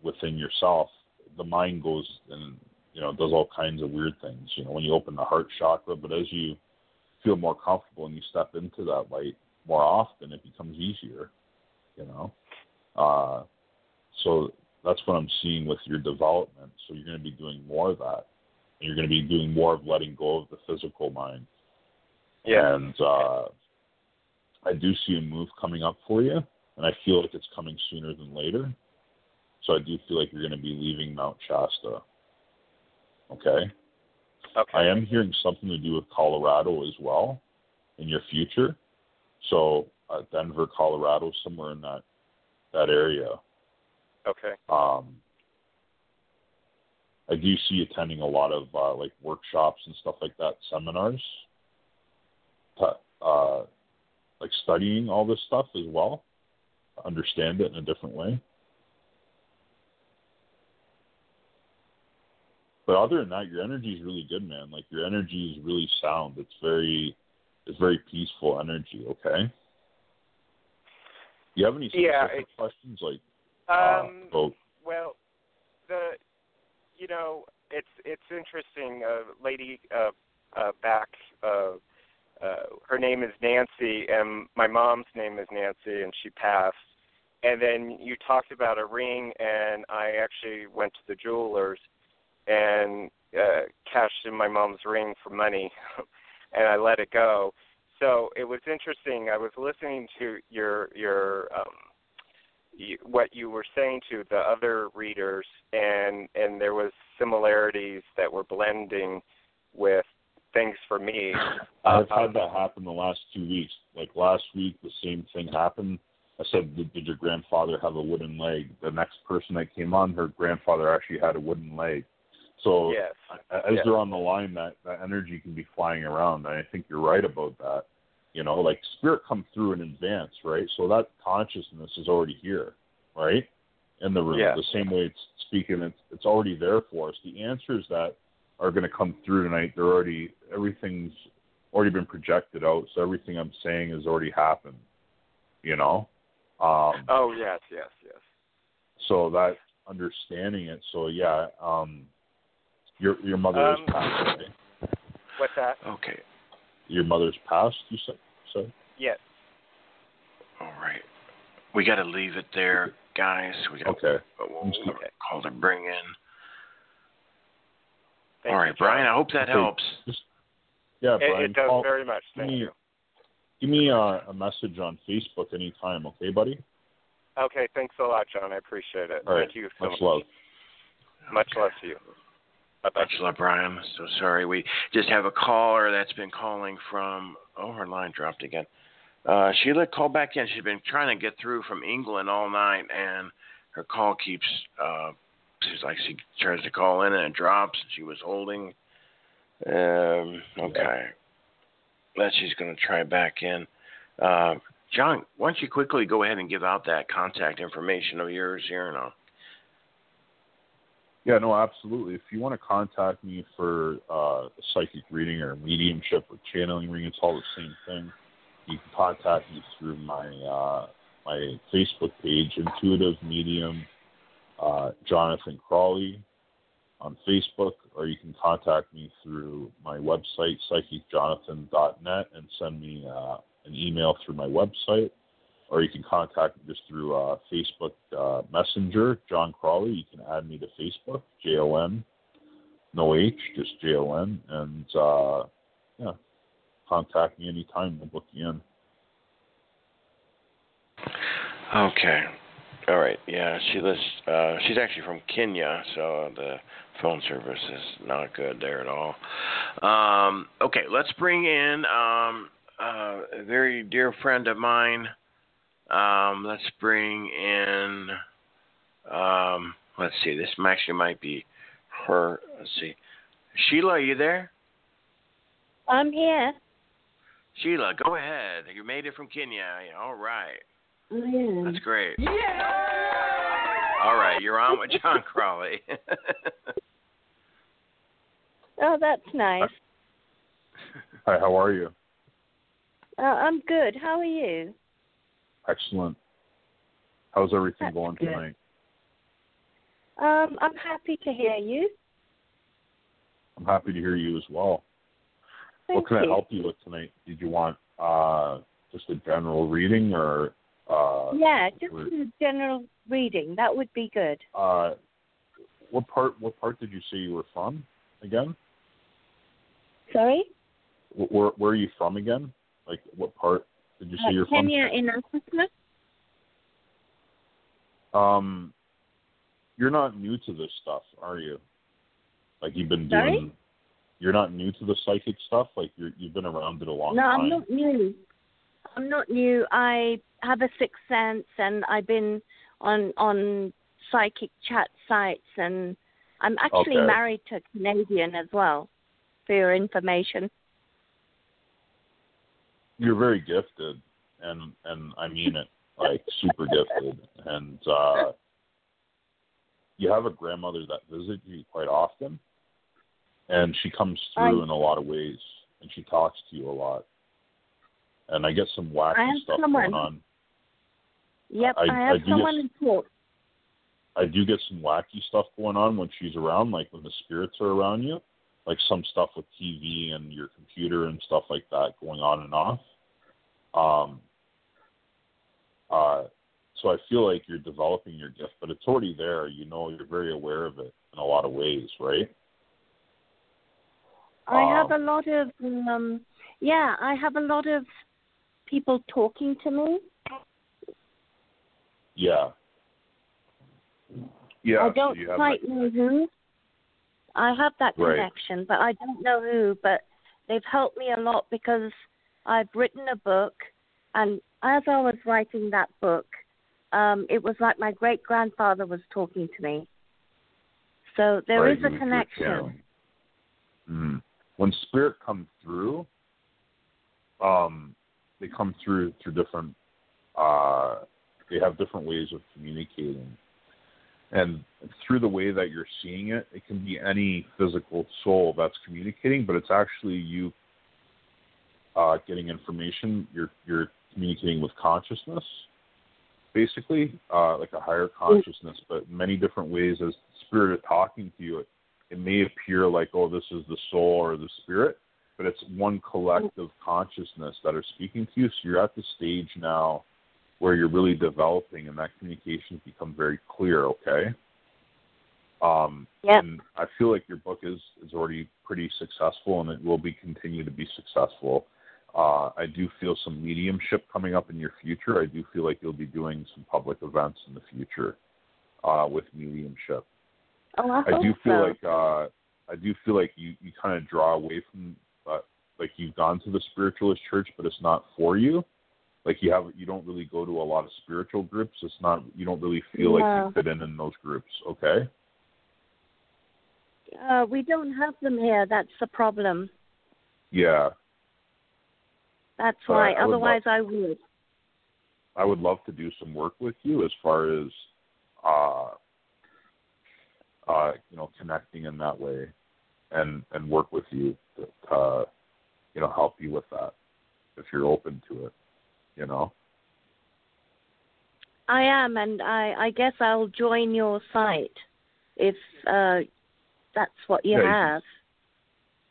Speaker 3: within yourself, the mind goes and you know does all kinds of weird things. You know, when you open the heart chakra, but as you feel more comfortable and you step into that light more often, it becomes easier. You know, uh, so that's what I'm seeing with your development. So you're going to be doing more of that. And you're going to be doing more of letting go of the physical mind.
Speaker 10: Yeah.
Speaker 3: And uh, I do see a move coming up for you and I feel like it's coming sooner than later. So I do feel like you're going to be leaving Mount Shasta. Okay.
Speaker 10: Okay.
Speaker 3: I am hearing something to do with Colorado as well in your future. So uh, Denver, Colorado, somewhere in that that area.
Speaker 10: Okay.
Speaker 3: Um, I do see attending a lot of uh, like workshops and stuff like that, seminars. Uh, like studying all this stuff as well understand it in a different way. But other than that, your energy is really good, man. Like your energy is really sound. It's very, it's very peaceful energy. Okay. Do you have any specific
Speaker 10: yeah,
Speaker 3: questions, like
Speaker 10: um,
Speaker 3: uh, about
Speaker 10: well, the, you know, it's it's interesting. A lady uh, uh, back. Uh, uh, her name is Nancy, and my mom's name is Nancy, and she passed. And then you talked about a ring, and I actually went to the jewelers and uh, cashed in my mom's ring for money, [LAUGHS] and I let it go. So it was interesting. I was listening to your your um, you, what you were saying to the other readers, and and there was similarities that were blending with things for me. [COUGHS]
Speaker 3: I've had that happen the last two weeks. Like last week, the same thing happened. I said, did, did your grandfather have a wooden leg? The next person that came on, her grandfather actually had a wooden leg. So
Speaker 10: Yes.
Speaker 3: as
Speaker 10: Yes.
Speaker 3: they're on the line, that, that energy can be flying around. And I think you're right about that. You know, like spirit comes through in advance, right? So that consciousness is already here, right? In the room.
Speaker 10: Yeah.
Speaker 3: The same way it's speaking, it's, it's already there for us. The answers that are going to come through tonight, they're already, everything's already been projected out. So everything I'm saying has already happened, you know? Um,
Speaker 10: oh yes, yes, yes.
Speaker 3: so that understanding it. So yeah, um, your your mother
Speaker 10: Um,
Speaker 3: is passed. Right?
Speaker 10: What's that?
Speaker 2: Okay.
Speaker 3: Your mother's passed. You said. said?
Speaker 10: Yes.
Speaker 2: All right. We got to leave it there, guys. We got
Speaker 3: Okay.
Speaker 2: we'll call to bring in.
Speaker 10: Thank
Speaker 2: All
Speaker 10: you,
Speaker 2: Brian. I hope that
Speaker 3: Okay.
Speaker 2: helps.
Speaker 3: Yeah,
Speaker 10: It,
Speaker 3: Brian.
Speaker 10: it does
Speaker 3: call-
Speaker 10: very much.
Speaker 3: give
Speaker 10: Thank
Speaker 3: me,
Speaker 10: you.
Speaker 3: Give me uh, a message on Facebook anytime, okay, buddy?
Speaker 10: Okay, thanks a lot, Jon. I appreciate it.
Speaker 3: All right.
Speaker 10: Thank you so
Speaker 3: Much
Speaker 10: much.
Speaker 3: love.
Speaker 10: Much love to you. Bye-bye.
Speaker 2: Brian. So sorry. We just have a caller that's been calling from. Oh, her line dropped again. Uh, Sheila, call back in. She's been trying to get through from England all night, and her call keeps. Uh, she's like she tries to call in and it drops. She was holding. Um, okay. That she's going to try back in. Uh, Jon, why don't you quickly go ahead and give out that contact information of yours here now?
Speaker 3: Yeah, no, absolutely. If you want to contact me for uh, a psychic reading or mediumship or channeling reading, it's all the same thing. You can contact me through my uh, my Facebook page, Intuitive Medium uh, Jonathan Crawley on Facebook, or you can contact me through my website, psychicjonathan.net, and send me uh, an email through my website or you can contact me just through uh, Facebook uh, Messenger, Jon Crawley. You can add me to Facebook, J O N, no H, just J O N, and uh, yeah, contact me anytime. We'll book you in.
Speaker 2: Okay. All right. Yeah, she lives. Uh, she's actually from Kenya, so the phone service is not good there at all. Um, okay, let's bring in um, uh, a very dear friend of mine. Um, let's bring in. Um, let's see. This actually might be her. Let's see. Sheila, are you there?
Speaker 11: I'm here.
Speaker 2: Sheila, go ahead. You made it from Kenya. All right.
Speaker 11: I am.
Speaker 2: That's great. Yeah. All right, you're on with Jon Crawley. [LAUGHS]
Speaker 11: Oh, that's nice.
Speaker 3: Hi, how are you?
Speaker 11: Uh, I'm good. How are you?
Speaker 3: Excellent. How's everything
Speaker 11: That's
Speaker 3: going
Speaker 11: good.
Speaker 3: tonight?
Speaker 11: Um, I'm happy to hear you.
Speaker 3: I'm happy to hear you as well.
Speaker 11: Thank
Speaker 3: what can
Speaker 11: you.
Speaker 3: I help you with tonight? Did you want uh, just a general reading or uh,
Speaker 11: yeah, just
Speaker 3: or-
Speaker 11: a general reading. That would be good.
Speaker 3: uh, what part? What part did you say you were from again?
Speaker 11: Sorry?
Speaker 3: Where Where are you from again? Like what part did you
Speaker 11: Uh,
Speaker 3: you're
Speaker 11: Kenya in Africa?
Speaker 3: from? Um, you're not new to this stuff, are you? Like you've been
Speaker 11: Sorry?
Speaker 3: doing. You're not new to the psychic stuff. Like you're you've been around it a long
Speaker 11: no,
Speaker 3: time.
Speaker 11: No, I'm not new. I'm not new. I have a sixth sense, and I've been on on psychic chat sites, and I'm actually
Speaker 3: Okay.
Speaker 11: married to a Canadian as well. For your information.
Speaker 3: You're very gifted and and I mean it like super gifted. And uh you have a grandmother that visits you quite often and she comes through
Speaker 11: I-
Speaker 3: in a lot of ways and she talks to you a lot. And I get some wacky stuff
Speaker 11: someone-
Speaker 3: going on.
Speaker 11: Yep,
Speaker 3: I-
Speaker 11: I, have
Speaker 3: I
Speaker 11: someone
Speaker 3: get-
Speaker 11: who talks.
Speaker 3: I do get some wacky stuff going on when she's around, like when the spirits are around you, like some stuff with TV and your computer and stuff like that going on and off. Um, uh, so I feel like you're developing your gift, but it's already there. You know, you're very aware of it in a lot of ways, right?
Speaker 11: I have a lot of um yeah, I have a lot of people talking to me.
Speaker 3: Yeah. Yeah.
Speaker 11: I don't
Speaker 3: you have
Speaker 11: quite
Speaker 3: like-
Speaker 11: know who. I have that
Speaker 3: Right.
Speaker 11: connection, but I don't know who. But they've helped me a lot because I've written a book, and as I was writing that book, um, it was like my great grandfather was talking to me. So there
Speaker 3: Right,
Speaker 11: is a connection.
Speaker 3: Mm. When spirit comes through, um, they come through through different. Uh, they have different ways of communicating, and through the way that you're seeing it, it can be any physical soul that's communicating, but it's actually you uh, getting information. You're you're communicating with consciousness, basically, uh, like a higher consciousness, but many different ways as spirit is talking to you. It, it may appear like, oh, this is the soul or the spirit, but it's one collective consciousness that are speaking to you. So you're at the stage now where you're really developing, and that communication become very clear. Okay. Um,
Speaker 11: Yep.
Speaker 3: And I feel like your book is is already pretty successful, and it will be continue to be successful. Uh, I do feel some mediumship coming up in your future. I do feel like you'll be doing some public events in the future uh, with mediumship.
Speaker 11: Oh, I,
Speaker 3: I do feel
Speaker 11: so.
Speaker 3: like uh, I do feel like you you kind of draw away from uh, like you've gone to the spiritualist church, but it's not for you. Like you have you don't really go to a lot of spiritual groups. It's not you don't really feel like you fit in in those groups. Okay.
Speaker 11: Uh, we don't have them here. That's the problem.
Speaker 3: Yeah,
Speaker 11: That's
Speaker 3: But
Speaker 11: why.
Speaker 3: I would love-
Speaker 11: Otherwise, I would.
Speaker 3: I would love to do some work with you as far as uh, uh, you know connecting in that way, and and work with you to uh, you know help you with that if you're open to it. You know.
Speaker 11: I am, and I, I guess I'll join your site if uh, that's what you
Speaker 3: you
Speaker 11: have.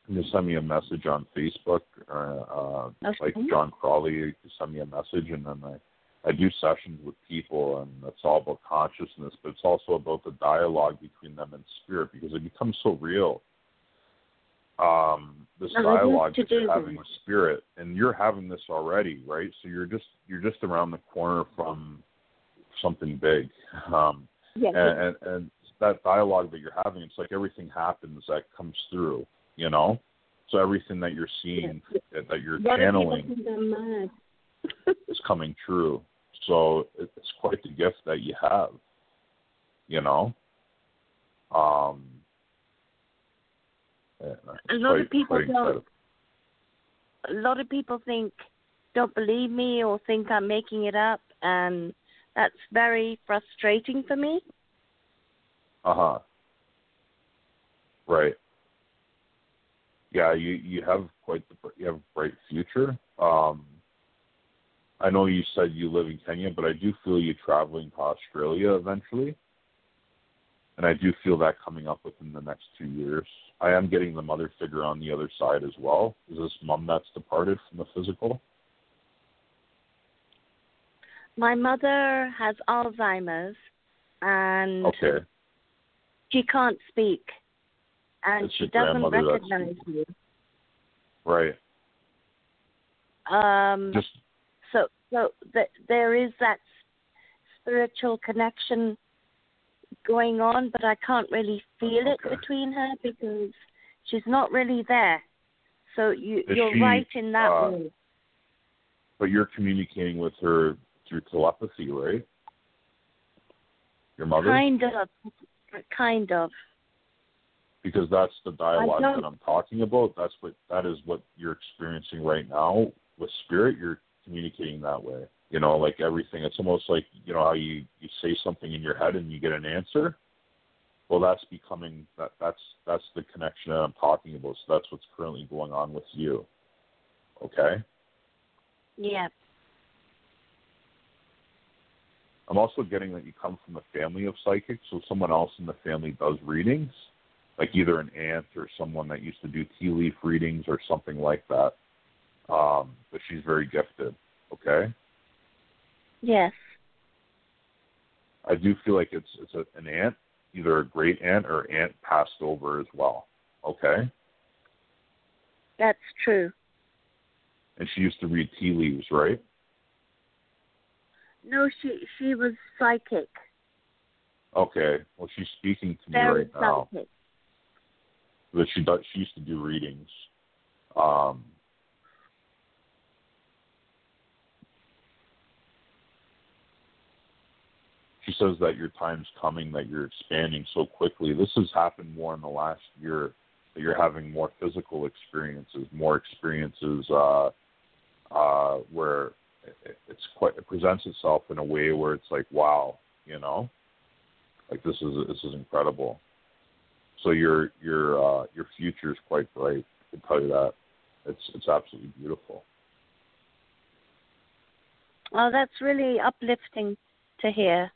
Speaker 3: You send me a message on Facebook, uh, uh,
Speaker 11: Okay.
Speaker 3: like Jon Crawley. You send me a message, and then I, I do sessions with people, and it's all about consciousness, but it's also about the dialogue between them and spirit because it becomes so real. Um, this dialogue that you're having with spirit, and you're having this already, right? So you're just you're just around the corner from something big. Um,
Speaker 11: Yes.
Speaker 3: and, and and that dialogue that you're having, it's like everything happens that comes through, you know. So everything that you're seeing, that, that you're channeling,
Speaker 11: people think I'm mad.
Speaker 3: is coming true. So it's quite the gift that you have, you know. Um, yeah,
Speaker 11: A lot
Speaker 3: quite-
Speaker 11: of people don't. A lot of people think don't believe me or think I'm making it up, and that's very frustrating for me.
Speaker 3: Uh huh. Right. Yeah, you you have quite the you have a bright future. Um, I know you said you live in Kenya, but I do feel you traveling to Australia eventually, and I do feel that coming up within the next two years. I am getting the mother figure on the other side as well. Is this mom that's departed from the physical?
Speaker 11: My mother has Alzheimer's, and
Speaker 3: Okay.
Speaker 11: she can't speak, and
Speaker 3: It's
Speaker 11: she doesn't recognize you.
Speaker 3: Right.
Speaker 11: Um,
Speaker 3: Just
Speaker 11: so so th- there is that spiritual connection going on, but I can't really feel it between her because she's not really there. So you, you're
Speaker 3: she,
Speaker 11: right in that
Speaker 3: uh,
Speaker 11: way.
Speaker 3: but you're communicating with her through telepathy, right? Your mother?
Speaker 11: Kind of, kind of.
Speaker 3: because that's the dialogue that I'm talking about. That's what that is what you're experiencing right now with spirit. You're communicating that way. You know, like everything. It's almost like you know how you you say something in your head and you get an answer. Well, that's becoming that that's that's the connection that I'm talking about. So that's what's currently going on with you. Okay.
Speaker 11: Yeah.
Speaker 3: I'm also getting that you come from a family of psychics, so someone else in the family does readings, like either an aunt or someone that used to do tea leaf readings or something like that. Um, but she's very gifted. Okay.
Speaker 11: Yes.
Speaker 3: I do feel like it's it's a, an aunt, either a great aunt or aunt passed over as well. Okay.
Speaker 11: That's true.
Speaker 3: And she used to read tea leaves, right?
Speaker 11: No, she she was psychic.
Speaker 3: Okay. Well, she's speaking to me
Speaker 11: Very
Speaker 3: right now.
Speaker 11: psychic.
Speaker 3: That she does. She used to do readings. Um, she says that your time's coming, that you're expanding so quickly. This has happened more in the last year. That you're having more physical experiences, more experiences uh, uh, where it, it's quite it presents itself in a way where it's like, wow, you know, like this is this is incredible. So your your uh, your future is quite bright. I can tell you that. It's it's absolutely beautiful.
Speaker 11: Oh, that's really uplifting to hear.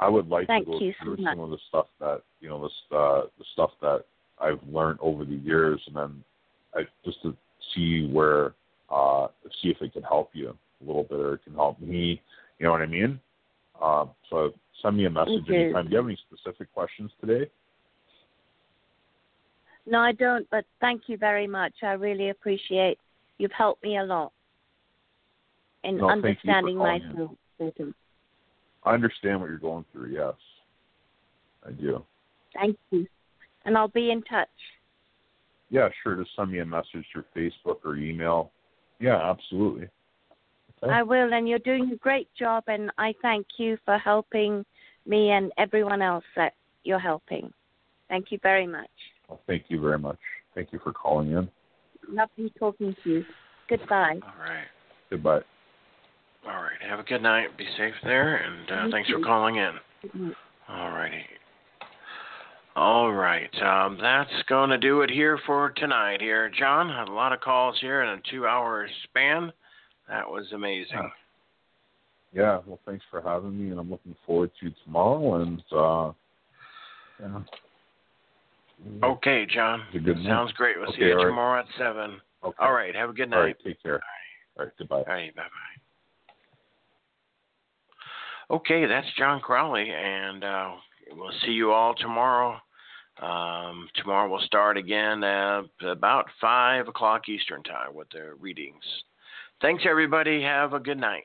Speaker 3: I would like
Speaker 11: Thank
Speaker 3: to go
Speaker 11: so
Speaker 3: through
Speaker 11: much.
Speaker 3: some of the stuff that you know, the uh, the stuff that I've learned over the years, and then I just to see where uh, see if it can help you a little bit, or it can help me. You know what I mean? Um, so send me a message
Speaker 11: Okay.
Speaker 3: anytime. Do you have any specific questions today?
Speaker 11: No, I don't, but thank you very much. I really appreciate you've helped me a lot in
Speaker 3: No, thank you for
Speaker 11: understanding myself. Better.
Speaker 3: I understand what you're going through. Yes, I do.
Speaker 11: Thank you. And I'll be in touch.
Speaker 3: Yeah, sure. Just send me a message through Facebook or email. Yeah, absolutely. Okay.
Speaker 11: I will, and you're doing a great job, and I thank you for helping me and everyone else that you're helping. Thank you very much.
Speaker 3: Well, thank you very much. Thank you for calling in.
Speaker 11: Lovely talking to you. Goodbye.
Speaker 2: All right.
Speaker 3: Goodbye.
Speaker 2: All right. Have a good night. Be safe there, and uh, thanks for calling in. All righty. All right. Um, that's going to do it here for tonight. Here, Jon had a lot of calls here in a two-hour span. That was amazing.
Speaker 3: Yeah, well, thanks for having me, and I'm looking forward to tomorrow. And uh, yeah,
Speaker 2: Okay,
Speaker 3: Jon. Good.
Speaker 2: Sounds great. We'll see you
Speaker 3: all right.
Speaker 2: tomorrow at seven.
Speaker 3: Okay.
Speaker 2: All right. Have a good night.
Speaker 3: all right, take care. All right, goodbye.
Speaker 2: All right, bye bye. Okay, that's Jon Crawley, and uh, we'll see you all tomorrow. Um, tomorrow we'll start again at about 5 o'clock Eastern Time with the readings. Thanks, everybody. Have a good night.